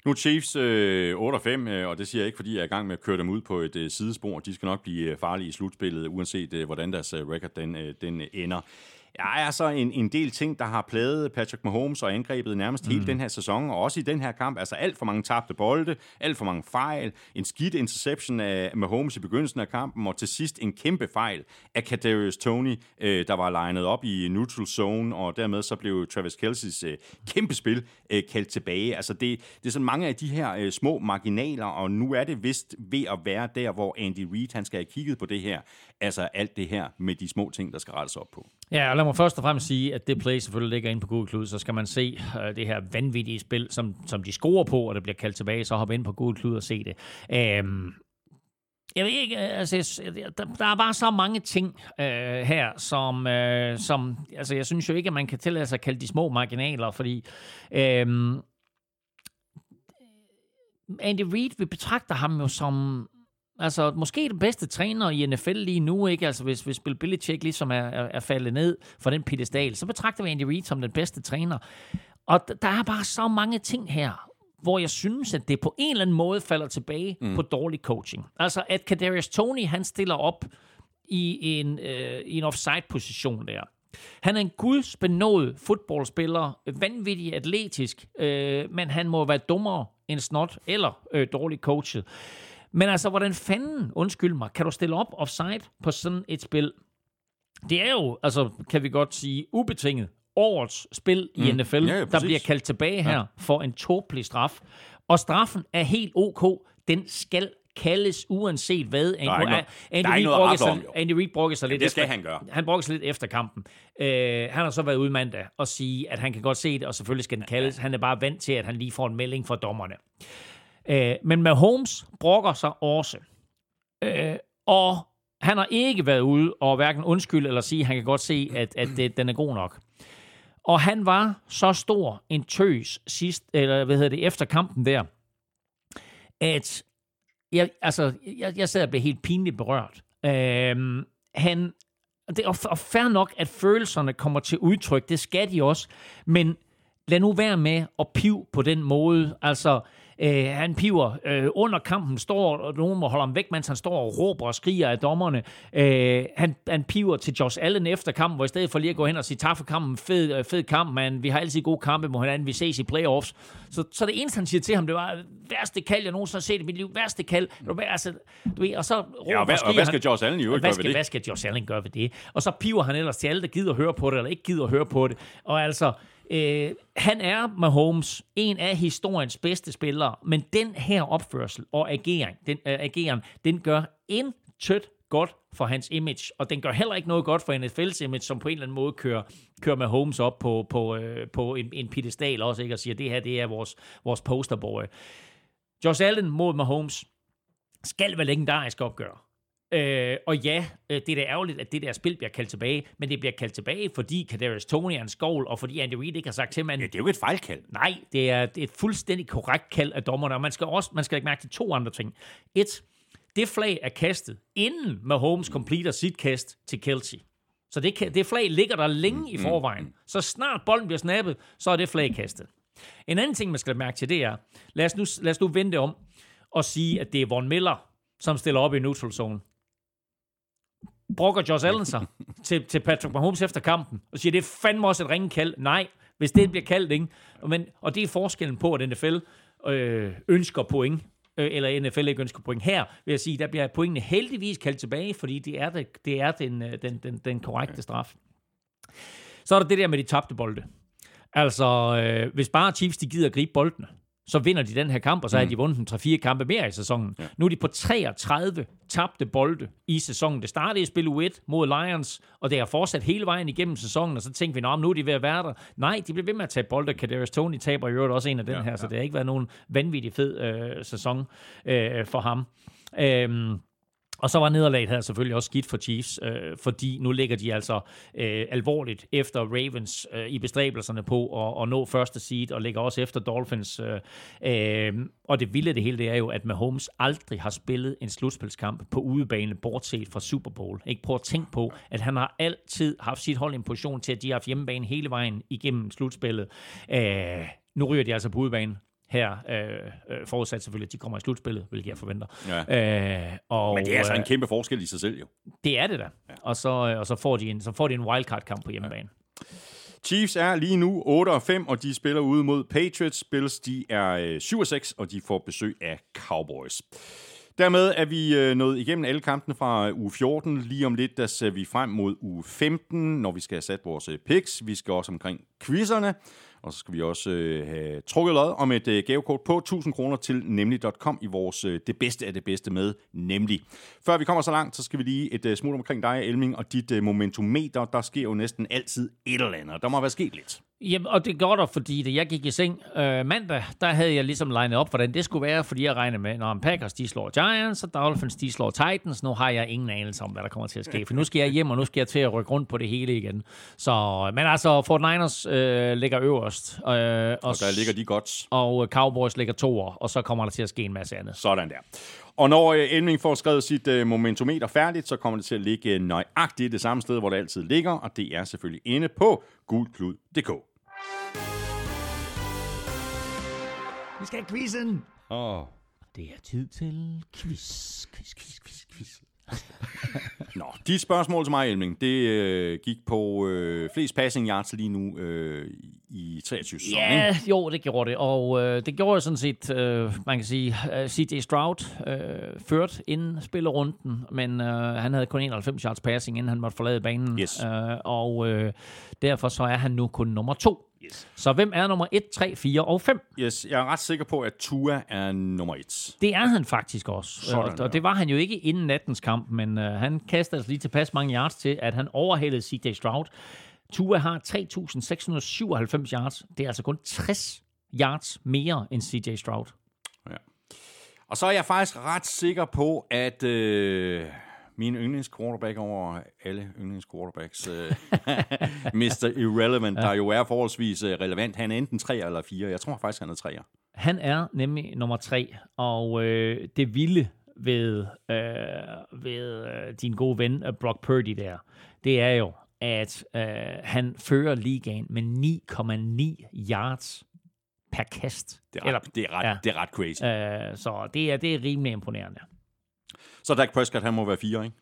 S1: Nu Chiefs øh, 8-5, øh, og det siger jeg ikke, fordi jeg er i gang med at køre dem ud på et øh, sidespor. De skal nok blive øh, farlige i slutspillet, uanset øh, hvordan deres øh, record den, øh, den ender. Ja, altså en, en del ting, der har pladet Patrick Mahomes og angrebet nærmest mm. hele den her sæson, og også i den her kamp. Altså alt for mange tabte bolde, alt for mange fejl, en skidt interception af Mahomes i begyndelsen af kampen, og til sidst en kæmpe fejl af Kadarius Tony, øh, der var legnet op i neutral zone, og dermed så blev Travis Kelce's øh, kæmpe spil øh, kaldt tilbage. Altså det, det er sådan mange af de her øh, små marginaler, og nu er det vist ved at være der, hvor Andy Reid han skal have kigget på det her. Altså alt det her med de små ting, der skal rettes op på.
S4: Ja, og lad mig først og fremmest sige, at det play selvfølgelig ligger inde på Google Cloud, så skal man se øh, det her vanvittige spil, som, som de scorer på, og det bliver kaldt tilbage, så hop ind på Google Cloud og se det. Øhm, jeg ved ikke, øh, altså, der, der er bare så mange ting øh, her, som, øh, som, altså, jeg synes jo ikke, at man kan tillade sig at kalde de små marginaler, fordi øh, Andy Reid, vi betragter ham jo som Altså, måske den bedste træner i NFL lige nu, ikke? Altså, hvis, hvis Bill Belichick ligesom er, er, er faldet ned for den pedestal, så betragter vi Andy Reid som den bedste træner. Og der er bare så mange ting her, hvor jeg synes, at det på en eller anden måde falder tilbage mm. på dårlig coaching. Altså, at Kadarius Tony, han stiller op i en, øh, i en offside-position der. Han er en gudsbenået fodboldspiller, vanvittig atletisk, øh, men han må være dummere end snot eller øh, dårligt coachet. Men altså, hvordan fanden, undskyld mig, kan du stille op offside på sådan et spil? det er jo, altså kan vi godt sige, ubetinget årets spil i
S1: Mm.
S4: NFL,
S1: Ja, ja,
S4: der bliver kaldt tilbage her for en tåbelig straf. Og straffen er helt ok. Den skal kaldes uanset hvad.
S1: er ikke noget-
S4: Andy
S1: der er ikke noget om,
S4: sig. Andy Reid brokker sig lidt
S1: det skal
S4: efter,
S1: han gøre.
S4: Han brokker sig lidt efter kampen. Øh, han har så været ude mandag og sige, at han kan godt se det, og selvfølgelig skal den kaldes. Han er bare vant til, at han lige får en melding fra dommerne. Øh, men Mahomes brokker sig også. Øh, og han har ikke været ude og hverken undskyld eller sige, at han kan godt se, at, at det, den er god nok. Og han var så stor en tøs sidst, eller hvad hedder det, efter kampen der, at jeg, altså, jeg, jeg sad og blev helt pinligt berørt. Øhm, han, det er og fair nok, at følelserne kommer til udtryk, det skal de også, men lad nu være med at piv på den måde. Altså, øh, han piver øh, under kampen, står, og nogen må holde ham væk, mens han står og råber og skriger af dommerne. Øh, han, han piver til Josh Allen efter kampen, hvor i stedet for lige at gå hen og sige, tak for kampen, fed, øh, fed kamp, man. vi har altid gode kampe mod hinanden, vi ses i playoffs. Så, så det eneste, han siger til ham, det var, værste kald, jeg nogensinde har set i mit liv, værste kald. Du Altså, du ved, og så råber
S1: Ja, og hvad, og
S4: skriger
S1: hvad skal Josh Allen i øvrigt
S4: hvad
S1: gøre
S4: skal, hvad
S1: det?
S4: skal Josh Allen gøre ved det? Og så piver han ellers til alle, der gider høre på det, eller ikke gider høre på det. Og altså, øh, han er Mahomes en af historiens bedste spillere, men den her opførsel og agering, den, øh, ageren, den gør intet godt for hans image, og den gør heller ikke noget godt for NFL's image, som på en eller anden måde kører, kører Mahomes op på, på, øh, på en, en pedestal også, ikke? og siger, det her det er vores, vores posterboy. Josh Allen mod Mahomes skal være legendarisk opgør. Øh, og ja, øh, det er da ærgerligt, at det der spil bliver kaldt tilbage, men det bliver kaldt tilbage, fordi Kadarius Tony er en skovl, og fordi Andy Reid ikke har sagt til manden,
S1: Ja, det er jo ikke et fejlkald.
S4: Nej, det er, det er et fuldstændig korrekt kald af dommerne, og man skal også man skal lægge mærke til to andre ting. Et, det flag er kastet, inden Mahomes completer sit kast til Kelsey. Så det, det flag ligger der længe i forvejen. Så snart bolden bliver snappet, så er det flag kastet. En anden ting, man skal mærke til, det er, lad os nu, lad os nu vente om og sige, at det er Von Miller, som stiller op i neutral zone. Brokker Josh Allen sig [LAUGHS] til, til Patrick Mahomes efter kampen og siger, det er fandme også et ringekald. Nej, hvis det bliver kaldt, ikke? Men, og det er forskellen på, at NFL øh, ønsker point, øh, eller NFL ikke ønsker point. Her vil jeg sige, der bliver pointene heldigvis kaldt tilbage, fordi det er, det, det er den, øh, den, den, den korrekte straf. Så er der det der med de tabte bolde. Altså, øh, hvis bare Chiefs de gider at gribe boldene, så vinder de den her kamp, og så har de vundet en 3-4 kampe mere i sæsonen. Ja. Nu er de på 33 tabte bolde i sæsonen. Det startede i spil U1 mod Lions, og det har fortsat hele vejen igennem sæsonen, og så tænkte vi, "Nå, nu er de ved at være der. Nej, de bliver ved med at tage bolde. Kadarius Tony taber i øvrigt også en af den ja, her, så det har ikke været nogen vanvittig fed øh, sæson øh, for ham. Øhm, og så var nederlaget her selvfølgelig også skidt for Chiefs, øh, fordi nu ligger de altså øh, alvorligt efter Ravens øh, i bestræbelserne på at, at nå første seed, og ligger også efter Dolphins. Øh, øh, og det vilde det hele, det er jo, at Mahomes aldrig har spillet en slutspilskamp på udebane, bortset fra Super Bowl. Ikke prøv at tænke på, at han har altid haft sit hold i en position til, at de har haft hjemmebane hele vejen igennem slutspillet. Øh, nu ryger de altså på udebane her, øh, øh, forudsat selvfølgelig, at de kommer i slutspillet, hvilket jeg forventer.
S1: Ja.
S4: Øh, og,
S1: Men det er altså
S4: øh,
S1: en kæmpe forskel i sig selv, jo.
S4: det er det da. Ja. Og, så, øh, og så, får de en, så får de en wildcard-kamp på hjemmebane.
S1: Chiefs er lige nu 8 og 5, og de spiller ude mod Patriots. Bills, de er øh, 7 og 6, og de får besøg af Cowboys. Dermed er vi øh, nået igennem alle kampene fra uge 14. Lige om lidt, der ser vi frem mod uge 15, når vi skal have sat vores øh, picks. Vi skal også omkring quizzerne, og så skal vi også øh, have trukket lod om et øh, gavekort på 1000 kroner til nemlig.com i vores øh, det bedste af det bedste med nemlig. Før vi kommer så langt, så skal vi lige et øh, smut omkring dig, Elming, og dit øh, momentometer. Der sker jo næsten altid et eller andet. Der må være sket lidt.
S4: Jamen, og det går der, fordi da jeg gik i seng øh, mandag, der havde jeg ligesom legnet op, hvordan det skulle være, fordi jeg regnede med, når Packers de slår Giants, og Dolphins de slår Titans. Nu har jeg ingen anelse om, hvad der kommer til at ske, for nu skal jeg hjem, og nu skal jeg til at rykke rundt på det hele igen. Så, men altså, Fort Niners øh, ligger øverst, øh, og,
S1: Og der ligger de godt.
S4: og Cowboys ligger toer, og så kommer der til at ske en masse andet.
S1: Sådan der. Og når øh, Elming får skrevet sit øh, momentometer færdigt, så kommer det til at ligge øh, nøjagtigt det samme sted, hvor det altid ligger, og det er selvfølgelig inde på gulklud.dk.
S4: Vi skal have quizzen!
S1: Oh.
S4: Det er tid til quiz, quiz, quiz, quiz, quiz. [LAUGHS]
S1: Nå, De spørgsmål til mig, Elming, det øh, gik på øh, flest passing yards lige nu øh, i 23 sæsonen,
S4: Ja,
S1: ikke?
S4: jo, det gjorde det. Og øh, det gjorde sådan set, øh, man kan sige, øh, CJ Stroud øh, ført inden spillerunden, men øh, han havde kun 91 yards passing, inden han måtte forlade banen.
S1: Yes.
S4: Øh, og øh, derfor så er han nu kun nummer to.
S1: Yes.
S4: Så hvem er nummer 1, 3, 4 og 5?
S1: Yes, jeg er ret sikker på, at Tua er nummer et.
S4: Det er han faktisk også.
S1: Sådan
S4: og, det var han jo ikke inden nattens kamp, men øh, han kastede altså lige tilpas mange yards til, at han overhældede CJ Stroud. Tua har 3.697 yards. Det er altså kun 60 yards mere end CJ Stroud.
S1: Og så er jeg faktisk ret sikker på, at øh, min yndlingsquarterback over alle yndlingsquarterbacks, øh, [LAUGHS] Mr. Irrelevant, ja. der jo er forholdsvis øh, relevant, han er enten 3 eller 4. Jeg tror faktisk, han er 3'er.
S4: Han er nemlig nummer tre, og øh, det vilde ved, øh, ved øh, din gode ven uh, Brock Purdy der, det er jo, at øh, han fører ligaen med 9,9 yards per kast.
S1: Det er ret, det er ret,
S4: ja.
S1: det er ret crazy.
S4: Øh, så det er, det er rimelig imponerende.
S1: Så Dak Prescott, han må være 4, ikke?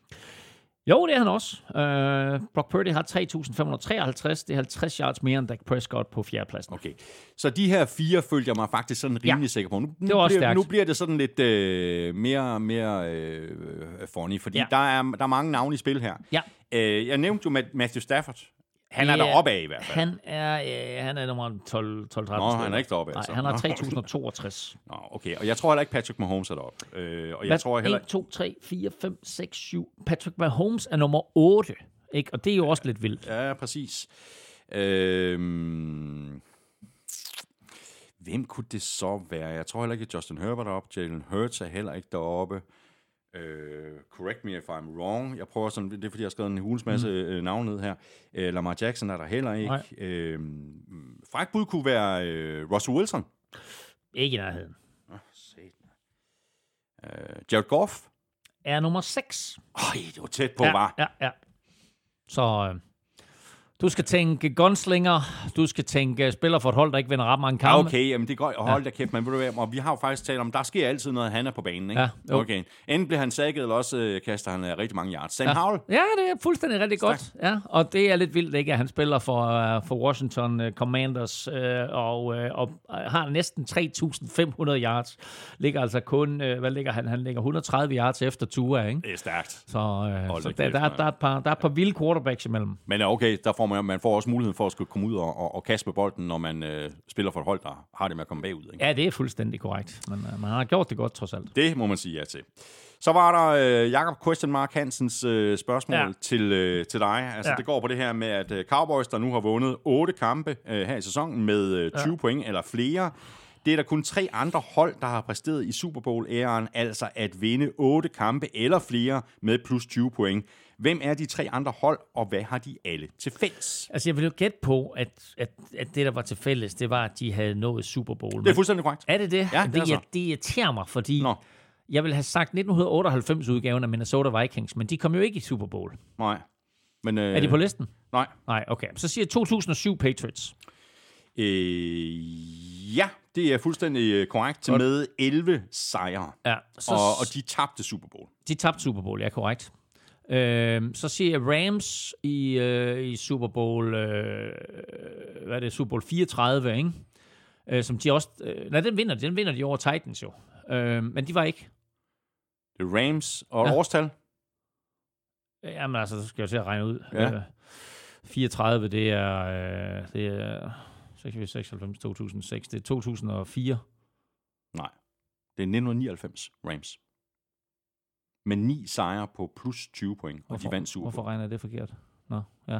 S4: Jo, det er han også. Øh, Brock Purdy har 3.553. Det er 50 yards mere end Dak Prescott på fjerdepladsen.
S1: Okay. Så de her fire følger jeg mig faktisk sådan rimelig
S4: Ja.
S1: sikker på. Nu, nu,
S4: Det var
S1: bliver,
S4: stærkt.
S1: nu bliver det sådan lidt øh, mere, mere øh, funny, fordi
S4: Ja.
S1: der, er, der er mange navne i spil her.
S4: Ja.
S1: Øh, jeg nævnte jo Matt- Matthew Stafford. Han er
S4: Det
S1: der oppe af i hvert fald.
S4: Han er, øh, han er nummer 12, 12 13
S1: Nå, han er ikke deroppe,
S4: Nej,
S1: altså.
S4: han har
S1: Nå.
S4: 3062.
S1: Nå, okay. Og jeg tror heller ikke, Patrick Mahomes er deroppe. Øh, og jeg tror heller
S4: 1, 2, 3, 4, 5, 6, 7. Patrick Mahomes er nummer 8. Ikke? Og det er jo også lidt vildt.
S1: Ja, præcis. Øhm, hvem kunne det så være? Jeg tror heller ikke, at Justin Herbert er oppe. Jalen Hurts er heller ikke deroppe. Øh, correct me if I'm wrong. Jeg prøver sådan, det er fordi, jeg har skrevet en hulens masse mm. navn ned her. Øh, Lamar Jackson er der heller ikke.
S4: Nej.
S1: Øh, fræk bud kunne være øh, Russell Wilson.
S4: Ikke i nærheden.
S1: Øh, Jared Goff.
S4: Er nummer 6.
S1: Øj, det var tæt på,
S4: ja,
S1: var.
S4: ja, ja. Så øh, du skal tænke gunslinger. Du skal tænke spiller for et hold, der ikke vinder ret mange kampe.
S1: okay, jamen det går. Hold da kæft, men ved du hvad, og vi har jo faktisk talt om, der sker altid noget, han er på banen, ikke?
S4: Ja, jo.
S1: okay. Enten bliver han sækket, eller også øh, kaster han øh, rigtig mange yards. Sam ja. Howell,
S4: Ja, det er fuldstændig rigtig godt. Ja, og det er lidt vildt, ikke, at han spiller for, uh, for Washington uh, Commanders uh, og, uh, og har næsten 3.500 yards. Ligger altså kun, uh, hvad ligger han? Han ligger 130 yards efter Tua, ikke?
S1: det er stærkt.
S4: Så,
S1: Hold
S4: så der,
S1: kæft,
S4: der,
S1: mand.
S4: der, er et par, der er et par vilde quarterbacks imellem.
S1: Men øh, okay, der får man, man får også muligheden for at skulle komme ud og, og, og kaste med bolden, når man øh, spiller for et hold, der har det med at komme bagud. Ikke?
S4: Ja, det er fuldstændig korrekt. Men uh, man har gjort det godt, trods alt.
S1: Det må man sige ja til. Så var der øh, Jakob Question Mark Hansens øh, spørgsmål
S4: Ja.
S1: til, øh, til dig. Altså,
S4: ja.
S1: Det går på det her med, at øh, Cowboys, der nu har vundet otte kampe øh, her i sæsonen med øh, 20 ja. point eller flere, det er der kun tre andre hold, der har præsteret i Super Bowl-æren, altså at vinde otte kampe eller flere med plus 20 point. Hvem er de tre andre hold, og hvad har de alle til fælles?
S4: Altså, jeg vil jo gætte på, at, at, at det, der var til fælles, det var, at de havde nået Super Bowl.
S1: Det er fuldstændig korrekt.
S4: Er det det?
S1: Ja, det er
S4: det,
S1: så.
S4: det irriterer mig, fordi
S1: Nå.
S4: jeg vil have sagt 1998-udgaven af Minnesota Vikings, men de kom jo ikke i Super Bowl.
S1: Nej. Men, øh,
S4: Er de på listen?
S1: Nej.
S4: Nej, okay. Så siger jeg 2007 Patriots.
S1: Øh, ja, det er fuldstændig øh, korrekt
S4: Godt.
S1: med 11 sejre.
S4: Ja, så
S1: Og, og de tabte Super Bowl.
S4: de tabte Super Bowl, ja, korrekt. Øhm, så siger jeg Rams i, øh, i Super Bowl, øh, hvad er det, Super Bowl 34, ikke? Øh, som de også, øh, nej, den vinder de, den vinder de over Titans jo. Øh, men de var ikke.
S1: Det er Rams og
S4: Ja.
S1: ja. årstal.
S4: Jamen altså, så skal jeg til at regne ud.
S1: Ja.
S4: Øh, 34, det er, øh, det er 96, 2006, det er 2004.
S1: Nej. Det er 1999 Rams. Med ni sejre på plus 20 point, og de vandt Super
S4: Hvorfor regner det forkert? Nå, ja.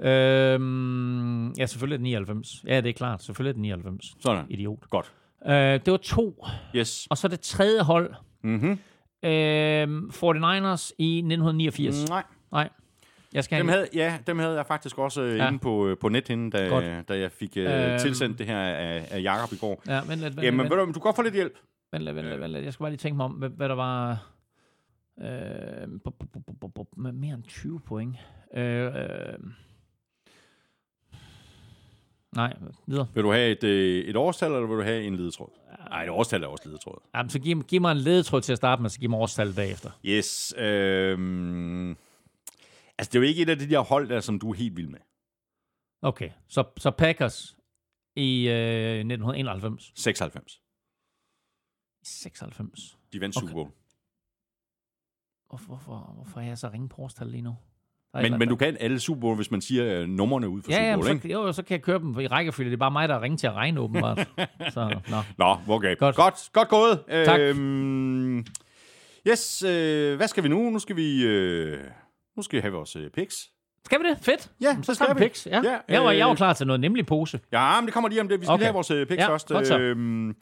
S4: Øhm, ja, selvfølgelig er det 99. Ja, det er klart. Selvfølgelig er det 99.
S1: Sådan.
S4: Idiot.
S1: Godt.
S4: Øh, det var to.
S1: Yes.
S4: Og så det tredje hold.
S1: Mm-hmm.
S4: Øh, 49ers i 1989.
S1: Nej.
S4: Nej. Jeg skal
S1: Dem
S4: have...
S1: havde, ja, dem havde jeg faktisk også
S4: Ja.
S1: ja. inde på, øh, på nethinden, da,
S4: Godt.
S1: da jeg fik øh,
S4: Øhm.
S1: tilsendt det her af, af Jakob i går.
S4: Ja, vent lidt, vent,
S1: Jamen,
S4: vent,
S1: ved du, du kan godt få lidt hjælp.
S4: vent, lidt, vent, lidt, vent lidt. Jeg skal bare lige tænke mig om, hvad, hvad der var... Øh, med mere end 20 point. Øh, øh, Nej, videre.
S1: Vil du have et, øh, et årstal, eller vil du have en ledetråd? Nej, et årstal er også ledetråd.
S4: Jamen, så giv, giv mig en ledetråd til at starte med, så giv mig årstallet bagefter.
S1: Yes. Øhm, altså, det er jo ikke et af de der hold, der, som du er helt vild med.
S4: Okay, så, så Packers i øh, 1991.
S1: 96.
S4: 96.
S1: De vandt
S4: Okay.
S1: Super Bowl.
S4: Hvorfor, hvorfor, hvorfor er jeg så ringe på årstal lige nu?
S1: Men, men du kan alle Super Bowl, hvis man siger øh, numrene ud for
S4: Ja,
S1: Super Bowl,
S4: så,
S1: ikke?
S4: jo, så kan jeg køre dem i rækkefølge. Det er bare mig, der ringer til at regne åbenbart. [LAUGHS] så, nå.
S1: Nå, okay.
S4: Godt.
S1: Godt, godt gået.
S4: Tak.
S1: Øhm, yes, øh, hvad skal vi nu? Nu skal vi, øh, nu skal vi have vores øh, picks.
S4: Skal vi det? Fedt.
S1: Ja,
S4: Jamen,
S1: så
S4: så
S1: skal
S4: vi picks. Ja.
S1: Ja,
S4: jeg, var, jeg var
S1: øh,
S4: klar til noget nemlig pose.
S1: Ja, men det kommer lige om det. Vi skal
S4: Okay.
S1: okay. have vores øh, picks
S4: Ja,
S1: først.
S4: godt så.
S1: Øhm,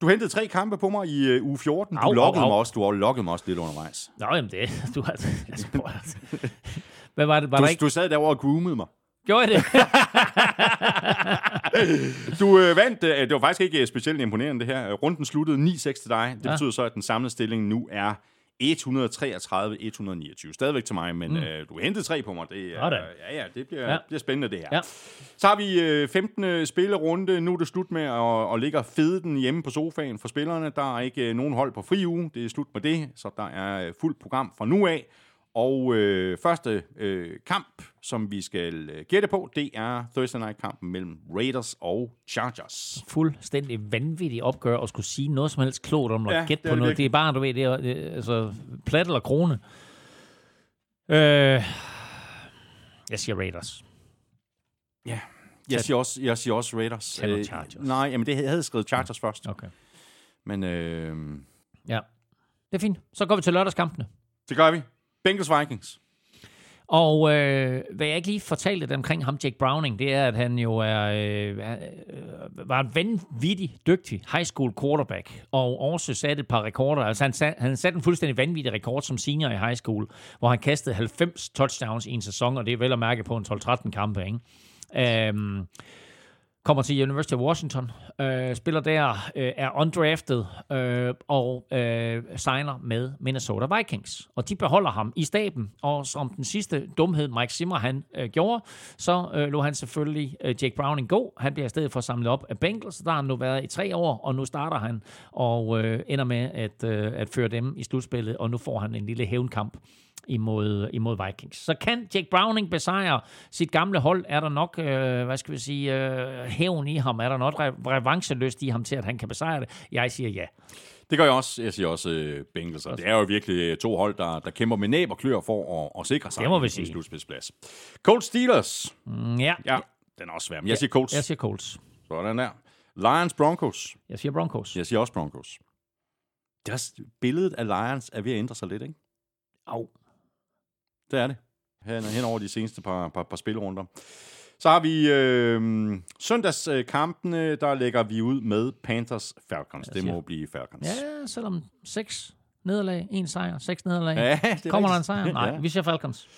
S1: du hentede tre kampe på mig i øh, uge 14. Du
S4: Au, au,
S1: loggede
S4: au.
S1: mig også. Du har logget mig også lidt undervejs.
S4: Nå, jamen det. [LAUGHS] Du har, altså, [LAUGHS] Hvad var det? Var
S1: Du,
S4: der ikke?
S1: du sad derovre og groomede mig.
S4: Gjorde jeg det? [LAUGHS]
S1: Du øh, vandt, øh, det var faktisk ikke øh, specielt imponerende det her. Runden sluttede 9-6 til dig. Det
S4: ja.
S1: betyder så, at den samlede stilling nu er 133-129. Stadigvæk til mig, men mm. øh, du hentede tre på mig. Det,
S4: Sådan.
S1: ja, ja, det bliver,
S4: ja.
S1: bliver spændende det her.
S4: Ja.
S1: Så har vi øh, 15. spillerunde. Nu er det slut med at, at ligge og fede den hjemme på sofaen for spillerne. Der er ikke øh, nogen hold på fri uge. Det er slut med det, så der er øh, fuldt program fra nu af. Og øh, første øh, kamp, som vi skal øh, gætte på, det er Thursday Night-kampen mellem Raiders og Chargers.
S4: Fuldstændig vanvittigt opgør at skulle sige noget som helst klogt om noget.
S1: Ja,
S4: Ja, gætte på
S1: det
S4: noget. Det er bare, du ved, det er, er altså plat eller krone. Øh, jeg siger Raiders.
S1: Ja. Jeg siger også, jeg siger også Raiders.
S4: Nu
S1: Øh,
S4: Chargers.
S1: nej, jamen det jeg havde skrevet Chargers først.
S4: Okay.
S1: Men øh,
S4: Ja. Det er fint. Så går vi til lørdagskampene.
S1: det gør vi. Bengals Vikings.
S4: Og øh, hvad jeg ikke lige fortalte dem omkring ham, Jake Browning, det er, at han jo er, øh, øh, var en vanvittig dygtig high school quarterback, og også satte et par rekorder. Altså han, sat, han satte en fuldstændig vanvittig rekord som senior i high school, hvor han kastede 90 touchdowns i en sæson, og det er vel at mærke på en 12-13 kampe, ikke? Øhm, kommer til University of Washington, øh, spiller der, øh, er undrafted øh, og øh, signer med Minnesota Vikings. Og de beholder ham i staben, og som den sidste dumhed Mike Zimmer han øh, gjorde, så øh, lå han selvfølgelig øh, Jake Browning gå. Han bliver i stedet for samlet op af Bengals, der har han nu været i tre år, og nu starter han og øh, ender med at, øh, at føre dem i slutspillet, og nu får han en lille hævnkamp imod, imod Vikings. Så kan Jake Browning besejre sit gamle hold? Er der nok, øh, hvad skal vi sige, øh, hævn i ham? Er der nok re- revancheløst i ham til, at han kan besejre det? Jeg siger ja.
S1: Det gør jeg også. Jeg siger også øh, Bengals. Og det er jo virkelig øh, to hold, der, der kæmper med næb og klør for at, at sikre sig
S4: Det må vi
S1: en slutspidsplads. Colts Steelers.
S4: Mm, ja.
S1: Ja, den er også svær. Men jeg siger Colts.
S4: Jeg siger Colts.
S1: Sådan der. Lions Broncos.
S4: Jeg siger Broncos.
S1: Jeg siger også Broncos. Også, billedet af Lions er ved at ændre sig lidt, ikke?
S4: Au.
S1: Det er det. Hen, hen over de seneste par, par, par spilrunder. Så har vi øh, søndagskampene, der lægger vi ud med Panthers Falcons. Det må blive Falcons.
S4: Ja, selvom seks nederlag, en sejr, seks nederlag.
S1: Ja, [LAUGHS] det er
S4: Kommer der en
S1: rigtigt.
S4: sejr? [LAUGHS] Nej,
S1: Ja.
S4: vi siger Falcons.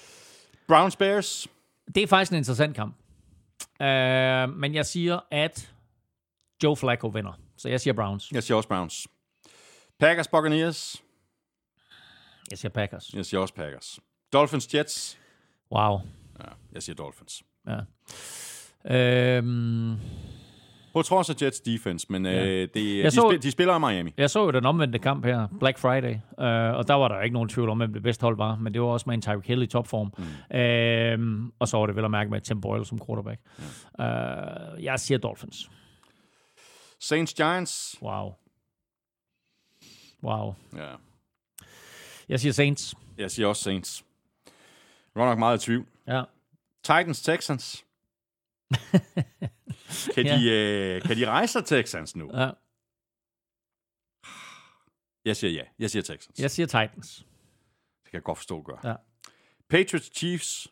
S1: Browns Bears.
S4: Det er faktisk en interessant kamp. Uh, men jeg siger, at Joe Flacco vinder. Så jeg siger Browns.
S1: Jeg siger også Browns. Packers Buccaneers.
S4: Jeg siger Packers.
S1: Jeg siger også Packers. Dolphins Jets.
S4: Wow.
S1: Ja, jeg siger Dolphins.
S4: Ja. Øhm,
S1: På trods af Jets defense, men
S4: Ja.
S1: øh, det, de,
S4: så-
S1: spi- de spiller i Miami.
S4: jeg så jo den omvendte kamp her, Black Friday, øh, og der var der ikke nogen tvivl om, hvem det bedste hold var, men det var også med en Tyreek Hill i topform. Mm. Øhm, og så var det vel at mærke med Tim Boyle som quarterback. Ja. Øh, jeg siger Dolphins.
S1: Saints Giants.
S4: Wow. Wow.
S1: Ja.
S4: Jeg siger Saints.
S1: Jeg siger også Saints. Var nok meget i tvivl.
S4: Ja.
S1: Titans Texans. [LAUGHS] kan,
S4: Ja.
S1: de, øh, kan de rejse sig Texans nu?
S4: ja.
S1: Jeg siger ja. Jeg siger Texans.
S4: Jeg siger Titans.
S1: Det kan jeg godt forstå, gøre.
S4: Ja.
S1: Patriots Chiefs.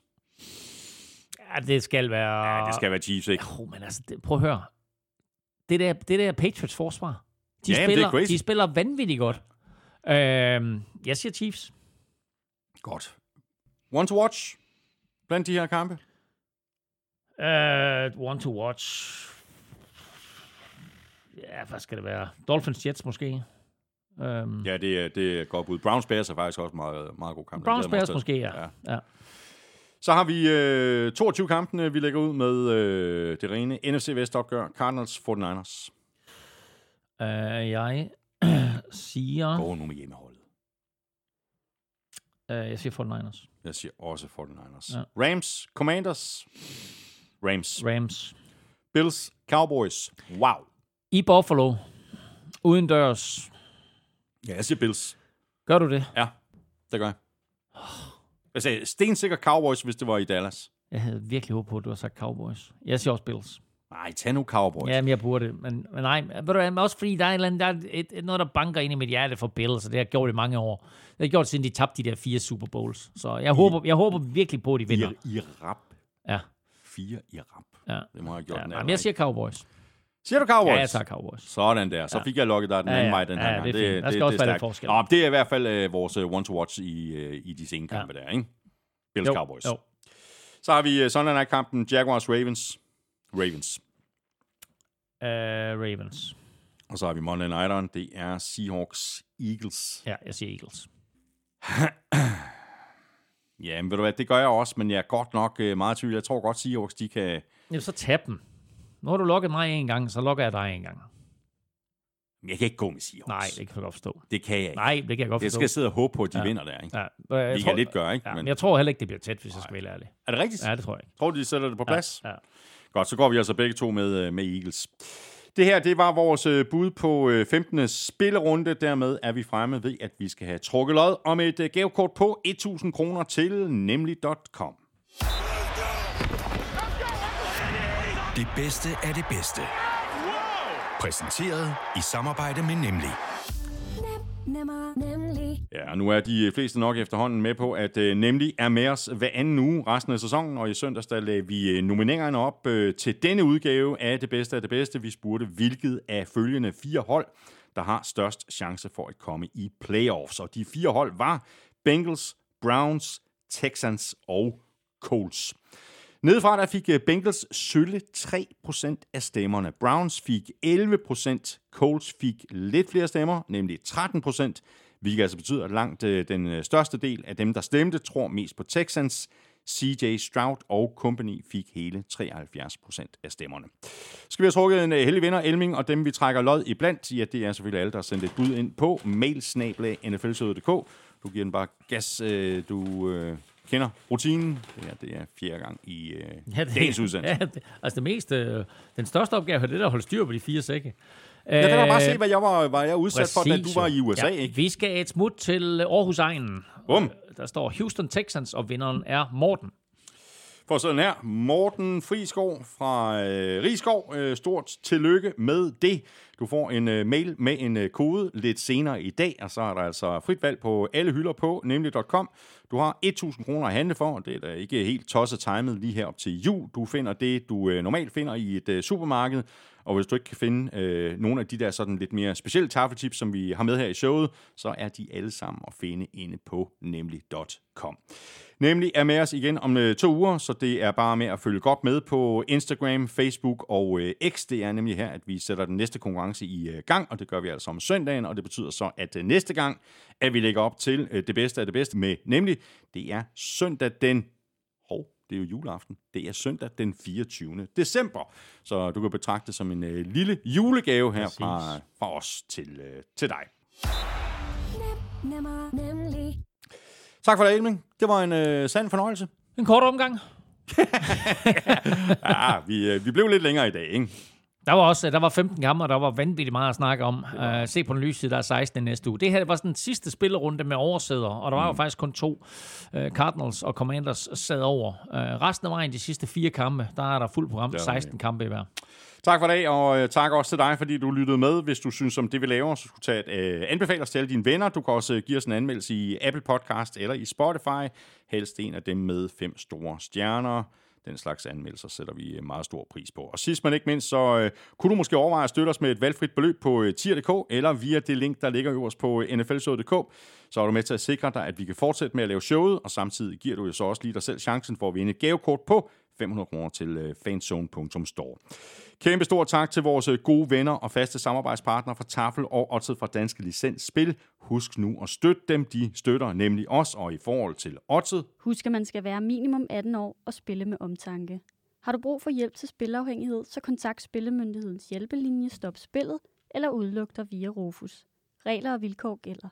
S4: Ja, det skal være...
S1: Ja, det skal være Chiefs, ikke?
S4: Oh, men altså, det, prøv at høre. Det der, det der Patriots forsvar, de,
S1: Ja, det er
S4: spiller,
S1: crazy.
S4: de spiller vanvittigt godt. Øhm, jeg siger Chiefs.
S1: Godt. One to watch blandt de her kampe.
S4: Uh, one to watch. Ja, hvad skal det være? Dolphins Jets måske. Um,
S1: Ja, det er, det godt bud. Browns Bears er faktisk også meget, meget god kamp.
S4: Browns Bears måske, ja. ja.
S1: Så har vi øh, 22 kampene, vi lægger ud med øh, det rene NFC Vest opgør. Cardinals 49ers.
S4: Uh, jeg [CLEARS THROAT] siger...
S1: Går nu med hjemmeholdet.
S4: Uh, jeg siger 49ers.
S1: Jeg siger også 49ers.
S4: Ja.
S1: Rams, Commanders. Rams.
S4: Rams.
S1: Bills, Cowboys. Wow.
S4: I Buffalo. Uden dørs.
S1: Ja, jeg siger Bills.
S4: Gør du det?
S1: Ja, det gør jeg. Jeg sagde stensikker Cowboys, hvis det var i Dallas.
S4: Jeg havde virkelig håbet på, at du har sagt Cowboys. Jeg siger også Bills.
S1: Nej, tag nu Cowboys.
S4: Ja, men jeg burde. Men, men nej, ved du, hvad, også fordi der er, et, eller andet- der er et, et, noget, der banker ind i mit hjerte for Bills, og det har jeg gjort i mange år. Det har jeg gjort, siden de tabte de der fire Super Bowls. Så jeg håber, jeg håber virkelig på, at de vinder.
S1: I, I rap.
S4: Ja,
S1: Fire i rap.
S4: ja.
S1: Det må jeg have gjort
S4: ja
S1: den
S4: jeg siger Cowboys.
S1: Siger du Cowboys?
S4: Ja, jeg tager Cowboys.
S1: Sådan der. Så fik jeg lukket dig den
S4: Ja,
S1: anden
S4: ja.
S1: vej den her
S4: Ja,
S1: gang.
S4: det er fint. Der skal også være lidt forskel.
S1: Nå, det er i hvert fald uh, vores uh, one-to-watch i, uh, i de sene kampe der, ikke? Bills
S4: Jo,
S1: Cowboys.
S4: jo.
S1: Så har vi uh, Sunday Night-kampen Jaguars Ravens. Ravens.
S4: Uh, Ravens.
S1: Og så har vi Monday Night'eren. Det er Seahawks Eagles.
S4: Ja, jeg siger Eagles. [CLEARS THROAT]
S1: Ja, men ved du hvad, det gør jeg også, men jeg er godt nok uh, meget tvivl. Jeg tror godt, Seahawks, de kan...
S4: Jamen, så tab dem. Nu har du lukket mig en gang, så lukker jeg dig en gang.
S1: Jeg kan ikke gå med Seahawks.
S4: Nej, det kan jeg godt forstå.
S1: det kan jeg ikke.
S4: Nej, det kan jeg godt
S1: Jeg
S4: forstå.
S1: skal sidde og håbe på, at de ja. vinder der, ikke?
S4: Ja, jeg
S1: Vi kan lidt gøre, ikke?
S4: Ja,
S1: Men-
S4: men jeg tror heller ikke, det bliver tæt, hvis jeg skal være ærlig.
S1: Er det rigtigt?
S4: Ja, det tror jeg ikke.
S1: Tror du, de sætter det på plads?
S4: Ja.
S1: Godt, så går vi altså begge to med, øh, med Eagles. Det her, det var vores øh, bud på øh, 15. spillerunde. Dermed er vi fremme ved, at vi skal have trukket lod om et gavekort på 1.000 kroner til nemlig.com.
S3: Det bedste er det bedste. Præsenteret i samarbejde med Nemlig.
S6: Nemmer, nemlig.
S1: Ja, og nu er de fleste nok efterhånden med på, at øh, nemlig er med os hver anden uge resten af sæsonen, og i søndags der øh, lagde vi øh, nomineringerne op øh, til denne udgave af Det Bedste af det Bedste. Vi spurgte, hvilket af følgende fire hold, der har størst chance for at komme i playoffs. Og de fire hold var Bengals, Browns, Texans og Colts. Nedefra der fik øh, Bengals sølle 3% af stemmerne. Browns fik 11%, Colts fik lidt flere stemmer, nemlig 13%, hvilket altså betyder, at langt øh, den øh, største del af dem, der stemte, tror mest på Texans. CJ Stroud og company fik hele 73% af stemmerne. Skal vi have trukket en heldig vinder, Elming, og dem vi trækker lod i blandt, ja, det er selvfølgelig alle, der har sendt et bud ind på mailsnablag.nflsøde.dk. Du giver den bare gas, øh, du øh, kender rutinen. Det her, det er fjerde gang i øh, [LAUGHS] ja,
S4: det,
S1: dagens udsendelse.
S4: Ja, det, altså det meste, øh, den største opgave er det at holde styr på de fire sække.
S1: Ja, kan du bare se, hvad jeg var, var jeg udsat for, da du
S4: Præcis,
S1: var i USA,
S4: ja,
S1: ikke?
S4: Vi skal et smut til Aarhus Egnen.
S1: Bum.
S4: Der står Houston Texans, og vinderen er Morten.
S1: For sådan her, Morten Friskov fra øh, Rigskov. Øh, stort tillykke med det. Du får en øh, mail med en øh, kode lidt senere i dag, og så er der altså frit valg på alle hylder på nemlig.com. Du har 1.000 kroner at handle for, og det er da ikke helt tosset timet lige her op til jul. Du finder det, du øh, normalt finder i et øh, supermarked, og hvis du ikke kan finde øh, nogle af de der sådan lidt mere specielle taffeltips, som vi har med her i showet, så er de alle sammen at finde inde på nemlig.com. Nemlig er med os igen om øh, to uger, så det er bare med at følge godt med på Instagram, Facebook og øh, X. Det er nemlig her, at vi sætter den næste konkurrence i øh, gang, og det gør vi altså om søndagen, og det betyder så, at øh, næste gang, at vi lægger op til øh, det bedste af det bedste med, nemlig, det er søndag den Hov, det er jo juleaften. Det er søndag den 24. december. Så du kan betragte det som en øh, lille julegave her fra, fra os til, øh, til dig.
S6: Nemmer, nemlig.
S1: Tak for det, Elming. Det var en øh, sand fornøjelse.
S4: En kort omgang. [LAUGHS]
S1: Ja, vi, øh, vi blev lidt længere i dag, ikke?
S4: Der var også der var 15 kampe, og der var vanvittigt meget at snakke om. Uh, se på den lyse side, der er 16 næste uge. Det her var sådan den sidste spillerunde med oversæder, og der var jo faktisk kun to. Uh, Cardinals og Commanders sad over. Uh, resten af vejen, de sidste fire kampe, der er der fuld program. 16 kampe i hver.
S1: Tak for det, og tak også til dig, fordi du lyttede med. Hvis du synes om det, vi laver, så skulle tage et øh, anbefale os til alle dine venner. Du kan også give os en anmeldelse i Apple Podcast eller i Spotify. Helst en af dem med fem store stjerner. Den slags anmeldelser sætter vi øh, meget stor pris på. Og sidst men ikke mindst, så øh, kunne du måske overveje at støtte os med et valgfrit beløb på øh, tier.dk eller via det link, der ligger øverst på øh, nflshowet.dk. Så er du med til at sikre dig, at vi kan fortsætte med at lave showet, og samtidig giver du jo så også lige dig selv chancen for at vinde et gavekort på 500 kroner til øh, fanzone.store. Kæmpe stor tak til vores øh, gode venner og faste samarbejdspartnere fra Tafel og Otted fra Danske Licens Spil. Husk nu at støtte dem. De støtter nemlig os, og i forhold til Otted.
S2: Husk, at man skal være minimum 18 år og spille med omtanke. Har du brug for hjælp til spilafhængighed, så kontakt Spillemyndighedens hjælpelinje Stop Spillet eller udluk dig via Rufus. Regler og vilkår gælder.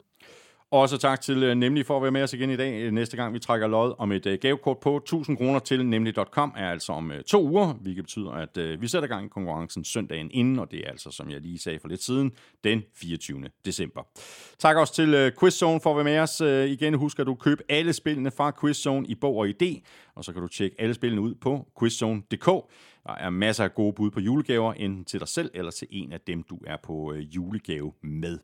S1: Også tak til øh, Nemlig for at være med os igen i dag. Næste gang vi trækker lod om et øh, gavekort på 1000 kroner til nemlig.com er altså om øh, to uger, hvilket betyder, at vi sætter gang i konkurrencen søndagen inden, og det er altså, som jeg lige sagde for lidt siden, den 24. december. Tak også til QuizZone for at være med os. Igen husk, at du købe alle spillene fra QuizZone i bog og idé, og så kan du tjekke alle spillene ud på quizzone.dk. Der er masser af gode bud på julegaver, enten til dig selv eller til en af dem, du er på julegave med.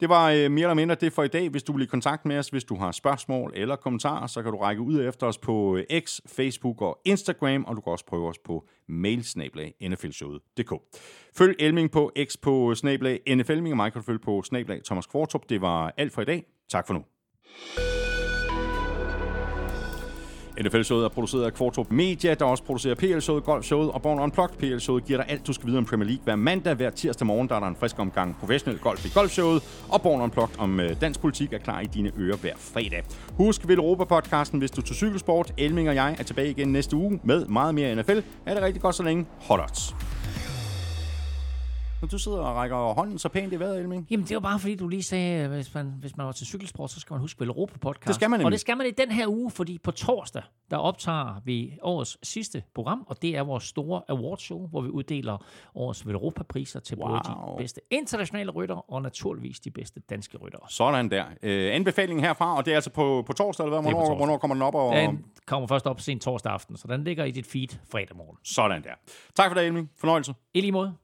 S1: Det var øh, mere eller mindre det for i dag. Hvis du vil i kontakt med os, hvis du har spørgsmål eller kommentarer, så kan du række ud efter os på øh, X, Facebook og Instagram, og du kan også prøve os på mailsnablag nflshowet.dk. Følg Elming på X på øh, snablag nflming, og mig kan du følge på snablag Thomas Kvartrup. Det var alt for i dag. Tak for nu. NFL-showet er produceret af Kvartrup Media, der også producerer PL-showet, Golf-showet og Born Unplugged. PL-showet giver dig alt, du skal vide om Premier League hver mandag. Hver tirsdag morgen der er der en frisk omgang professionel golf i Golf-showet, og Born Unplugged om øh, dansk politik er klar i dine ører hver fredag. Husk Vil Europa-podcasten, hvis du til cykelsport. Elming og jeg er tilbage igen næste uge med meget mere NFL. Er det rigtig godt så længe? Hot odds. Når du sidder og rækker hånden så pænt i vejret, Elming.
S4: Jamen, det var bare fordi, du lige sagde, hvis man, hvis man var til cykelsport, så skal man huske Europa podcast.
S1: Det skal man nemlig.
S4: Og det skal man i den her uge, fordi på torsdag, der optager vi årets sidste program, og det er vores store awardshow, hvor vi uddeler årets Europa-priser til wow. både de bedste internationale rytter, og naturligvis de bedste danske ryttere.
S1: Sådan der. Øh, anbefalingen herfra, og det er altså på, på torsdag, eller hvad? Hvornår, hvornår kommer den op? Og...
S4: Den kommer først op sent torsdag aften, så den ligger i dit feed fredag morgen.
S1: Sådan der. Tak for det, Elming. Fornøjelse.
S4: I lige måde.